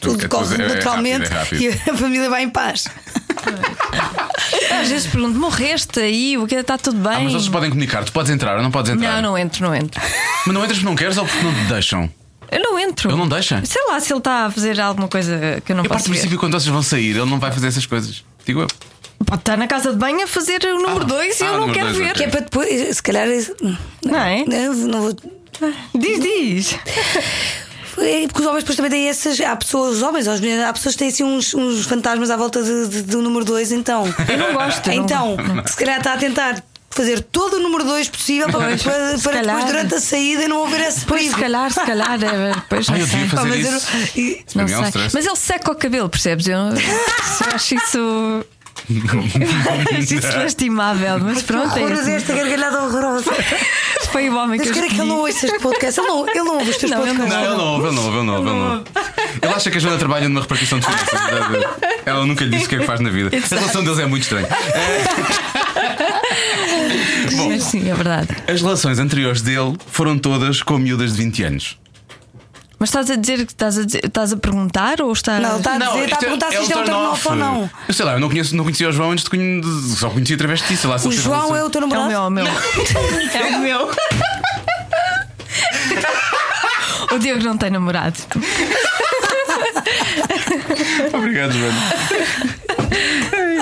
tudo É corre tudo- é naturalmente rápido, é rápido. e a família vai em paz. <laughs> Às vezes pergunto: morreste aí? O que está tudo bem? Ah, mas vocês podem comunicar. Tu podes entrar ou não podes entrar? Não, não entro, não entro. <laughs> Mas não entras porque não queres ou porque não te deixam? Eu não entro. Ele não deixa? Sei lá se ele está a fazer alguma coisa que eu não Eu parto posso do ver. princípio que quando vocês vão sair, ele não vai fazer essas coisas. Digo eu. Pode estar na casa de banho a fazer o número 2 e ah, eu não número quero dois, ver. ok. Que é para depois, se calhar. Não é? Não, não vou. Diz, diz. É porque os homens depois também têm essas. Há pessoas, os homens, as mulheres, há pessoas que têm assim uns, uns fantasmas à volta de- de- do número 2, então. Eu não gosto. eu não Então, se calhar está a tentar fazer todo o número 2 possível para, Pois, para, se para depois durante a saída não haver esse Pois, perigo. se calhar, se calhar. é, Depois Ah, não eu sei. mas eu não- e- Não é um sei. Mas ele seca o cabelo, percebes? Eu, <laughs> eu acho isso. <laughs> acho isso lastimável. Mas pronto, é horror assim. esta gargalhada horrorosa. <laughs> foi o homem que Mas eu quero que ele ouça este podcast. Ele não, ele não ouve os teus Não, podcasts. Não, ele não ouve, ele não ouve, ele não ouve, ele não ouve. Ele acha que a Joana trabalha numa repartição de finanças. <laughs> Ela nunca lhe disse o que é que faz na vida. A relação deles é muito estranha. Bom, Mas sim, é verdade. as relações anteriores dele foram todas com miúdas de 20 anos. Mas estás a dizer que estás a, dizer- estás a perguntar ou estás. Não, está a dizer, está a perguntar se isto é um turn-off ou não. Eu sei lá, eu não, conheço, não conhecia o João antes de conhe... de- Só conhecia através de ti. Sei lá, se O João é o teu É o namorado? meu, é o meu. É o meu. <laughs> O Diogo não tem namorado. <laughs> Obrigado, Joana.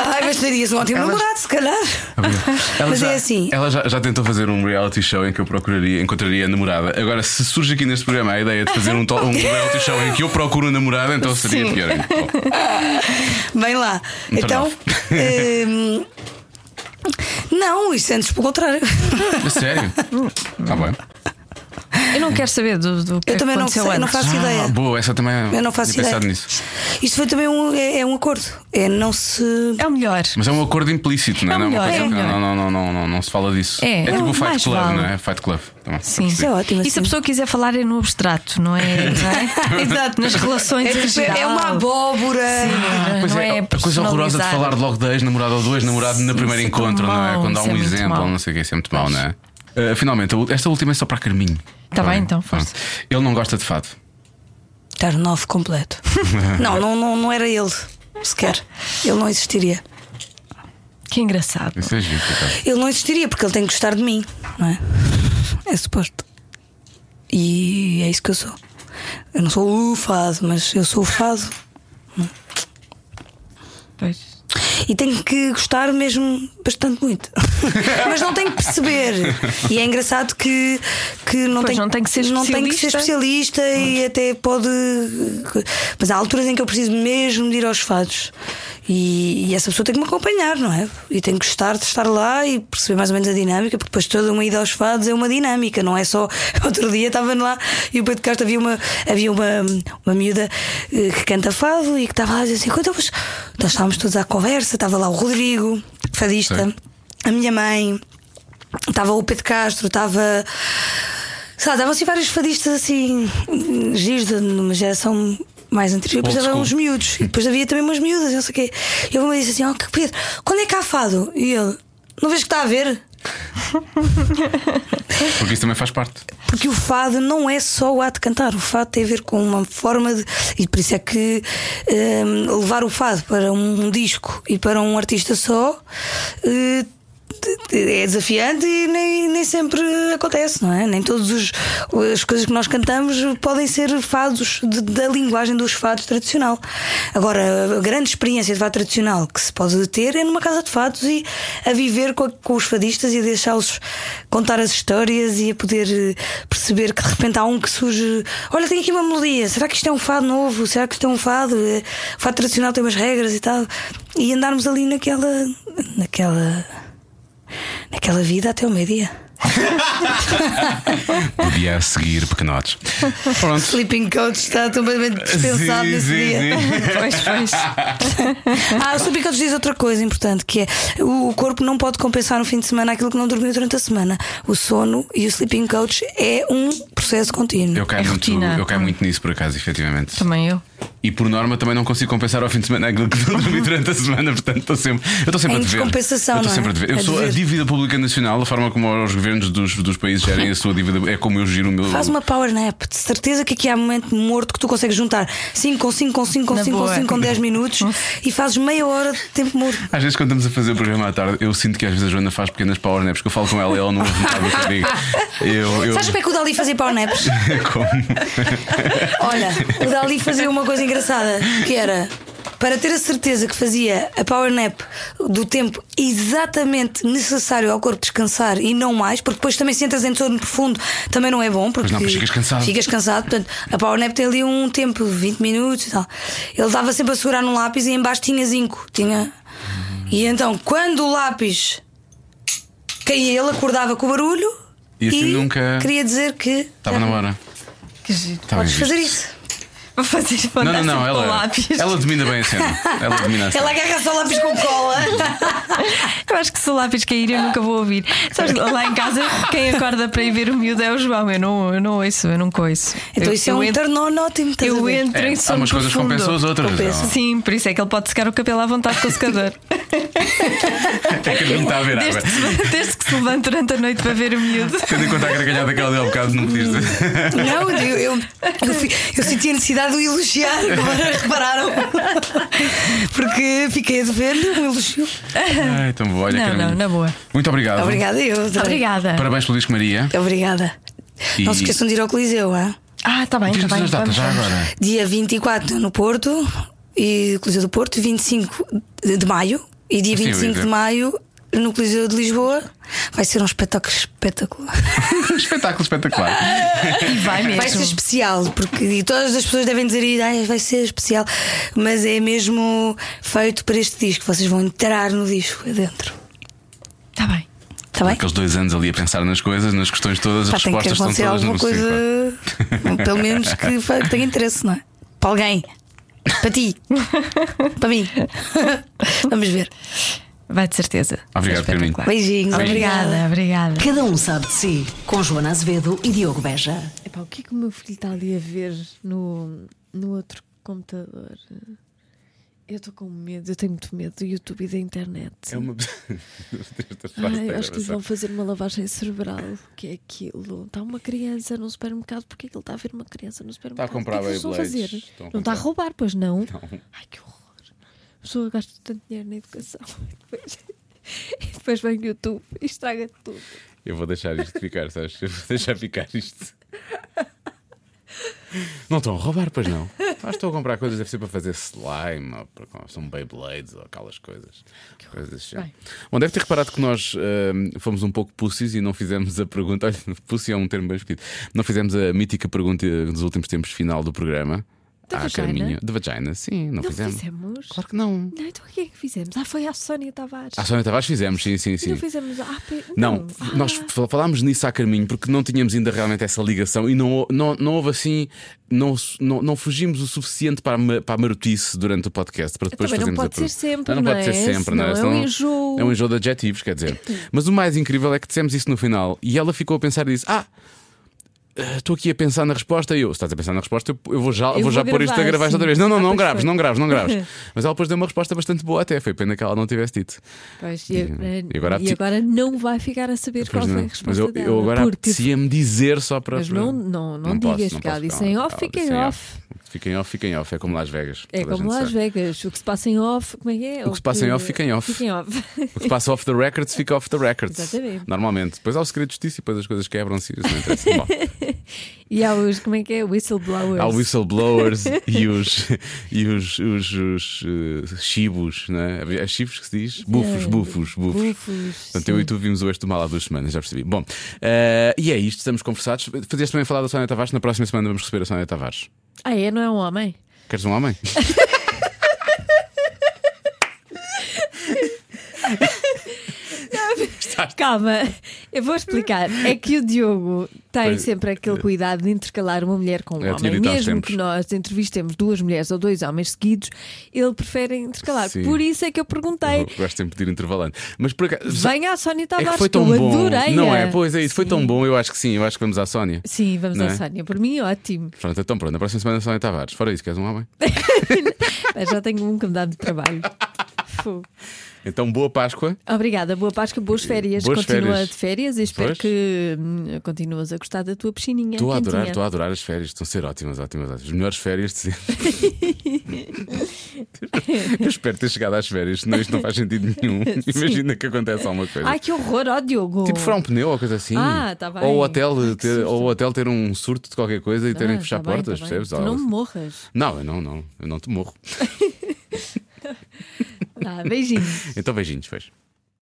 Ai, mas terias um ótimo namorado, se calhar. <laughs> Ela Mas já, é assim. Ela já, já tentou fazer um reality show em que eu procuraria, encontraria a namorada. Agora, se surge aqui neste programa a ideia de fazer um, to- um reality show em que eu procuro a namorada, então seria Sim. pior. <laughs> Bom, Bem lá. Então. hum, não, isso antes pelo contrário. <laughs> a sério? Tá bem. Eu não quero saber do, do que Eu também não aconteceu sei, antes. não faço ideia. Ah, boa, essa também Eu não faço ideia. pensado nisso. Isto foi também um, é, é um acordo. É não se. É o melhor. Mas é um acordo implícito, não é? É Não melhor, é que- melhor. não, não, não, não, não, não se fala disso. É, tipo é o Fight Club, vale. não é? Fight Club. Também. Sim. Isso é ótimo. E se assim. a pessoa quiser falar é no abstrato, não é? <laughs> não é? Exato. Nas relações É, tipo, geral. é uma abóbora. Sim, não é, é, a coisa horrorosa de falar logo de ex-namorado ou do ex-namorado no primeiro é encontro, não é? Quando há um é exemplo, não sei o que, isso é muito mau, não é? Uh, finalmente, esta última é só para Carminho. Tá bem, então, Pronto. força. Ele não gosta de fado. Estar novo completo. <laughs> não, não, não, não era ele sequer. Ele não existiria. Que engraçado. Isso é giro. Ele não existiria porque ele tem que gostar de mim, não é? É suposto. E é isso que eu sou. Eu não sou o fado, mas eu sou o fado. Pois. E tenho que gostar mesmo bastante muito. <laughs> Mas não tenho que perceber. E é engraçado que, que não, Pois, tem, não tem que ser não tem que ser especialista. especialista e até pode. Mas há alturas em que eu preciso mesmo de ir aos fados. E, e essa pessoa tem que me acompanhar, não é? E tem que gostar de estar lá e perceber mais ou menos a dinâmica, porque depois toda uma ida aos fados é uma dinâmica, não é só. <laughs> Outro dia estava lá e o Pedro Castro havia uma, havia uma, uma miúda eh, que canta fado e que estava lá a dizer assim: "Então, mas nós estávamos todos à conversa, estava lá o Rodrigo, fadista, Sim. a minha mãe, estava o Pedro Castro, estava. Sei lá, estavam assim vários fadistas assim, giros de numa geração mais anterior. Depois havia uns miúdos, e depois havia também umas miúdas, não sei o quê. E eu me disse assim: Ó, que Pedro, quando é que há fado? E ele, não vês que está a ver? <laughs> Porque isso também faz parte. Porque o fado não é só o ato de cantar, o fado tem a ver com uma forma de. E por isso é que hum, levar o fado para um, disco e para um artista só. eh, é desafiante e nem, nem sempre acontece, não é? Nem todas as coisas que nós cantamos podem ser fados de- da linguagem dos fados tradicional. Agora, a grande experiência de fado tradicional que se pode ter é numa casa de fados e a viver com, a- com os fadistas e deixá-los contar as histórias e a poder eh, perceber que de repente há um que surge. Olha, tem aqui uma melodia, será que isto é um fado novo? Será que isto é um fado? O fado tradicional tem umas regras e tal. E andarmos ali naquela. naquela naquela vida até o meio-dia. <laughs> Podia a seguir pequenotes. Pronto. Sleeping Coach está completamente dispensado Sim, nesse sim, dia. sim. <laughs> Pois, pois. <laughs> Ah, o Sleeping Coach diz outra coisa importante que é o corpo não pode compensar no fim de semana aquilo que não dormiu durante a semana. O sono e o Sleeping Coach é um processo contínuo. Eu caio, É muito, rotina. eu caio muito nisso, por acaso, efetivamente. Também eu. E por norma também não consigo compensar ao fim de semana aquilo que dormi durante a semana, portanto estou sempre, eu estou sempre É a dever. descompensação, eu estou não é? sempre a dever. Eu A sou a dever. dívida pública nacional, a forma como os governos dos, dos países gerem a sua dívida, é como eu giro o meu. Faz uma power nap, de certeza que aqui há um momento morto que tu consegues juntar 5 com 5 com 5 com Na 5 com boa. 5 com 10 minutos e fazes meia hora de tempo morto. Às vezes, quando estamos a fazer o programa à tarde, eu sinto que às vezes a Joana faz pequenas power naps, que eu falo com ela e ela não ouve metade do que eu digo. Eu, eu... Sabes como é que o Dali fazia power naps? <laughs> como? Olha, o Dali fazia uma coisa engraçada que era para ter a certeza que fazia a power nap do tempo exatamente necessário ao corpo descansar e não mais, porque depois também se entras em sono profundo também não é bom, porque não, ficas cansado. Ficas cansado, portanto, a power nap tem ali um tempo, 20 minutos e tal. Ele dava sempre a segurar num lápis e em baixo tinha zinco, tinha. E então, quando o lápis caía ele, acordava com o barulho. E assim nunca- Queria dizer que. Estava na hora. Que giro. Tá Podes visto. fazer isso. Vou fazer Não, não, não. sempre com Ela, lápis. ela domina bem a cena. Ela domina a cena. Ela agarra só lápis com cola. <laughs> Eu acho que se o lápis cair eu nunca vou ouvir. Sabes, lá em casa, quem acorda para ir ver o miúdo é o João. Eu não, eu não ouço, eu não coiço. Então eu, isso é eu um entro, ótimo. eu entro É, em sono umas coisas que compensam as outras. Compensa. Sim, por isso é que ele pode secar o cabelo à vontade com o secador. É que não está a ver Desde água. que, se, desde que se levanta durante a noite para ver o miúdo. Tendo em conta a gargalhada daquela dele há bocado, não podias dizer. Não, eu, eu, eu, eu senti a necessidade de o elogiar, agora repararam. <laughs> Porque fiquei a dever-lhe um elogio. Ai, tão bom. Olha, Não, Carmen. não, na boa. Muito obrigado. Obrigada, eu. adorei. Obrigada. Parabéns pelo disco Maria. Obrigada. E- Não se esqueçam de ir ao Coliseu, hein? Ah, está bem, está Diz-nos bem. as datas vamos, já vamos. agora. Dia 24 no Porto, e Coliseu do Porto, 25 de, de maio, e dia Sim, eu ia 25 dizer. de maio no Coliseu de Lisboa. Vai ser um espetáculo espetacular. <laughs> Espetáculo espetacular. E vai mesmo. Vai ser especial, porque e todas as pessoas devem dizer "Ai, vai ser especial, mas é mesmo feito para este disco. Vocês vão entrar no disco adentro. Está bem. Está bem? Aqueles dois anos ali a pensar nas coisas, nas questões todas, as Pá, tem que respostas estão acontecer todas alguma no coisa, pelo menos que <laughs> tenha interesse, não é? Para alguém, para ti, <laughs> para mim. Vamos ver. Vai de certeza. Obrigado, Carminho. Beijinhos, Obrigada, obrigada. Cada um sabe de si. Com Joana Azevedo e Diogo Beja. Epá, o que é que o meu filho está ali a ver no, no outro computador? Eu estou com medo, eu tenho muito medo do YouTube e da internet. É uma. <laughs> Ai, acho que lhe vão fazer uma lavagem cerebral. O que é aquilo? Está uma criança no supermercado. Porquê é que ele está a ver uma criança no supermercado? Está a comprar o que é que eles Beyblades. fazer? Estão Não está a roubar, pois não? Não. Ai, que horror. A pessoa gasta tanto dinheiro na educação <laughs> e depois, e depois vem o YouTube e estraga tudo. Eu vou deixar isto ficar, sabes? Eu vou deixar ficar isto. Não estão a roubar, pois não. Acho que estão a comprar coisas, deve ser para fazer slime, ou para, são Beyblades ou aquelas coisas. coisas desse género. Bom, deve ter reparado que nós hum, fomos um pouco pussies e não fizemos a pergunta. Olha, <laughs> pussy é um termo bem escrito. Não fizemos a mítica pergunta dos últimos tempos final do programa. Da à vagina? Carminha. De vagina, sim, não, Não fizemos. fizemos? Claro que não. Não, então o que é que fizemos? Ah, foi a Sónia Tavares. À Sónia Tavares fizemos, sim, sim, sim. não fizemos. Ah, pe- Não, Ah, nós fal- falámos nisso a caminho porque não tínhamos ainda realmente essa ligação e não, não, não houve assim, não, não, não fugimos o suficiente para a, para a marotice durante o podcast para depois Também não fazermos pode a ser sempre, não, não pode ser é? sempre, não é? Senão é um enjoo. É um enjoo de adjetivos, quer dizer. <clears throat> Mas o mais incrível é que dissemos isso no final e ela ficou a pensar e disse: Ah. Eh, Estou aqui a pensar na resposta e eu, se estás a pensar na resposta, eu vou já, Eu vou já vou pôr isto a gravar, gravar outra sim. vez. Não, não, Ah, não pois graves, não graves, não graves. <laughs> Mas ela depois deu uma resposta bastante boa até. Foi pena que ela não tivesse dito. Pois, e, E agora e agora não vai ficar a saber qual foi não. a Mas resposta eu, dela. eu agora porque... apetecia-me dizer só para. Mas não, não, não, posso, digas, não porque ela posso, disse não. em off, Ela fica em em off. Fiquem off, fiquem off. É como Las Vegas. É Toda como Las sabe. Vegas, o que se passa em off, como é que é? O que se passa em off fica em off. Fica em off. <laughs> O que se passa off the records fica off the records. Exatamente. Normalmente. Depois há o segredo de justiça e depois as coisas quebram-se. Isso não interessa. Bom, <laughs> e há os, como é que é? Whistleblowers. há whistleblowers e os, e os, os, os eh, chibos, não é? É chibos que se diz? Bufos, É, bufos, bufos. Bufos. Portanto, eu e tu vimos o este do mal há duas semanas, já percebi. Bom, eh, e é isto, estamos conversados. Fazias também falar da Sónia Tavares. Na próxima semana vamos receber a Sónia Tavares. Ah, é? Não é um homem? Queres um homem? <laughs> Calma, eu vou explicar. É que o Diogo tem Pois, sempre aquele cuidado de intercalar uma mulher com um tinha homem. Mesmo que nós entrevistemos duas mulheres ou dois homens seguidos, ele prefere intercalar. Sim. Por isso é que eu perguntei. Eu gosto sempre de ir intervalando. Mas por acaso. Venha a Sónia É Tavares, que foi tão eu bom. adorei. Não é? Pois é isso, foi tão bom. Eu acho que sim, eu acho que vamos à Sónia. Sim, vamos Não à é? Sónia. Por mim, ótimo. Pronto, então pronto, na próxima semana a Sónia Tavares. Fora isso, queres um homem? <laughs> Já tenho um que me dá de trabalho. <laughs> Fogo. Então boa Páscoa. Obrigada, boa Páscoa, boas férias. Boas Continua férias. de férias e espero Pois. que hum, continuas a gostar da tua piscininha. Estou a adorar, estou a adorar as férias. Estão a ser ótimas, ótimas, ótimas. As melhores férias de sempre. <laughs> eu espero ter chegado às férias, senão isto não faz sentido nenhum. <laughs> Imagina que acontece alguma coisa. Ai, que horror, ó Diogo. Tipo furar um pneu ou coisa assim. Ah, tá bem. Ou o hotel, ter, ou o hotel ter um surto de qualquer coisa e terem Ah, que fechar tá bem, portas, tá bem. percebes? Tu não me morras. Não, eu não, não. Eu não te morro. <laughs> Ah, beijinhos. Então beijinhos, fez.